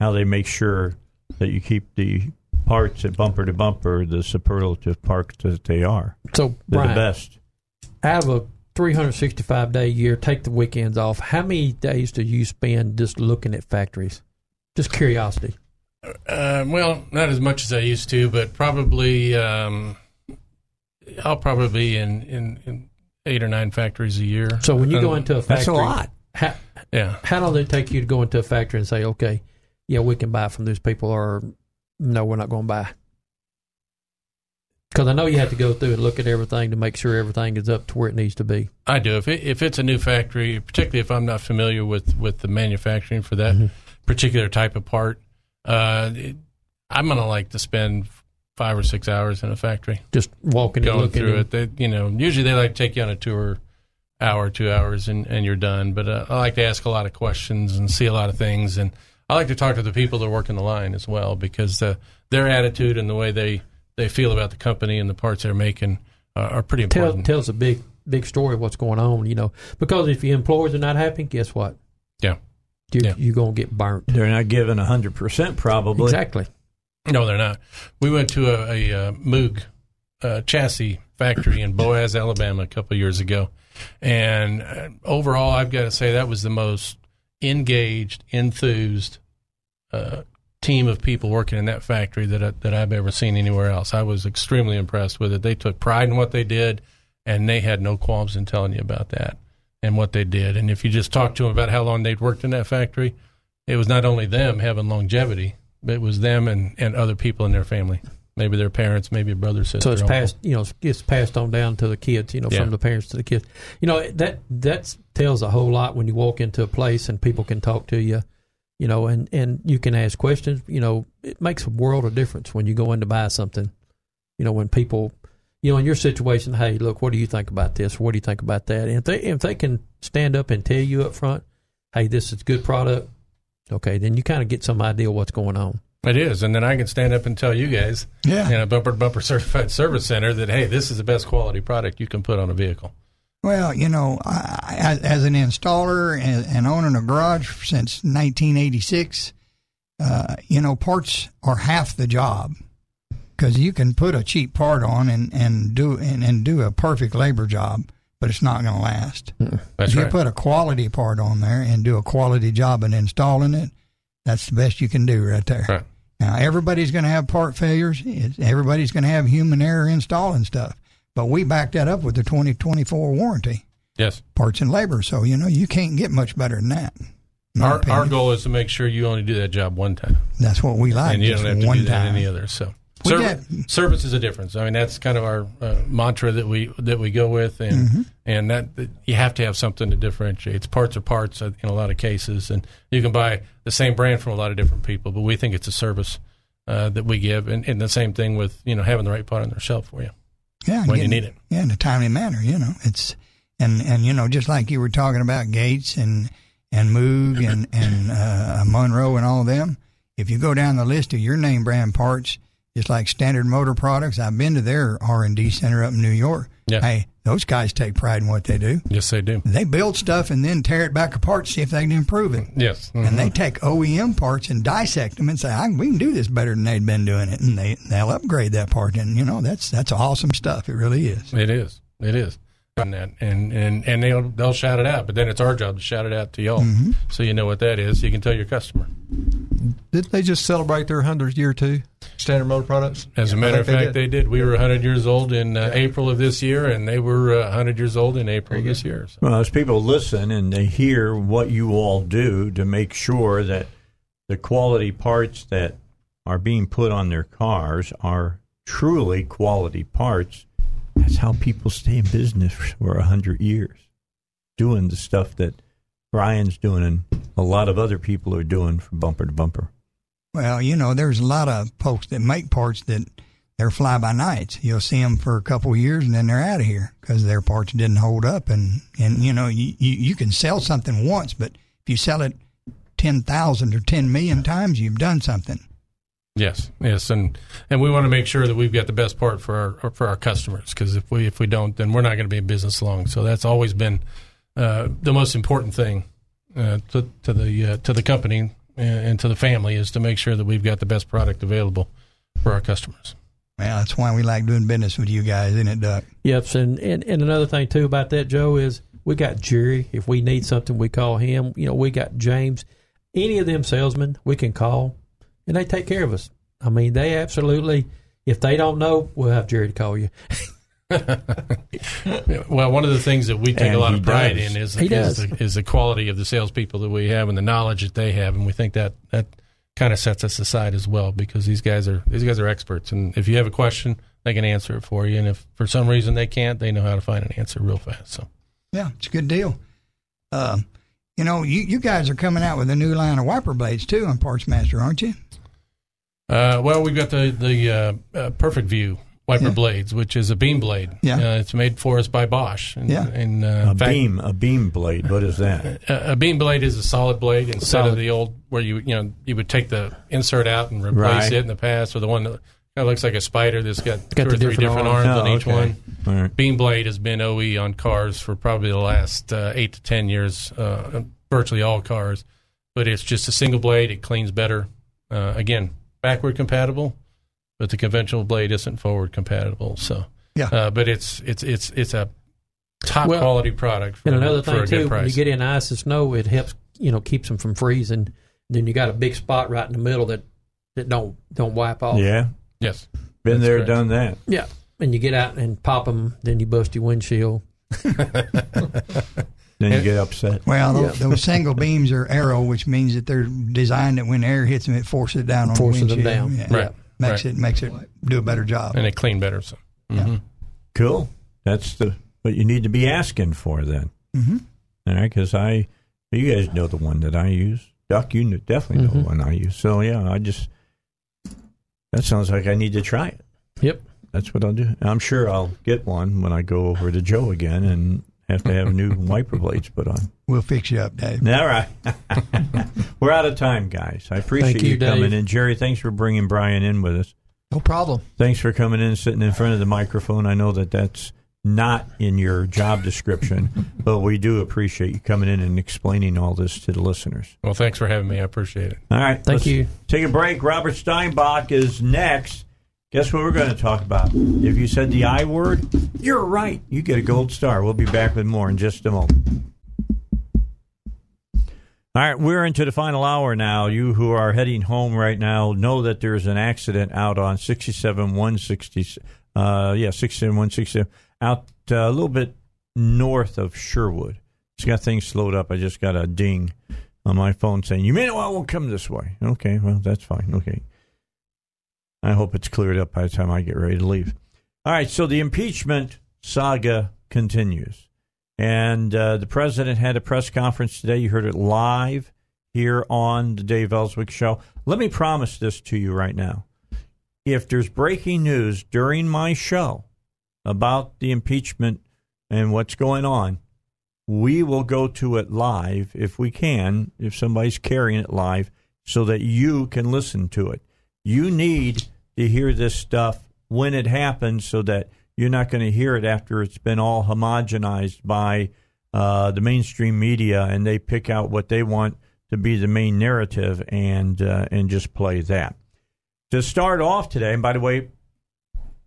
[SPEAKER 2] how they make sure that you keep the parts at bumper to bumper, the superlative parts that they are.
[SPEAKER 18] So, Brian,
[SPEAKER 2] the best.
[SPEAKER 18] out of a 365 day year, take the weekends off. How many days do you spend just looking at factories? Just curiosity.
[SPEAKER 21] Uh, well, not as much as I used to, but probably um, I'll probably be in, in, in eight or nine factories a year.
[SPEAKER 18] So when you go into a factory, that's a lot. How,
[SPEAKER 21] Yeah.
[SPEAKER 18] How long does it take you to go into a factory and say, okay, yeah, we can buy from these people, or no, we're not going to buy? Because I know you have to go through and look at everything to make sure everything is up to where it needs to be.
[SPEAKER 21] I do. If it, if it's a new factory, particularly if I'm not familiar with, with the manufacturing for
[SPEAKER 18] Mm-hmm.
[SPEAKER 21] that particular type of part, uh, it, I'm gonna like to spend five or six hours in a factory,
[SPEAKER 18] just walking and
[SPEAKER 21] going
[SPEAKER 18] looking
[SPEAKER 21] through
[SPEAKER 18] and-
[SPEAKER 21] it. They, you know, usually they like to take you on a tour, hour, two hours, and, and you're done. But uh, I like to ask a lot of questions and see a lot of things, and I like to talk to the people that work in the line as well because uh, their attitude and the way they, they feel about the company and the parts they're making uh, are pretty important.
[SPEAKER 18] Tell,
[SPEAKER 21] important.
[SPEAKER 18] tells a big big story of what's going on, you know. Because if your employees are not happy, guess what?
[SPEAKER 21] Yeah.
[SPEAKER 18] You're,
[SPEAKER 21] Yeah.
[SPEAKER 18] you're going to get burnt.
[SPEAKER 2] They're not giving 100% probably.
[SPEAKER 18] Exactly.
[SPEAKER 21] No, they're not. We went to a, a, uh Moog uh, chassis factory in Boaz, Alabama, a couple of years ago, and uh, overall, I've got to say that was the most engaged, enthused uh, team of people working in that factory that I, that I've ever seen anywhere else. I was extremely impressed with it. They took pride in what they did, and they had no qualms in telling you about that and what they did. And if you just talk to them about how long they'd worked in that factory, it was not only them having longevity, but it was them and, and other people in their family. Maybe their parents, maybe a brother, sister.
[SPEAKER 18] So it's passed, you know, it's passed on down to the kids, you know,
[SPEAKER 21] Yeah.
[SPEAKER 18] from the parents to the kids. You know, that that tells a whole lot when you walk into a place and people can talk to you, you know, and and you can ask questions. You know, it makes a world of difference when you go in to buy something. You know, when people, you know, in your situation, hey, look, what do you think about this? What do you think about that? And if they if they can stand up and tell you up front, hey, this is good product, okay, then you kind of get some idea what's going on.
[SPEAKER 21] It is, and then I can stand up and tell you guys,
[SPEAKER 19] Yeah.
[SPEAKER 21] in a bumper to bumper certified service center, that hey, this is the best quality product you can put on a vehicle.
[SPEAKER 19] Well, you know, I, as, as an installer and, and owning a garage since 1986, uh, you know, parts are half the job because you can put a cheap part on and, and do and, and do a perfect labor job, but it's not going to last.
[SPEAKER 21] That's
[SPEAKER 19] if you put a quality part on there and do a quality job in installing it, that's the best you can do right there.
[SPEAKER 21] Right.
[SPEAKER 19] Now, everybody's going to have part failures. It's, everybody's going to have human error installing stuff. But we back that up with the 2024 warranty,
[SPEAKER 21] Yes.
[SPEAKER 19] parts and labor. So, you know, you can't get much better than that.
[SPEAKER 21] Our, our goal is to make sure you only do that job one time,
[SPEAKER 19] That's what we like.
[SPEAKER 21] and you don't have to
[SPEAKER 19] one
[SPEAKER 21] do that
[SPEAKER 19] time.
[SPEAKER 21] any other. So,
[SPEAKER 19] We
[SPEAKER 21] service, service is a difference. I mean, that's kind of our uh, mantra that we that we go with, and
[SPEAKER 19] Mhm.
[SPEAKER 21] and that, that you have to have something to differentiate. Parts are parts uh, in a lot of cases, and you can buy the same brand from a lot of different people, but we think it's a service uh, that we give, and, and the same thing with you know having the right part on their shelf for you.
[SPEAKER 19] yeah,
[SPEAKER 21] when you need it.
[SPEAKER 19] Yeah, in a timely manner. You know, it's and and you know, just like you were talking about Gates and and Moog and and uh, Monroe and all of them. If you go down the list of your name brand parts, just like Standard Motor Products, I've been to their R and D center up in New York.
[SPEAKER 21] Yeah.
[SPEAKER 19] Hey, those guys take pride in what they do.
[SPEAKER 21] Yes, they do.
[SPEAKER 19] They build stuff and then tear it back apart to see if they can improve it.
[SPEAKER 21] Yes,
[SPEAKER 19] And they
[SPEAKER 21] Mhm.
[SPEAKER 19] take OEM parts and dissect them and say, I, "We can do this better than they'd been doing it," and they they'll upgrade that part. And you know, that's that's awesome stuff. It really is.
[SPEAKER 21] It is. It is. And that, and and and they'll they'll shout it out, but then it's our job to shout it out to y'all,
[SPEAKER 19] Mhm.
[SPEAKER 21] so you know what that is. You can tell your customer.
[SPEAKER 20] Didn't they just celebrate their 100th year too? Standard Motor Products?
[SPEAKER 21] As a
[SPEAKER 20] Yeah, I
[SPEAKER 21] matter of fact, they did. We were 100 years old in uh, April of this year, and they were uh, 100 years old in April of this year. So.
[SPEAKER 2] Well, as people listen and they hear what you all do to make sure that the quality parts that are being put on their cars are truly quality parts, that's how people stay in business for a hundred years, doing the stuff that Brian's doing and a lot of other people are doing from bumper to bumper.
[SPEAKER 19] Well, you know, there's a lot of folks that make parts that they're fly by nights. You'll see them for a couple of years and then they're out of here because their parts didn't hold up. And and you know, you you, you can sell something once, but if you sell it ten thousand or ten million times, you've done something.
[SPEAKER 21] Yes, yes, and and we want to make sure that we've got the best part for our for our customers because if we if we don't, then we're not going to be in business long. So that's always been uh, the most important thing uh, to to the uh, to the company and, and to the family is to make sure that we've got the best product available for our customers.
[SPEAKER 19] Well, that's why we like doing business with you guys, isn't it, Duck?
[SPEAKER 18] Yep, and, and and another thing too about that, Joe, is we got Jerry. If we need something, we call him. You know, we got James. Any of them salesmen, we can call, and they take care of us. I mean, they absolutely. If they don't know, we'll have Jerry to call you.
[SPEAKER 21] Well, one of the things that we take
[SPEAKER 18] And
[SPEAKER 21] a lot of pride
[SPEAKER 18] does.
[SPEAKER 21] in is
[SPEAKER 18] He
[SPEAKER 21] is the, is the quality of the salespeople that we have and the knowledge that they have, and we think that that kind of sets us aside as well because these guys are these guys are experts, and if you have a question, they can answer it for you, and if for some reason they can't, they know how to find an answer real fast. So
[SPEAKER 19] Yeah, it's a good deal. Um, you know, you, you guys are coming out with a new line of wiper blades too on Parts Master, aren't you?
[SPEAKER 21] Uh, well, we've got the the uh, uh, Perfect View wiper
[SPEAKER 19] Yeah.
[SPEAKER 21] blades, which is a beam blade.
[SPEAKER 19] Yeah.
[SPEAKER 21] uh, it's made for us by Bosch. And,
[SPEAKER 19] Yeah.
[SPEAKER 21] and uh,
[SPEAKER 2] A
[SPEAKER 21] fact,
[SPEAKER 2] beam, a beam blade. What is that?
[SPEAKER 21] a, a beam blade is a solid blade instead
[SPEAKER 2] Solid.
[SPEAKER 21] of the old where you you know you would take the insert out and replace
[SPEAKER 2] Right.
[SPEAKER 21] it in the past, or the one that kind of looks like a spider that's got,
[SPEAKER 18] Got
[SPEAKER 21] two or three
[SPEAKER 18] different
[SPEAKER 21] different
[SPEAKER 18] arms.
[SPEAKER 21] arms, on
[SPEAKER 2] Oh,
[SPEAKER 21] each
[SPEAKER 2] okay.
[SPEAKER 21] one.
[SPEAKER 2] All right.
[SPEAKER 21] Beam blade has been OE on cars for probably the last uh, eight to ten years, uh, virtually all cars. But it's just a single blade. It cleans better. Uh, again, backward compatible, but the conventional blade isn't forward compatible. So,
[SPEAKER 19] Yeah.
[SPEAKER 21] uh, but it's it's it's it's a top
[SPEAKER 18] Well,
[SPEAKER 21] quality product for,
[SPEAKER 18] And another
[SPEAKER 21] for
[SPEAKER 18] thing
[SPEAKER 21] a
[SPEAKER 18] too, when you get in ice and snow, it helps you know keeps them from freezing. Then you got a big spot right in the middle that that don't don't wipe off.
[SPEAKER 2] Yeah.
[SPEAKER 21] Yes.
[SPEAKER 2] Been
[SPEAKER 21] That's
[SPEAKER 2] there,
[SPEAKER 21] correct.
[SPEAKER 2] done that.
[SPEAKER 18] Yeah, and you get out and pop them, then you bust your windshield.
[SPEAKER 2] Then you get upset.
[SPEAKER 19] Well,
[SPEAKER 18] Yeah.
[SPEAKER 19] those, those single beams are arrow, which means that they're designed that when air hits them, it forces it down on
[SPEAKER 18] Forces
[SPEAKER 19] the
[SPEAKER 18] them
[SPEAKER 19] windshield.
[SPEAKER 18] down.
[SPEAKER 19] Yeah.
[SPEAKER 21] Right.
[SPEAKER 19] Makes
[SPEAKER 21] Right.
[SPEAKER 19] it makes it do a better job.
[SPEAKER 21] and they clean better. So. Mhm.
[SPEAKER 2] Cool. That's the what you need to be asking for then.
[SPEAKER 19] Mm-hmm.
[SPEAKER 2] All right, because I, you guys know the one that I use. Duck, you kn- definitely know the one I use. So yeah, I just that sounds like I need to try it.
[SPEAKER 18] Yep.
[SPEAKER 2] That's what I'll do. I'm sure I'll get one when I go over to Joe again and have to have new wiper blades put on.
[SPEAKER 19] We'll fix you up, Dave.
[SPEAKER 2] All right. We're out of time, guys. I appreciate
[SPEAKER 18] Thank you,
[SPEAKER 2] coming in. Jerry, thanks for bringing Brian in with us.
[SPEAKER 20] No problem.
[SPEAKER 2] Thanks for coming in and sitting in front of the microphone. I know that that's not in your job description, but we do appreciate you coming in and explaining all this to the listeners.
[SPEAKER 21] Well, thanks for having me. I appreciate it.
[SPEAKER 2] All right.
[SPEAKER 18] Thank you.
[SPEAKER 2] Take a break. Robert Steinbach is next. Guess what we're going to talk about? If you said the I word, you're right. You get a gold star. We'll be back with more in just a moment. All right, we're into the final hour now. You who are heading home right now know that there's an accident out on 67 160, uh, yeah, 67 160, out uh, a little bit north of Sherwood. It's got things slowed up. I just got a ding on my phone saying, You may know I won't come this way. Okay, well, that's fine. Okay. I hope it's cleared up by the time I get ready to leave. All right, so the impeachment saga continues. And uh, the president had a press conference today. You heard it live here on the Dave Elswick Show. Let me promise this to you right now. If there's breaking news during my show about the impeachment and what's going on, we will go to it live if we can, if somebody's carrying it live, so that you can listen to it. You need to hear this stuff when it happens so that you're not going to hear it after it's been all homogenized by uh, the mainstream media and they pick out what they want to be the main narrative and uh, and just play that. To start off today, and by the way,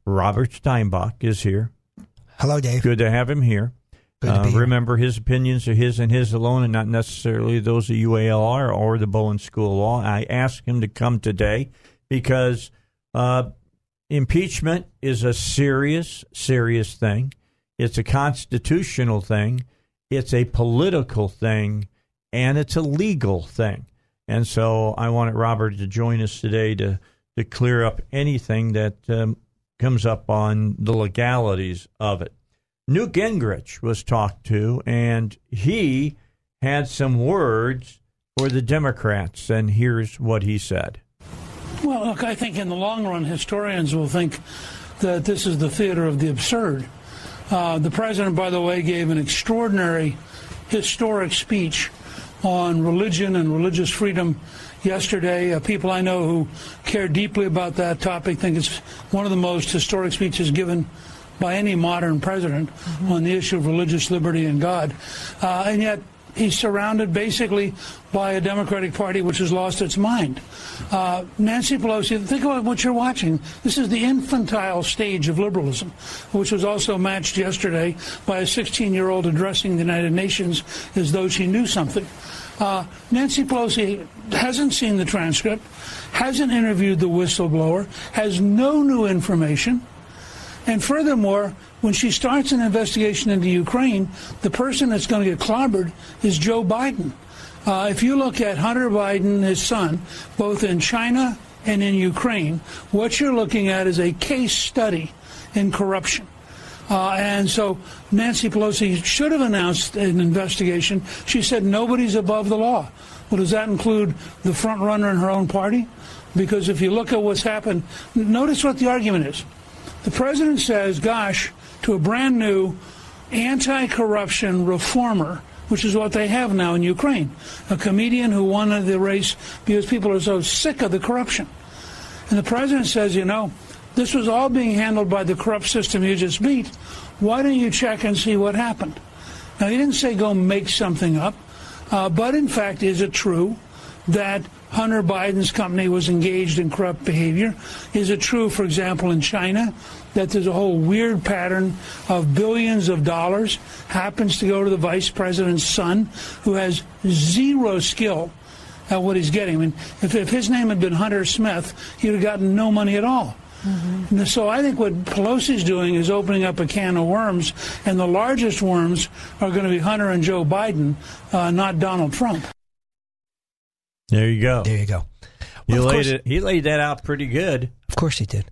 [SPEAKER 2] Robert Steinbuch is here.
[SPEAKER 19] Hello, Dave.
[SPEAKER 2] Good to have him here.
[SPEAKER 19] Good to
[SPEAKER 2] Uh, remember, his opinions are his and his alone, and not necessarily those of UALR or the Bowen School of Law. I asked him to come today because uh, impeachment is a serious, serious thing. It's a constitutional thing. It's a political thing, and it's a legal thing. And so, I wanted Robert to join us today to to clear up anything that um, comes up on the legalities of it. Newt Gingrich was talked to, and he had some words for the Democrats, and here's what he said.
[SPEAKER 9] Well, look, I think in the long run, historians will think that this is the theater of the absurd. Uh, the president, by the way, gave an extraordinary, historic speech on religion and religious freedom yesterday. Uh, people I know who care deeply about that topic think it's one of the most historic speeches given by any modern president on the issue of religious liberty and God. Uh, and yet, he's surrounded basically by a Democratic Party which has lost its mind. Uh, Nancy Pelosi, think about what you're watching. This is the infantile stage of liberalism, which was also matched yesterday by a 16 year old addressing the United Nations as though she knew something. Uh, Nancy Pelosi hasn't seen the transcript, hasn't interviewed the whistleblower, has no new information. And furthermore, when she starts an investigation into Ukraine, the person that's going to get clobbered is Joe Biden. Uh, if you look at Hunter Biden, his son, both in China and in Ukraine, what you're looking at is a case study in corruption. Uh, and so Nancy Pelosi should have announced an investigation. She said nobody's above the law. Well, does that include the front runner in her own party? Because if you look at what's happened, notice what the argument is. The president says, gosh, to a brand new anti corruption reformer, which is what they have now in Ukraine, a comedian who won the race because people are so sick of the corruption. And the president says, you know, this was all being handled by the corrupt system you just beat. Why don't you check and see what happened? Now, he didn't say go make something up, uh, but in fact, is it true that Hunter Biden's company was engaged in corrupt behavior? Is it true, for example, in China that there's a whole weird pattern of billions of dollars happens to go to the vice president's son, who has zero skill at what he's getting. I mean, if, if his name had been Hunter Smith, he'd have gotten no money at all. Mm-hmm. So I think what Pelosi's doing is opening up a can of worms, and the largest worms are going to be Hunter and Joe Biden, uh, not Donald Trump.
[SPEAKER 2] There you go.
[SPEAKER 23] There you go.
[SPEAKER 2] He
[SPEAKER 23] Well, of
[SPEAKER 2] laid
[SPEAKER 23] course-
[SPEAKER 2] it. He laid that out pretty good.
[SPEAKER 23] Of course he did.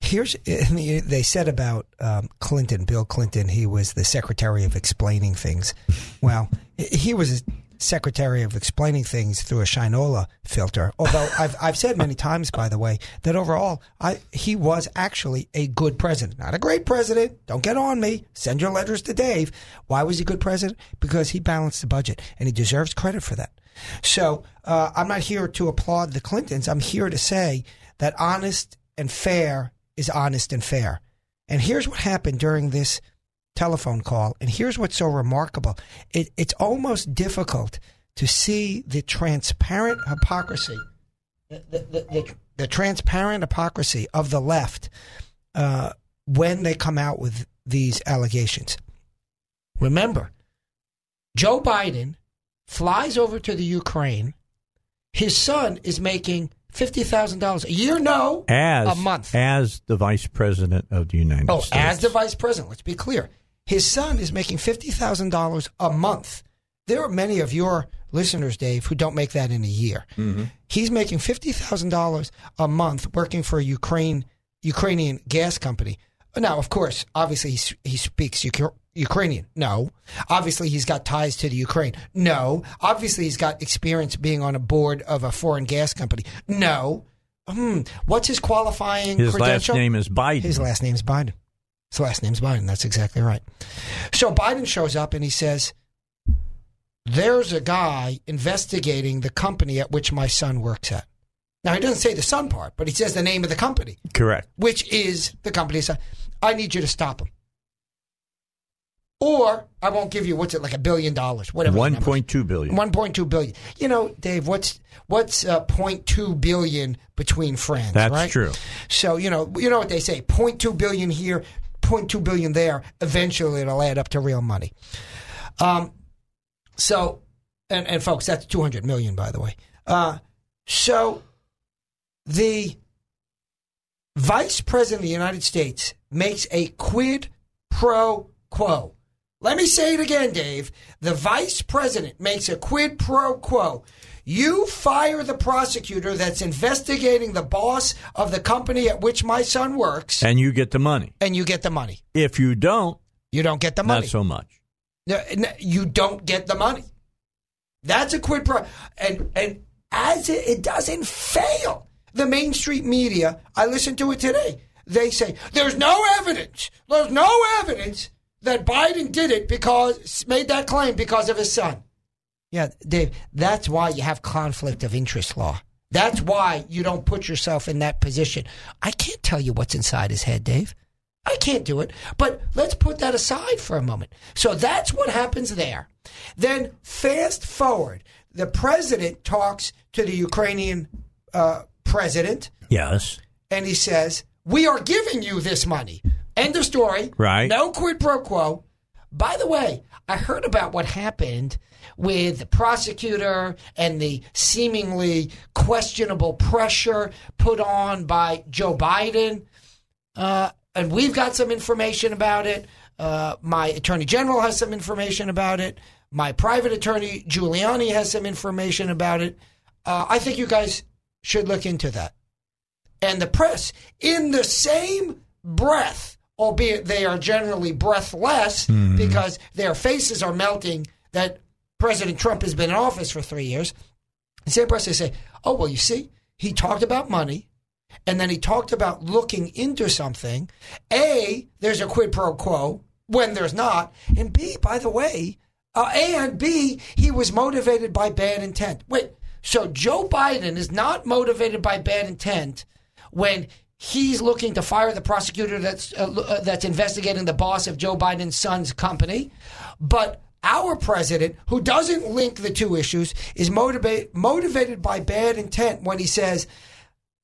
[SPEAKER 23] Here's they said about um, Clinton, Bill Clinton. He was the secretary of explaining things. Well, he was a secretary of explaining things through a Shinola filter. Although I've I've said many times, by the way, that overall, I he was actually a good president, not a great president. Don't get on me. Send your letters to Dave. Why was he a good president? Because he balanced the budget, and he deserves credit for that. So uh, I'm not here to applaud the Clintons. I'm here to say that honest and fair is honest and fair. And here's what happened during this telephone call. And here's what's so remarkable. It, it's almost difficult to see the transparent hypocrisy, the, the, the, the, transparent hypocrisy of the left uh, when they come out with these allegations. Remember, Joe Biden flies over to the Ukraine. His son is making fifty thousand dollars a year. No,
[SPEAKER 2] As
[SPEAKER 23] a month.
[SPEAKER 2] as the vice president of the United
[SPEAKER 23] Oh,
[SPEAKER 2] States.
[SPEAKER 23] Oh, as the vice president, let's be clear. His son is making $50,000 a month. There are many of your listeners, Dave, who don't make that in a year. Mm-hmm. He's making $50,000 a month working for a Ukraine, Ukrainian gas company. Now, of course, obviously he, he speaks Ukra- Ukrainian. No. Obviously he's got ties to the Ukraine. No. Obviously he's got experience being on a board of a foreign gas company. No. Hmm. What's his qualifying
[SPEAKER 2] His last name is Biden.
[SPEAKER 23] His last name's Biden. His last name's Biden. That's exactly right. So Biden shows up and he says, There's a guy investigating the company at which my son works at. Now, he doesn't say the son part, but he says the name of the company,
[SPEAKER 2] Correct.
[SPEAKER 23] which is the company. I need you to stop him. Or I won't give you, what's it, like a billion dollars, whatever.
[SPEAKER 2] One point two billion.
[SPEAKER 23] 1.2 billion. You know, Dave, what's what's uh, 0.2 billion between friends,
[SPEAKER 2] That's
[SPEAKER 23] right?
[SPEAKER 2] true.
[SPEAKER 23] So, you know, you know what they say, 0.2 billion here, 0.2 billion there, eventually it'll add up to real money. Um so and and folks, that's 200 million by the way. Uh so the Vice President of the United States makes a quid pro quo. Let me say it again, Dave. The Vice President makes a quid pro quo. You fire the prosecutor that's investigating the boss of the company at which my son works,
[SPEAKER 2] And you get the money.
[SPEAKER 23] and you get the money.
[SPEAKER 2] If you don't,
[SPEAKER 23] You don't get the money.
[SPEAKER 2] not so much.
[SPEAKER 23] You don't get the money. That's a quid pro. And and as it, it doesn't fail, the Main Street media. I listened to it today. They say there's no evidence. There's no evidence that Biden did it because made that claim because of his son. Yeah, Dave. That's why you have conflict of interest law. That's why you don't put yourself in that position. I can't tell you what's inside his head, Dave. I can't do it. But let's put that aside for a moment. So that's what happens there. Then fast forward, the president talks to the Ukrainian uh, president,
[SPEAKER 2] Yes.
[SPEAKER 23] and he says, "We are giving you this money." End of story.
[SPEAKER 2] Right.
[SPEAKER 23] No quid pro quo. By the way, I heard about what happened with the prosecutor and the seemingly questionable pressure put on by Joe Biden. Uh, and we've got some information about it. Uh, my attorney general has some information about it. My private attorney, Giuliani, has some information about it. Uh, I think you guys should look into that. And the press, in the same breath, albeit they are generally breathless because their faces are melting that President Trump has been in office for three years, the same they say, oh, well, you see, he talked about money. And then he talked about looking into something. A, there's a quid pro quo when there's not. And B, by the way, uh, and B, he was motivated by bad intent. Wait, so Joe Biden is not motivated by bad intent when he's looking to fire the prosecutor that's uh, uh, that's investigating the boss of Joe Biden's son's company, but our president, who doesn't link the two issues, is motivate, motivated by bad intent when he says,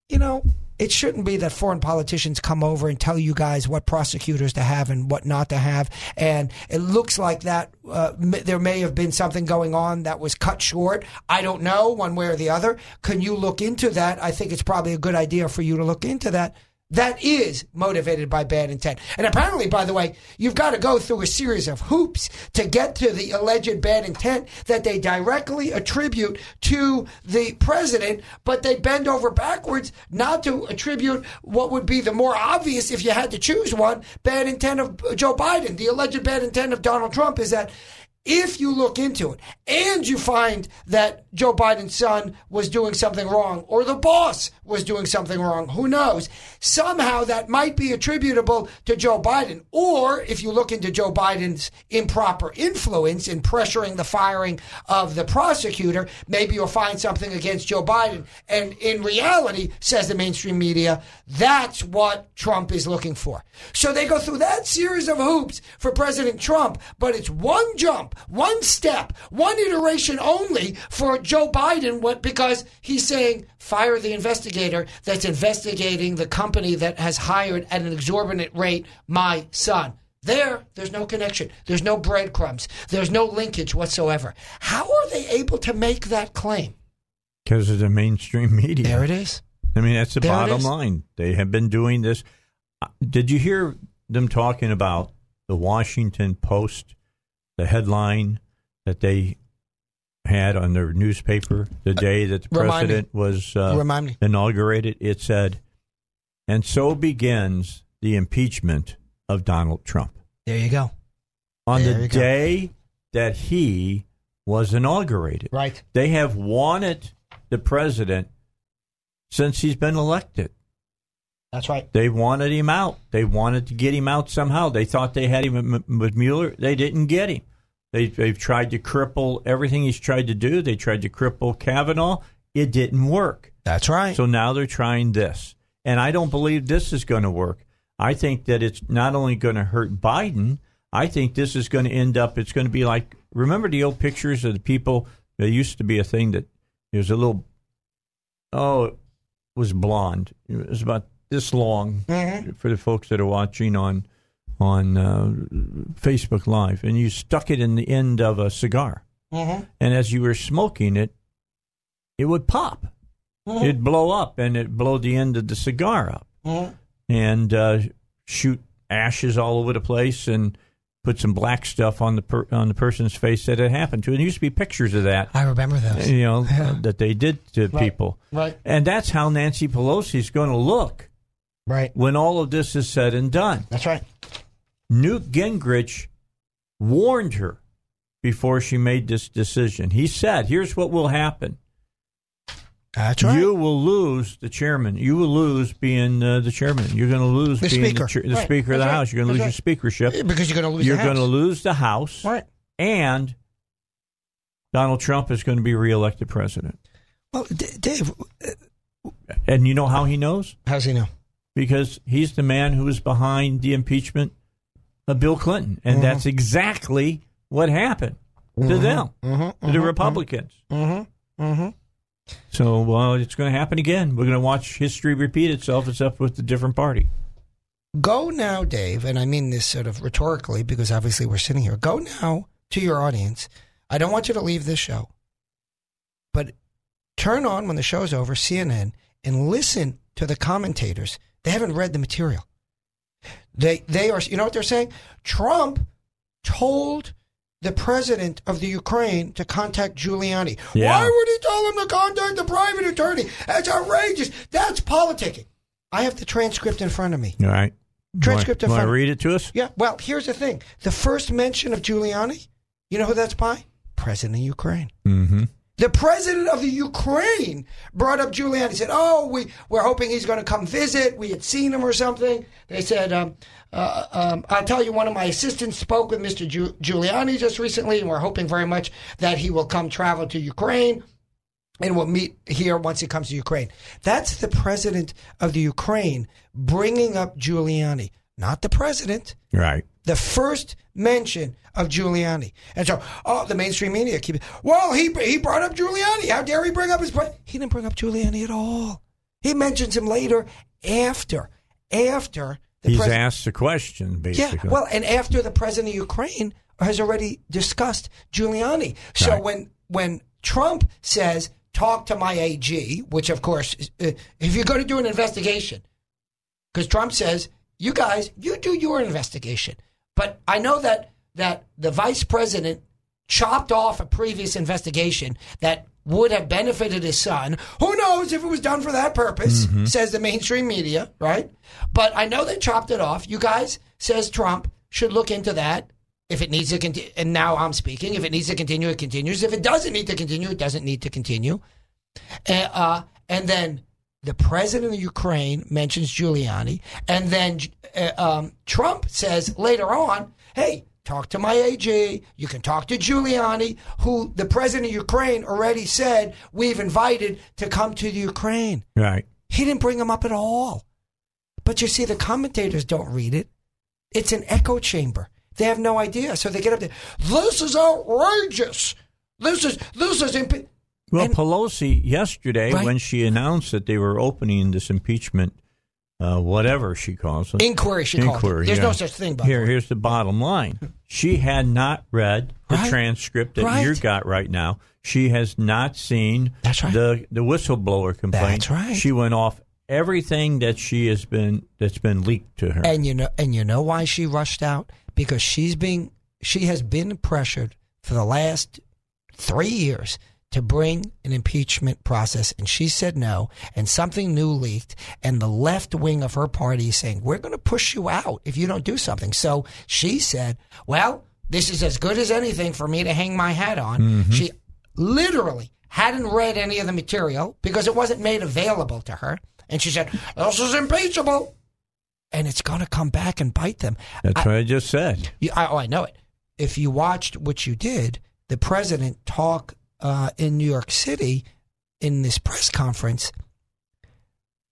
[SPEAKER 23] you know, it shouldn't be that foreign politicians come over and tell you guys what prosecutors to have and what not to have. And it looks like that uh, m- there may have been something going on that was cut short. I don't know one way or the other. Can you look into that? I think it's probably a good idea for you to look into that. That is motivated by bad intent. And apparently, by the way, you've got to go through a series of hoops to get to the alleged bad intent that they directly attribute to the president, but they bend over backwards not to attribute what would be the more obvious if you had to choose one bad intent of Joe Biden. The alleged bad intent of Donald Trump is that if you look into it and you find that Joe Biden's son was doing something wrong or the boss was doing something wrong, who knows? Somehow that might be attributable to Joe Biden. Or if you look into Joe Biden's improper influence in pressuring the firing of the prosecutor, maybe you'll find something against Joe Biden. And in reality, says the mainstream media, that's what Trump is looking for. So they go through that series of hoops for President Trump, but it's one jump, one step, one iteration only for Joe Biden what, because he's saying, fire the investigator that's investigating the company that has hired at an exorbitant rate my son. There, there's no connection. There's no breadcrumbs. There's no linkage whatsoever. How are they able to make that claim?
[SPEAKER 2] Because of the mainstream media.
[SPEAKER 23] There it is.
[SPEAKER 2] I mean, that's the
[SPEAKER 23] There
[SPEAKER 2] bottom line. They have been doing this. Uh, Did you hear them talking about the Washington Post, the headline that they had on their newspaper the day that the
[SPEAKER 23] Uh, Remind me.
[SPEAKER 2] president was uh,
[SPEAKER 23] Remind me.
[SPEAKER 2] inaugurated? It said, and so begins the impeachment of Donald Trump.
[SPEAKER 23] There you go.
[SPEAKER 2] On
[SPEAKER 23] There
[SPEAKER 2] the
[SPEAKER 23] you go.
[SPEAKER 2] day that he was inaugurated.
[SPEAKER 23] Right.
[SPEAKER 2] They have wanted the president since he's been elected.
[SPEAKER 23] That's right.
[SPEAKER 2] They wanted him out. They wanted to get him out somehow. They thought they had him with Mueller. They didn't get him. They, they've tried to cripple everything he's tried to do. They tried to cripple Kavanaugh. It didn't work.
[SPEAKER 23] That's right.
[SPEAKER 2] So now they're trying this. And I don't believe this is going to work. I think that it's not only going to hurt Biden, I think this is going to end up, it's going to be like, remember the old pictures of the people? There used to be a thing that there was a little, oh, it was blonde. It was about this long
[SPEAKER 23] Mhm.
[SPEAKER 2] for the folks that are watching on on uh, Facebook Live, and you stuck it in the end of a cigar,
[SPEAKER 23] Mhm.
[SPEAKER 2] and as you were smoking it, it would pop,
[SPEAKER 23] Mhm.
[SPEAKER 2] it'd blow up, and it'd blow the end of the cigar up,
[SPEAKER 23] Mhm.
[SPEAKER 2] and uh, shoot ashes all over the place, and put some black stuff on the per- on the person's face that it happened to. And there used to be pictures of that.
[SPEAKER 23] I remember those.
[SPEAKER 2] You know that they did to
[SPEAKER 23] Right.
[SPEAKER 2] people,
[SPEAKER 23] Right.
[SPEAKER 2] and that's how Nancy Pelosi is going to look
[SPEAKER 23] Right.
[SPEAKER 2] when all of this is said and done.
[SPEAKER 23] That's right.
[SPEAKER 2] Newt Gingrich warned her before she made this decision. He said, "Here's what will happen.
[SPEAKER 23] That's right.
[SPEAKER 2] You will lose the chairman. You will lose being uh, the chairman. You're going to lose
[SPEAKER 23] The
[SPEAKER 2] being
[SPEAKER 23] speaker.
[SPEAKER 2] the, chair- the
[SPEAKER 23] Right.
[SPEAKER 2] speaker of the
[SPEAKER 23] right.
[SPEAKER 2] house. You're going to lose your speakership
[SPEAKER 23] because you're gonna lose the
[SPEAKER 2] You're going to lose the house.
[SPEAKER 23] Right.
[SPEAKER 2] And Donald Trump is going to be reelected president.
[SPEAKER 23] Well, D- Dave,
[SPEAKER 2] And you know how he knows?
[SPEAKER 23] How's he know?
[SPEAKER 2] Because he's the man who was behind the impeachment of Bill Clinton. And
[SPEAKER 23] Mhm.
[SPEAKER 2] that's exactly what happened to
[SPEAKER 23] Mhm.
[SPEAKER 2] them,
[SPEAKER 23] Mhm.
[SPEAKER 2] to the
[SPEAKER 23] Mhm.
[SPEAKER 2] Republicans.
[SPEAKER 23] Mm-hmm. Mm-hmm.
[SPEAKER 2] So, well, it's going to happen again. We're going to watch history repeat itself, except with a different party.
[SPEAKER 23] Go now, Dave, and I mean this sort of rhetorically because obviously we're sitting here. Go now to your audience. I don't want you to leave this show, but turn on when the show's over CNN and listen to the commentators. They haven't read the material. They they are you know what they're saying? Trump told the president of the Ukraine to contact Giuliani.
[SPEAKER 2] Yeah.
[SPEAKER 23] Why would he tell him to contact the private attorney? That's outrageous. That's politicking. I have the transcript in front of me.
[SPEAKER 2] All right.
[SPEAKER 23] Transcript in
[SPEAKER 2] Want to
[SPEAKER 23] front.
[SPEAKER 2] read it to us?
[SPEAKER 23] Yeah. Well, here's the thing: the first mention of Giuliani, you know who that's by? President of Ukraine.
[SPEAKER 2] Mm-hmm.
[SPEAKER 23] The president of the Ukraine brought up Giuliani. He said, "Oh, we we're hoping he's going to come visit. We had seen him or something." They said, um, uh, um, "I'll tell you, one of my assistants spoke with Mr. Giu- Giuliani just recently, and we're hoping very much that he will come travel to Ukraine." and we'll meet here once he comes to Ukraine. That's the president of the Ukraine bringing up Giuliani, not the president.
[SPEAKER 2] Right.
[SPEAKER 23] The first mention of Giuliani, and so oh, the mainstream media keep. Well, he he brought up Giuliani. How dare he bring up his? He didn't bring up Giuliani at all. He mentions him later after after the
[SPEAKER 2] He's
[SPEAKER 23] pres-
[SPEAKER 2] asked the question, basically.
[SPEAKER 23] yeah, well, and after the president of Ukraine has already discussed Giuliani. So
[SPEAKER 2] Right.
[SPEAKER 23] when when Trump says talk to my AG, which of course, uh, if you're going to do an investigation, because Trump says you guys you do your investigation, but I know that that the vice president chopped off a previous investigation that would have benefited his son. Who knows if it was done for that purpose,
[SPEAKER 2] Mm-hmm.
[SPEAKER 23] says the mainstream media, right? But I know they chopped it off. You guys, says Trump, should look into that. If it needs to continue, and now I'm speaking, if it needs to continue, it continues. If it doesn't need to continue, it doesn't need to continue. Uh, uh, and then the president of Ukraine mentions Giuliani, and then uh, um, Trump says later on, "Hey, talk to my AG. You can talk to Giuliani, who the president of Ukraine already said we've invited to come to the Ukraine."
[SPEAKER 2] right.
[SPEAKER 23] He didn't bring him up at all. But you see, the commentators don't read it. It's an echo chamber. They have no idea, so they get up there. This is outrageous. This is this is imp-
[SPEAKER 2] Well, Pelosi yesterday,
[SPEAKER 23] Right.
[SPEAKER 2] when she announced that they were opening this impeachment, uh, whatever she calls it,
[SPEAKER 23] Inquiry, she.
[SPEAKER 2] Inquiry,
[SPEAKER 23] There's
[SPEAKER 2] yeah.
[SPEAKER 23] no such thing,
[SPEAKER 2] Here, here's the bottom line: she had not read the
[SPEAKER 23] Right.
[SPEAKER 2] transcript that
[SPEAKER 23] Right.
[SPEAKER 2] you got right now. She has not seen
[SPEAKER 23] That's right.
[SPEAKER 2] the the whistleblower complaint.
[SPEAKER 23] That's right.
[SPEAKER 2] She went off everything that she has been that's been leaked to her.
[SPEAKER 23] And you know, and you know why she rushed out because she's being she has been pressured for the last three years to bring an impeachment process, and she said no. And something new leaked, and the left wing of her party is saying we're going to push you out if you don't do something. So she said, "Well, this is as good as anything for me to hang my hat on."
[SPEAKER 2] Mm-hmm.
[SPEAKER 23] She literally hadn't read any of the material because it wasn't made available to her. And she said, This is impeachable. And it's going to come back and bite them.
[SPEAKER 2] that's
[SPEAKER 23] I-
[SPEAKER 2] what I just said.
[SPEAKER 23] you, I, oh, I know it. If you watched what you did, the president talk uh, in New York City in this press conference.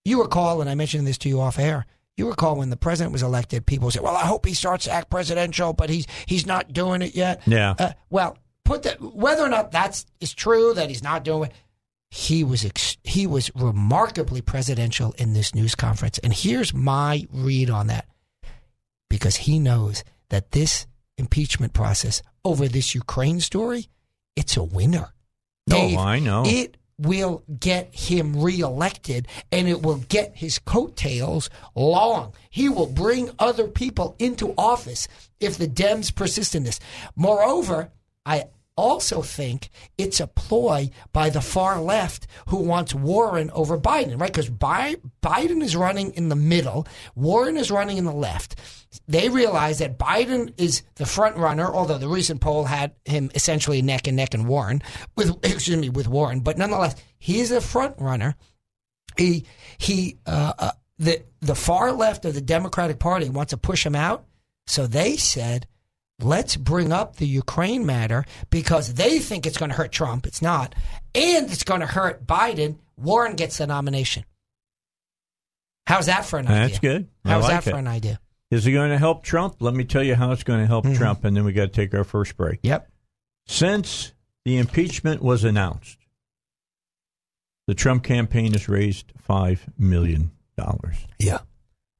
[SPEAKER 23] You recall, and I mentioned this to you off air. You recall when the president was elected, people said, "Well, I hope he starts to act presidential, but he's he's not doing it yet."
[SPEAKER 2] Yeah.
[SPEAKER 23] Uh, well, put that whether or not that's is true that he's not doing it. He was ex- he was remarkably presidential in this news conference, and here's my read on that because he knows that this impeachment process over this Ukraine story, it's a winner.
[SPEAKER 2] No,
[SPEAKER 23] Dave,
[SPEAKER 2] I know.
[SPEAKER 23] It will get him reelected and it will get his coattails long. He will bring other people into office if the Dems persist in this. Moreover, I also think it's a ploy by the far left who wants Warren over Biden, right? Because Bi- Biden is running in the middle, Warren is running in the left. They realize that Biden is the front runner, although the recent poll had him essentially neck and neck and Warren with excuse me with Warren, but nonetheless, he's the front runner. He he uh, uh, the the far left of the Democratic Party wants to push him out, so they said let's bring up the Ukraine matter because they think it's going to hurt Trump. It's not. And it's going to hurt Biden. Warren gets the nomination. How's that for an idea?
[SPEAKER 2] That's good. I
[SPEAKER 23] How's
[SPEAKER 2] like
[SPEAKER 23] that for an idea?
[SPEAKER 2] Is it going to help Trump? Let me tell you how it's going to help mm-hmm. Trump, and then we got to take our first break.
[SPEAKER 23] Yep.
[SPEAKER 2] Since the impeachment was announced, the Trump campaign has raised five million dollars.
[SPEAKER 23] Yeah.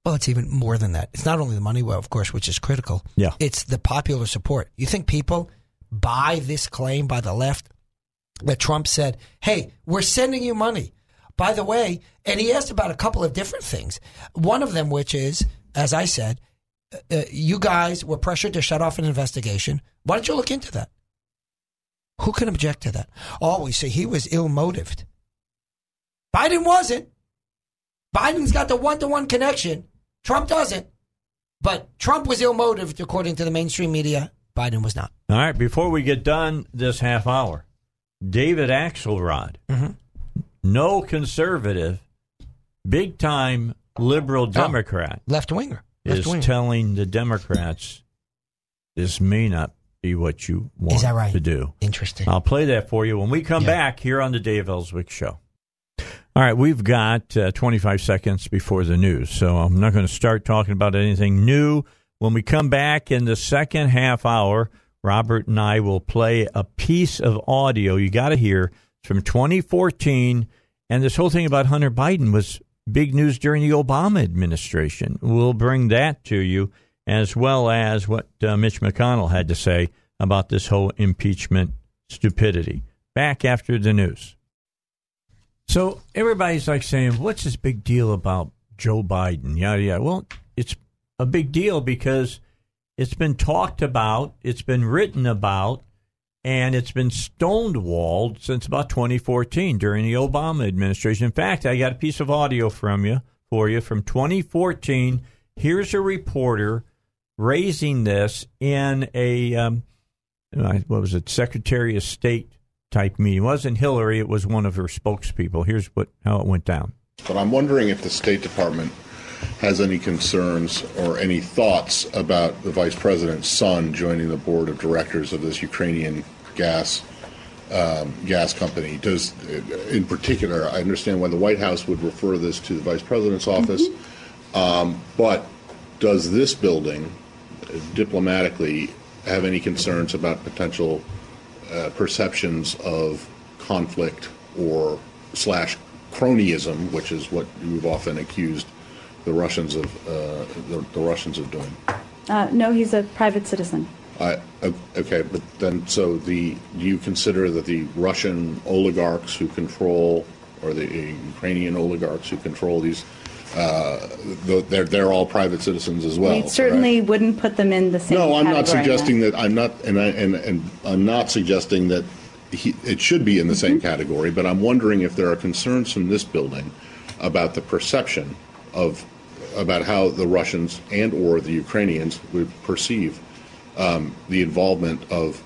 [SPEAKER 23] Well, it's even more than that. It's not only the money, well, of course, which is critical.
[SPEAKER 2] Yeah.
[SPEAKER 23] It's the popular support. You think people buy this claim by the left that Trump said, hey, we're sending you money. By the way, and he asked about a couple of different things. One of them, which is, as I said, uh, uh, you guys were pressured to shut off an investigation. Why don't you look into that? Who can object to that? Oh, we say he was ill motived. Biden wasn't. Biden's got the one to one connection. Trump doesn't. But Trump was ill motived, according to the mainstream media. Biden was not.
[SPEAKER 2] All right, before we get done this half hour, David Axelrod,
[SPEAKER 23] Mm-hmm.
[SPEAKER 2] no conservative, big time liberal Democrat,
[SPEAKER 23] left winger,
[SPEAKER 2] is telling the Democrats this may not be what you want
[SPEAKER 23] Is that right?
[SPEAKER 2] to do.
[SPEAKER 23] Interesting.
[SPEAKER 2] I'll play that for you when we come
[SPEAKER 23] Yeah.
[SPEAKER 2] back here on the Dave Elswick Show. All right, we've got uh, 25 seconds before the news, so I'm not going to start talking about anything new. When we come back in the second half hour, Robert and I will play a piece of audio you got to hear. It's from 2014, and this whole thing about Hunter Biden was big news during the Obama administration. We'll bring that to you, as well as what uh, Mitch McConnell had to say about this whole impeachment stupidity. Back after the news. So everybody's like saying, "What's this big deal about Joe Biden?" Yada yada. Well, it's a big deal because it's been talked about, it's been written about, and it's been stonewalled since about 2014 during the Obama administration. In fact, I got a piece of audio from you for you from 2014. Here's a reporter raising this in a um, what was it, Secretary of State type meeting. It wasn't Hillary; it was one of her spokespeople. Here's what how it went down.
[SPEAKER 24] But I'm wondering if the State Department has any concerns or any thoughts about the vice president's son joining the board of directors of this Ukrainian gas um, gas company. Does, in particular, I understand why the White House would refer this to the vice president's office, mm-hmm. um, but does this building diplomatically have any concerns about potential uh, perceptions of conflict or slash cronyism, which is what you've often accused the Russians of uh, the, the, Russians of doing?
[SPEAKER 7] Uh, no, he's a private citizen.
[SPEAKER 24] I, okay, but then so the do you consider that the Russian oligarchs who control or the Ukrainian oligarchs who control these uh, they're they're all private citizens as well.
[SPEAKER 7] We certainly right? wouldn't put them in the same.
[SPEAKER 24] No, I'm not suggesting that. I'm not, and I and, and I'm not suggesting that he, it should be in the mm-hmm. same category. But I'm wondering if there are concerns from this building about the perception of about how the Russians and or the Ukrainians would perceive um, the involvement of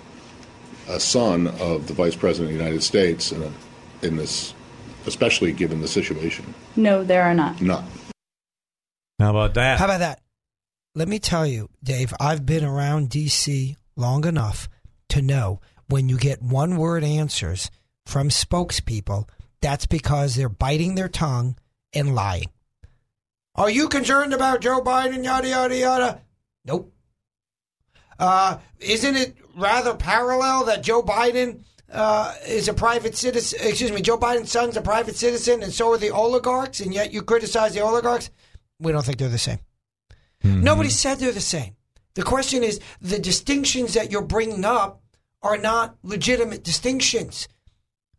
[SPEAKER 24] a son of the vice president of the United States in, a, in this, especially given the situation.
[SPEAKER 7] No, there are not.
[SPEAKER 24] Not.
[SPEAKER 2] How about that?
[SPEAKER 23] How about that? Let me tell you, Dave, I've been around D.C. long enough to know when you get one word answers from spokespeople, that's because they're biting their tongue and lying. Are you concerned about Joe Biden? Yada, yada, yada. Nope. Uh, isn't it rather parallel that Joe Biden uh, is a private citizen? Excuse me, Joe Biden's son's a private citizen, and so are the oligarchs, and yet you criticize the oligarchs? We don't think they're the same. Mm-hmm. Nobody said they're the same. The question is the distinctions that you're bringing up are not legitimate distinctions.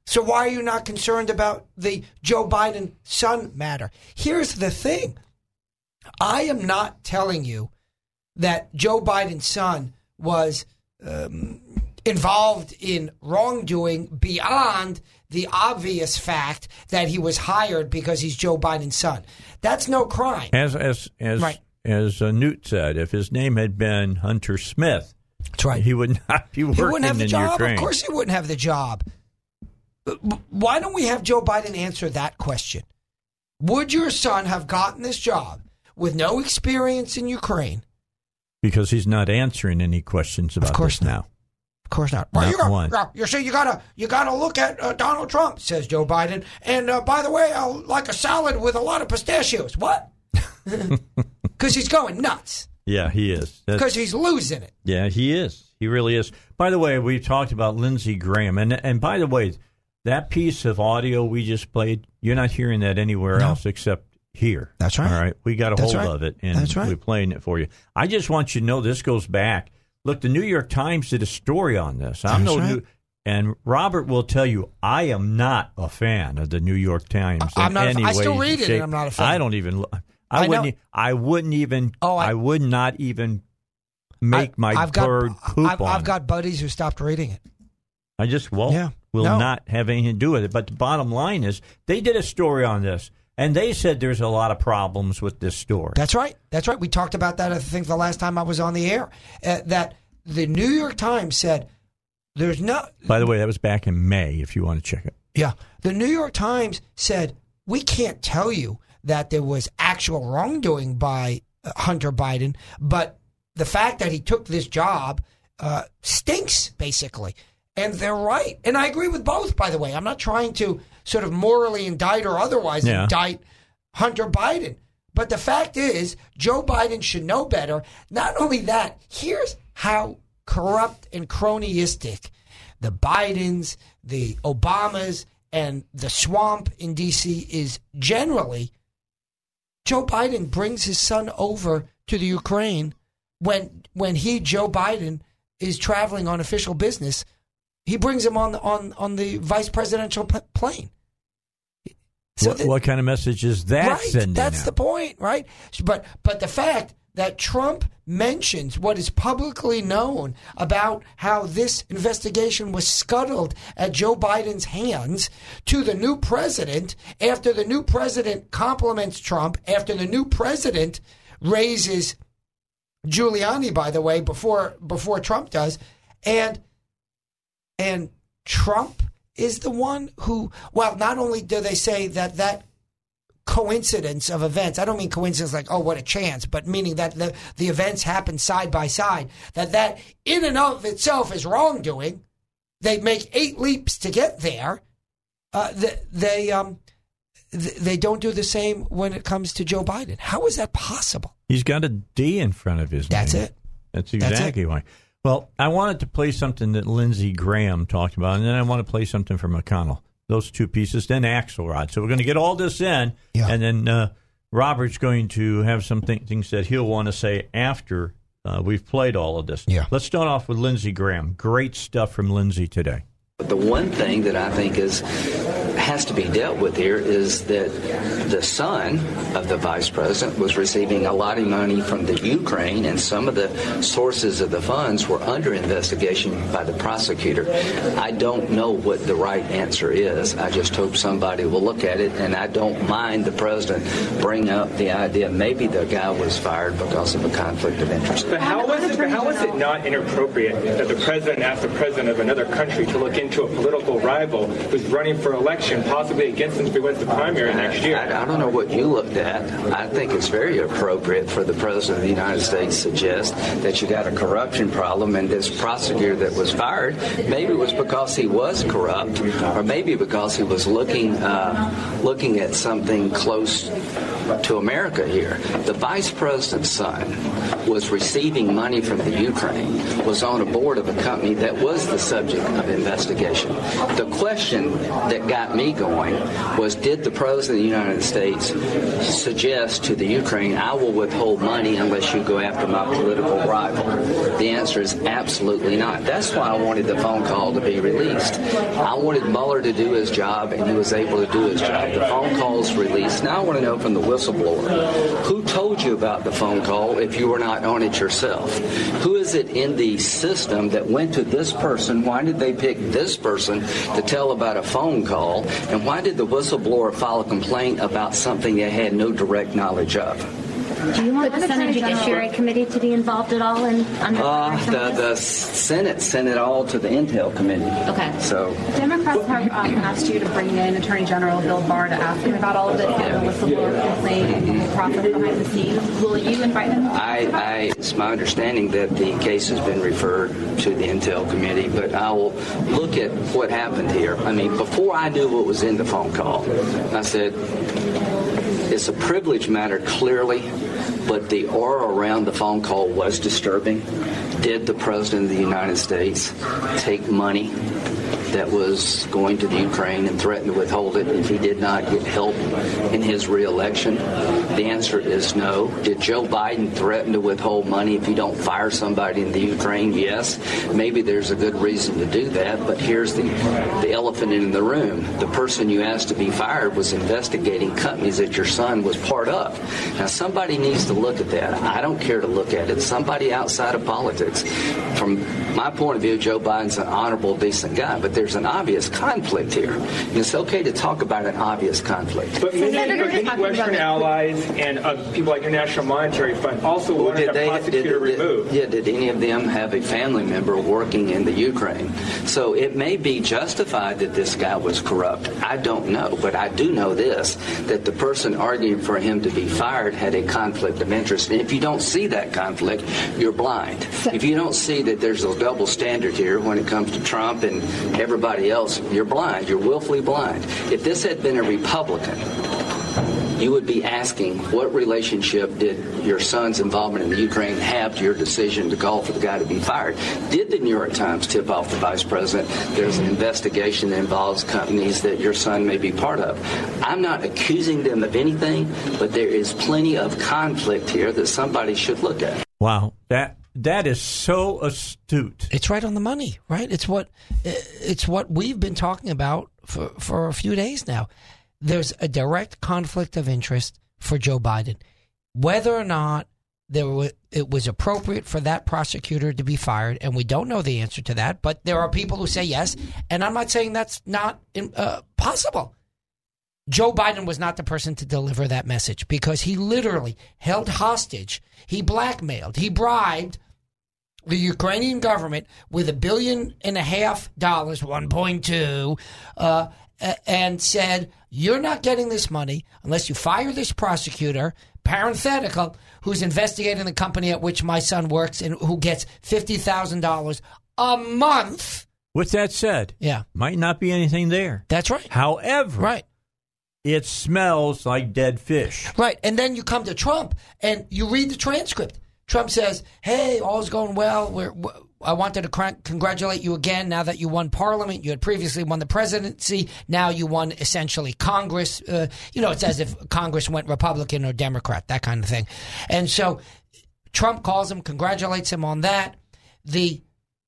[SPEAKER 23] So why are you not concerned about the Joe Biden son matter? Here's the thing. I am not telling you that Joe Biden's son was um, involved in wrongdoing beyond the obvious fact that he was hired because he's Joe Biden's son. That's no crime.
[SPEAKER 2] As as as right. as uh, Newt said, if his name had been Hunter Smith,
[SPEAKER 23] that's right.
[SPEAKER 2] He would not be working
[SPEAKER 23] he wouldn't have the job.
[SPEAKER 2] Ukraine.
[SPEAKER 23] Of course, he wouldn't have the job. Why don't we have Joe Biden answer that question? Would your son have gotten this job with no experience in Ukraine?
[SPEAKER 2] Because he's not answering any questions about
[SPEAKER 23] of course
[SPEAKER 2] this
[SPEAKER 23] not.
[SPEAKER 2] now.
[SPEAKER 23] Of course not.
[SPEAKER 2] Well,
[SPEAKER 23] not
[SPEAKER 2] you, got,
[SPEAKER 23] you see, you gotta you gotta look at uh, Donald Trump, says Joe Biden. And uh, by the way, I like a salad with a lot of pistachios. What? Because he's going nuts.
[SPEAKER 2] Yeah, he is.
[SPEAKER 23] Because he's losing it.
[SPEAKER 2] Yeah, he is. He really is. By the way, we talked about Lindsey Graham, and and by the way, that piece of audio we just played, you're not hearing that anywhere no. else except here.
[SPEAKER 23] That's right.
[SPEAKER 2] All right, we got a
[SPEAKER 23] That's
[SPEAKER 2] hold
[SPEAKER 23] right.
[SPEAKER 2] of it, and
[SPEAKER 23] right.
[SPEAKER 2] we're playing it for you. I just want you to know this goes back. Look, the New York Times did a story on this. I'm
[SPEAKER 23] That's
[SPEAKER 2] no
[SPEAKER 23] right.
[SPEAKER 2] new, and Robert will tell you I am not a fan of the New York Times.
[SPEAKER 23] I'm not.
[SPEAKER 2] Any
[SPEAKER 23] A, I still read it,
[SPEAKER 2] shape.
[SPEAKER 23] and I'm not a fan.
[SPEAKER 2] I don't even. I,
[SPEAKER 23] I
[SPEAKER 2] wouldn't.
[SPEAKER 23] know.
[SPEAKER 2] I wouldn't even.
[SPEAKER 23] Oh,
[SPEAKER 2] I,
[SPEAKER 23] I-
[SPEAKER 2] would not even make my
[SPEAKER 23] I've got,
[SPEAKER 2] bird poop
[SPEAKER 23] I've,
[SPEAKER 2] on.
[SPEAKER 23] I've got buddies who stopped reading it.
[SPEAKER 2] I just won't.
[SPEAKER 23] Yeah.
[SPEAKER 2] Will
[SPEAKER 23] No.
[SPEAKER 2] not have anything to do with it. But the bottom line is, they did a story on this, and they said there's a lot of problems with this story.
[SPEAKER 23] That's right. That's right. We talked about that. I think the last time I was on the air, uh, that the New York Times said there's not.
[SPEAKER 2] By the way, that was back in May. If you want to check it.
[SPEAKER 23] Yeah, the New York Times said we can't tell you that there was actual wrongdoing by uh, Hunter Biden, but the fact that he took this job uh, stinks, basically. And they're right. And I agree with both, by the way. I'm not trying to sort of morally indict or otherwise
[SPEAKER 2] Yeah.
[SPEAKER 23] indict Hunter Biden. But the fact is, Joe Biden should know better. Not only that, here's how corrupt and cronyistic the Bidens, the Obamas, and the swamp in D.C. is generally Joe Biden brings his son over to the Ukraine when when he Joe Biden is traveling on official business. He brings him on on on the vice presidential plane. So
[SPEAKER 2] what, what kind of message is that
[SPEAKER 23] right,
[SPEAKER 2] sending?
[SPEAKER 23] That's
[SPEAKER 2] out?
[SPEAKER 23] the point, right? But but the fact that Trump mentions what is publicly known about how this investigation was scuttled at Joe Biden's hands to the new president after the new president compliments Trump, after the new president raises Giuliani, by the way, before before Trump does, and and Trump is the one who. Well, not only do they say that that coincidence of events. I don't mean coincidence like oh what a chance, but meaning that the the events happen side by side. That that in and of itself is wrongdoing. They make eight leaps to get there. Uh, they, they um they don't do the same when it comes to Joe Biden. How is that possible?
[SPEAKER 2] He's got a D in front of his
[SPEAKER 23] That's
[SPEAKER 2] name.
[SPEAKER 23] it.
[SPEAKER 2] That's
[SPEAKER 23] That's
[SPEAKER 2] exactly why. Well, I wanted to play something that Lindsey Graham talked about, and then I want to play something from McConnell. Those two pieces, then Axelrod. So we're going to get all this in, and then uh, Robert's going to have some th- things that he'll want to say after uh, we've played all of this. Yeah. Let's start off with Lindsey Graham. Great stuff from Lindsey today.
[SPEAKER 4] But the one thing that I think is has to be dealt with here is that the son of the vice president was receiving a lot of money from the Ukraine, and some of the sources of the funds were under investigation by the prosecutor. I don't know what the right answer is. I just hope somebody will look at it, and I don't mind the president bring up the idea maybe the guy was fired because of a conflict of interest.
[SPEAKER 25] But how was it? How was it not inappropriate that the president asked the president of another country to look into a political rival who's running for election, possibly against him if he wins the primary next year?
[SPEAKER 4] I, I don't know what you looked at. I think it's very appropriate for the president of the United States to suggest that you got a corruption problem, and this prosecutor that was fired, maybe it was because he was corrupt, or maybe because he was looking uh, looking at something close to America here. The vice president's son was receiving money from the Ukraine, was on a board of a company that was the subject of investigation. The question that got me going was did the president of the United States suggest to the Ukraine, I will withhold money unless you go after my political rival? The answer is absolutely not. That's why I wanted the phone call to be released. I wanted Mueller to do his job, and he was able to do his job. The phone call's released. Now I want to know from the whistleblower who told you about the phone call if you were not on it yourself? Who is it in the system that went to this person? Why did they pick this person to tell about a phone call? And why did the whistleblower file a complaint about something they had no direct knowledge of?
[SPEAKER 26] Do you want the Senate Judiciary Committee to be involved at all in on the
[SPEAKER 4] Uh, the, the Senate sent it all to the Intel Committee.
[SPEAKER 26] Okay.
[SPEAKER 4] So
[SPEAKER 7] Democrats have um, asked you to bring in Attorney General Bill Barr to ask him about all of this and the whistleblower complaint and the process behind the scenes. Will you invite him?
[SPEAKER 4] I, I, it's my understanding that the case has been referred to the Intel Committee, but I will look at what happened here. I mean, before I knew what was in the phone call, I said, it's a privilege matter, clearly, but the aura around the phone call was disturbing. Did the President of the United States take money that was going to the Ukraine and threatened to withhold it if he did not get help in his reelection? The answer is no. Did Joe Biden threaten to withhold money if you don't fire somebody in the Ukraine? Yes. Maybe there's a good reason to do that, but here's the, the elephant in the room. The person you asked to be fired was investigating companies that your son was part of. Now, somebody needs to look at that. I don't care to look at it. Somebody outside of politics. From my point of view, Joe Biden's an honorable, decent guy, but there's an obvious conflict here. And it's okay to talk about an obvious conflict.
[SPEAKER 25] But many, but many Western allies and uh, people like International Monetary Fund also
[SPEAKER 4] Well,
[SPEAKER 25] wanted the prosecutor
[SPEAKER 4] did,
[SPEAKER 25] removed.
[SPEAKER 4] yeah, did any of them have a family member working in the Ukraine? So it may be justified that this guy was corrupt. I don't know, but I do know this: that the person arguing for him to be fired had a conflict of interest. And if you don't see that conflict, you're blind. If you don't see that there's a double standard here when it comes to Trump and everybody else, you're blind. You're willfully blind. If this had been a Republican you would be asking what relationship did your son's involvement in the Ukraine have to your decision to call for the guy to be fired? Did the New York Times tip off the vice president there's an investigation that involves companies that your son may be part of? I'm not accusing them of anything, but there is plenty of conflict here that somebody should look at.
[SPEAKER 2] Wow, that that is so astute.
[SPEAKER 23] It's right on the money, right? It's what it's what we've been talking about for for a few days now. There's a direct conflict of interest for Joe Biden, whether or not there was, it was appropriate for that prosecutor to be fired, and we don't know the answer to that. But there are people who say yes, and I'm not saying that's not uh, possible. Joe Biden was not the person to deliver that message because he literally held hostage, he blackmailed, he bribed the Ukrainian government with a billion and a half dollars, 1.2, uh, and said, You're not getting this money unless you fire this prosecutor, parenthetical, who's investigating the company at which my son works and who gets $50,000 a month.
[SPEAKER 2] With that said,
[SPEAKER 23] yeah,
[SPEAKER 2] might not be anything there.
[SPEAKER 23] That's right.
[SPEAKER 2] However,
[SPEAKER 23] right
[SPEAKER 2] it smells like dead fish.
[SPEAKER 23] Right. And then you come to Trump and you read the transcript. Trump says, Hey, all's going well. We're, I wanted to cr- congratulate you again now that you won Parliament. You had previously won the presidency. Now you won essentially Congress. Uh, you know, it's as if Congress went Republican or Democrat, that kind of thing. And so Trump calls him, congratulates him on that. The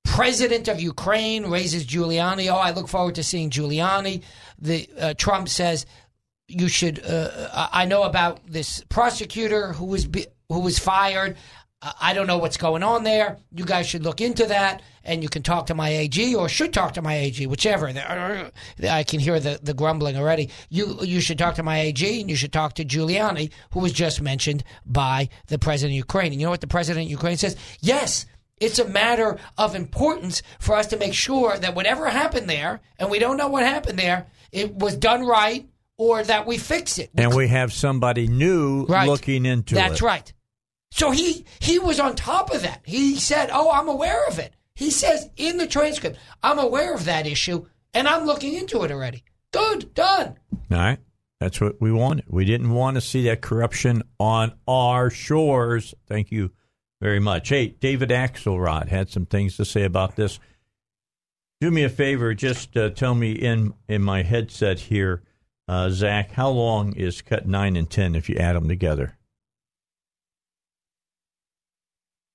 [SPEAKER 23] president of Ukraine raises Giuliani. Oh, I look forward to seeing Giuliani. The uh, Trump says, you should. Uh, I know about this prosecutor who was be, who was fired. I don't know what's going on there. You guys should look into that, and you can talk to my AG or should talk to my AG, whichever. I can hear the, the grumbling already. You you should talk to my AG, and you should talk to Giuliani, who was just mentioned by the president of Ukraine. And you know what the president of Ukraine says? Yes, it's a matter of importance for us to make sure that whatever happened there, and we don't know what happened there, it was done right or that we fix it.
[SPEAKER 2] And we have somebody new
[SPEAKER 23] right.
[SPEAKER 2] looking into
[SPEAKER 23] That's
[SPEAKER 2] it.
[SPEAKER 23] That's right. So he he was on top of that. He said, "Oh, I'm aware of it." He says in the transcript, "I'm aware of that issue and I'm looking into it already." Good, done.
[SPEAKER 2] All right. That's what we wanted. We didn't want to see that corruption on our shores. Thank you very much. Hey, David Axelrod had some things to say about this. Do me a favor, just uh, tell me in in my headset here uh, Zach, how long is cut 9 and 10 if you add them together?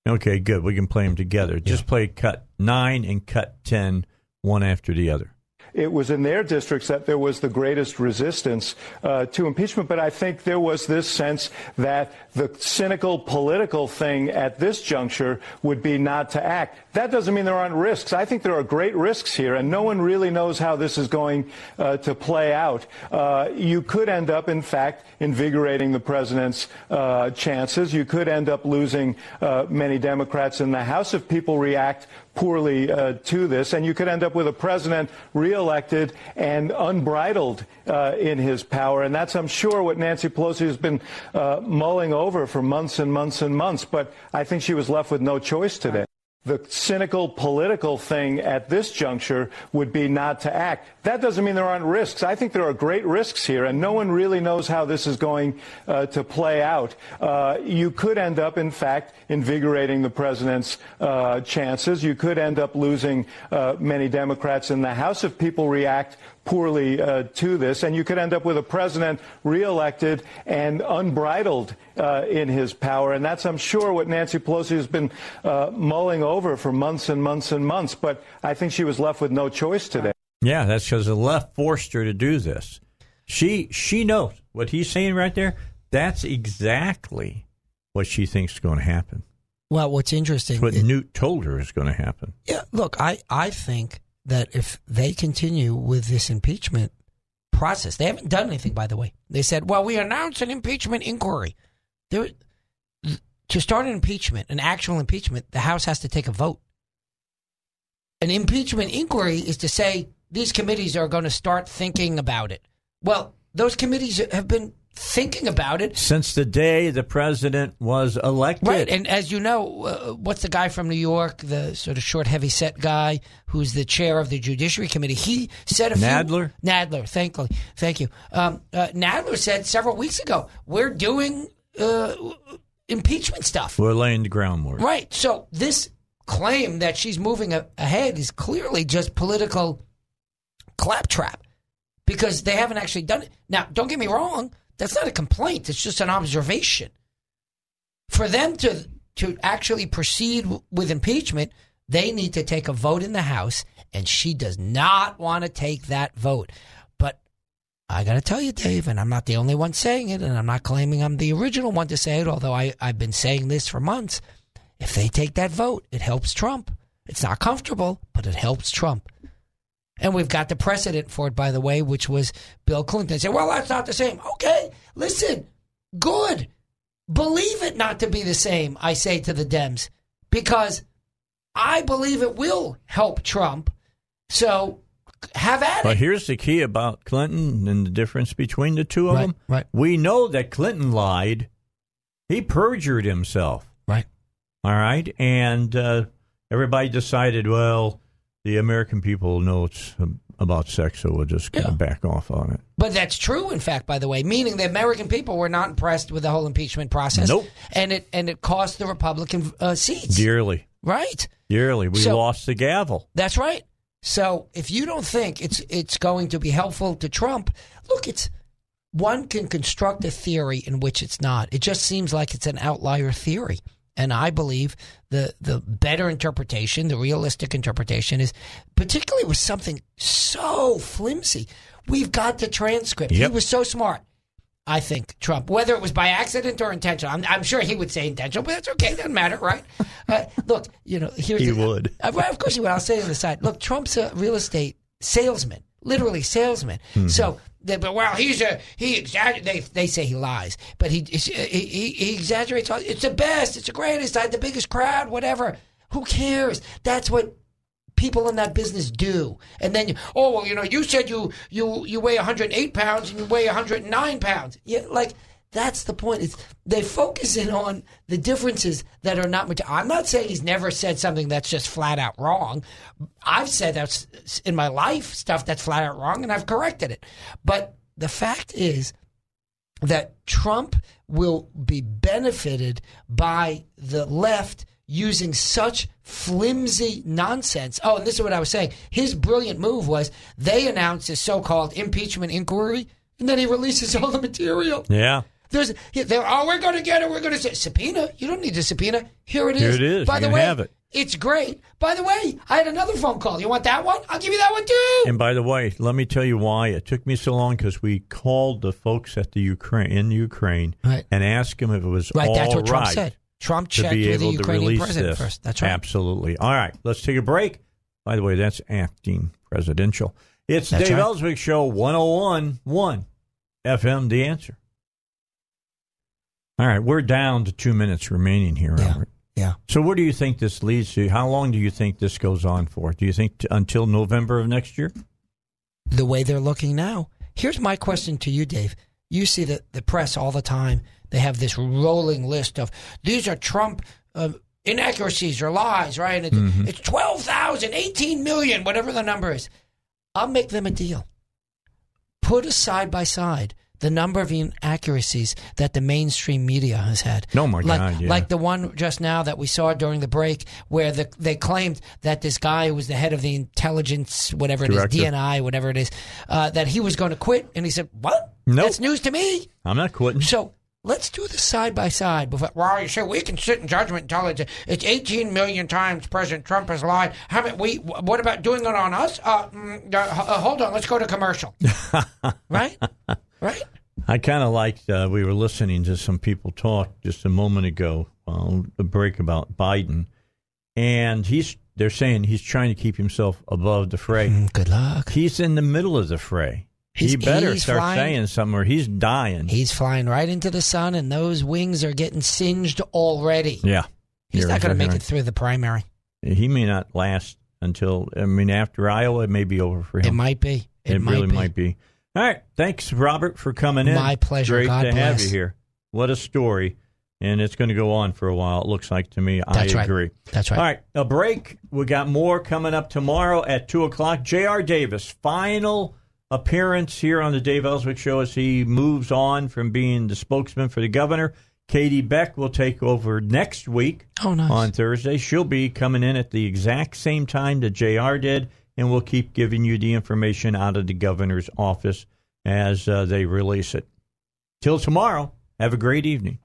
[SPEAKER 2] Okay, good. We can play them together. Yeah. Just play cut 9 and cut 10, one after the other
[SPEAKER 3] it was in their districts that there was the greatest resistance uh, to impeachment. But I think there was this sense that the cynical political thing at this juncture would be not to act. That doesn't mean there aren't risks. I think there are great risks here, and no one really knows how this is going uh, to play out. Uh, you could end up, in fact, invigorating the president's uh, chances. You could end up losing uh, many Democrats in the House if people react poorly uh, to this, and you could end up with a president reelected and unbridled uh, in his power. And that's, I'm sure, what Nancy Pelosi has been uh, mulling over for months and months and months. But I think she was left with no choice today the cynical political thing at this juncture would be not to act. That doesn't mean there aren't risks. I think there are great risks here, and no one really knows how this is going uh, to play out. Uh, you could end up, in fact, invigorating the president's uh, chances. You could end up losing uh, many Democrats in the House if people react poorly uh, to this, and you could end up with a president reelected and unbridled uh, in his power. And that's, I'm sure, what Nancy Pelosi has been uh, mulling over for months and months and months. But I think she was left with no choice today.
[SPEAKER 2] Yeah, that's because the left forced her to do this. She she knows what he's saying right there. That's exactly what she thinks is going to happen.
[SPEAKER 23] Well, what's interesting?
[SPEAKER 2] That's what Newt told her is going to happen.
[SPEAKER 23] Yeah, look, I I think that if they continue with this impeachment process, they haven't done anything, by the way. They said, well, we announced an impeachment inquiry. There, to start an impeachment, an actual impeachment, the House has to take a vote. An impeachment inquiry is to say these committees are going to start thinking about it. Well, those committees have been thinking about it.
[SPEAKER 2] Since the day the president was elected.
[SPEAKER 23] Right, and as you know, uh, what's the guy from New York, the sort of short, heavy set guy who's the chair of the Judiciary Committee? He said a few,
[SPEAKER 2] Nadler?
[SPEAKER 23] Nadler, thank you, thank you. Um, uh, Nadler said several weeks ago, "We're doing uh, impeachment stuff."
[SPEAKER 2] We're laying the groundwork.
[SPEAKER 23] Right. So this claim that she's moving a- ahead is clearly just political claptrap because they haven't actually done it. Now, don't get me wrong, that's not a complaint, it's just an observation. For them to to actually proceed w- with impeachment, they need to take a vote in the House and she does not want to take that vote. But I got to tell you, Dave, and I'm not the only one saying it, and I'm not claiming I'm the original one to say it, although I, I've been saying this for months. If they take that vote, it helps Trump. It's not comfortable, but it helps Trump. And we've got the precedent for it, by the way, which was Bill Clinton said, well, that's not the same. Okay, listen, good. Believe it not to be the same, I say to the Dems, because I believe it will help Trump. So have at
[SPEAKER 2] But
[SPEAKER 23] it.
[SPEAKER 2] here's the key about Clinton and the difference between the two of
[SPEAKER 23] Right,
[SPEAKER 2] them.
[SPEAKER 23] right.
[SPEAKER 2] We know that Clinton lied. He perjured himself.
[SPEAKER 23] Right.
[SPEAKER 2] All right. And uh, everybody decided, well, the American people know it's um, about sex, so we'll just kind of back off on it.
[SPEAKER 23] But that's true, in fact, by the way, meaning the American people were not impressed with the whole impeachment process.
[SPEAKER 2] Nope.
[SPEAKER 23] And it and it cost the Republican uh, seats.
[SPEAKER 2] Dearly.
[SPEAKER 23] Right.
[SPEAKER 2] Dearly. We
[SPEAKER 23] So-
[SPEAKER 2] lost the gavel.
[SPEAKER 23] That's right. So if you don't think it's it's going to be helpful to Trump, look, it's one can construct a theory in which it's not. It just seems like it's an outlier theory. And I believe the the better interpretation, the realistic interpretation is particularly with something so flimsy. We've got the transcript. He was so smart. I think Trump, whether it was by accident or intentional, I'm, I'm sure he would say intentional, but that's okay. Doesn't matter, right? Uh, look, you know, here's
[SPEAKER 2] He
[SPEAKER 23] the,
[SPEAKER 2] would.
[SPEAKER 23] Uh, well, of course he would. I'll say on the side. Look, Trump's a real estate salesman, literally salesman.
[SPEAKER 2] Mm-hmm.
[SPEAKER 23] So, they, but well, he's a he exaggerates. They they say he lies, but he he, he, he exaggerates. all- It's the best. It's the greatest. I had the biggest crowd. Whatever. Who cares? That's what people in that business do. And then, you, oh well, you know, you said you you you weigh 108 pounds and you weigh 109 pounds. Yeah, like that's the point. It's they focus in on the differences that are not. Material. I'm not saying he's never said something that's just flat out wrong. I've said that's in my life stuff that's flat out wrong, and I've corrected it. But the fact is that Trump will be benefited by the left using such flimsy nonsense. Oh, and this is what I was saying. His brilliant move was they announced this so-called impeachment inquiry, and then he releases all the material.
[SPEAKER 2] Yeah.
[SPEAKER 23] There's, they're, oh, we're going to get it. We're going to say subpoena. You don't need a subpoena. Here it is.
[SPEAKER 2] Here it is.
[SPEAKER 23] By
[SPEAKER 2] You
[SPEAKER 23] the way,
[SPEAKER 2] have it.
[SPEAKER 23] it's great. By the way, I had another phone call. You want that one? I'll give you that one too.
[SPEAKER 2] And by the way, let me tell you why it took me so long because we called the folks at the Ukraine in Ukraine
[SPEAKER 23] Right.
[SPEAKER 2] and asked them if it was
[SPEAKER 23] Right,
[SPEAKER 2] all
[SPEAKER 23] that's what Trump
[SPEAKER 2] right
[SPEAKER 23] said. Trump
[SPEAKER 2] to
[SPEAKER 23] checked
[SPEAKER 2] be
[SPEAKER 23] with the
[SPEAKER 2] able to
[SPEAKER 23] Ukrainian
[SPEAKER 2] release
[SPEAKER 23] president
[SPEAKER 2] this.
[SPEAKER 23] first. That's right.
[SPEAKER 2] Absolutely. All right, let's take a break. By the way, that's acting presidential. It's
[SPEAKER 23] That's
[SPEAKER 2] Dave
[SPEAKER 23] right.
[SPEAKER 2] Elswick Show 101.1 FM, The Answer. All right, we're down to two minutes remaining here, Robert.
[SPEAKER 23] Yeah.
[SPEAKER 2] So, where do you think this leads to? How long do you think this goes on for? Do you think t- until November of next year?
[SPEAKER 23] the way they're looking now. Here's my question to you, Dave. You see the, the press all the time. They have this rolling list of these are Trump uh, inaccuracies or lies, right? It's,
[SPEAKER 2] Mhm.
[SPEAKER 23] it's 12,000, 18 million, whatever the number is. I'll make them a deal. Put a side by side the number of inaccuracies that the mainstream media has had.
[SPEAKER 2] Oh, my
[SPEAKER 23] like,
[SPEAKER 2] God, yeah.
[SPEAKER 23] Like the one just now that we saw during the break where the, they claimed that this guy who was the head of the intelligence, whatever it is,
[SPEAKER 2] Director.
[SPEAKER 23] DNI, whatever it is, uh, that he was going to quit. And he said, What?
[SPEAKER 2] Nope.
[SPEAKER 23] That's news to me.
[SPEAKER 2] I'm not quitting.
[SPEAKER 23] So let's do the side by side. Before, well, you say we can sit in judgment until it's, it's 18 million times President Trump has lied. How many? We what about doing it on us? Uh, mm, uh, uh, hold on, let's go to commercial. right, right.
[SPEAKER 2] I kind of liked, uh, we were listening to some people talk just a moment ago, uh, a break about Biden, and he's they're saying he's trying to keep himself above the fray.
[SPEAKER 23] good luck.
[SPEAKER 2] He's in the middle of the fray.
[SPEAKER 23] He's-
[SPEAKER 2] he better start
[SPEAKER 23] flying-
[SPEAKER 2] saying something or he's dying.
[SPEAKER 23] He's flying right into the sun, and those wings are getting singed already.
[SPEAKER 2] yeah.
[SPEAKER 23] He's not going to make
[SPEAKER 2] right.
[SPEAKER 23] it through the primary.
[SPEAKER 2] He may not last until, I mean, after Iowa, it may be over for him.
[SPEAKER 23] It might be. It,
[SPEAKER 2] It,
[SPEAKER 23] might
[SPEAKER 2] really
[SPEAKER 23] be.
[SPEAKER 2] might be. All right. Thanks, Robert, for coming in.
[SPEAKER 23] My pleasure.
[SPEAKER 2] Great
[SPEAKER 23] God
[SPEAKER 2] to have you here. What a story. And it's going to go on for a while, it looks like to me.
[SPEAKER 23] That's
[SPEAKER 2] I
[SPEAKER 23] right.
[SPEAKER 2] agree.
[SPEAKER 23] That's right.
[SPEAKER 2] All right. A break. We got more coming up tomorrow at 2 o'clock. J.R. Davis, final appearance here on the Dave Elswick Show as he moves on from being the spokesman for the governor. Katie Beck will take over next week
[SPEAKER 23] Oh, nice.
[SPEAKER 2] on Thursday. She'll be coming in at the exact same time that JR did, and we'll keep giving you the information out of the governor's office as uh, they release it. Till tomorrow, have a great evening.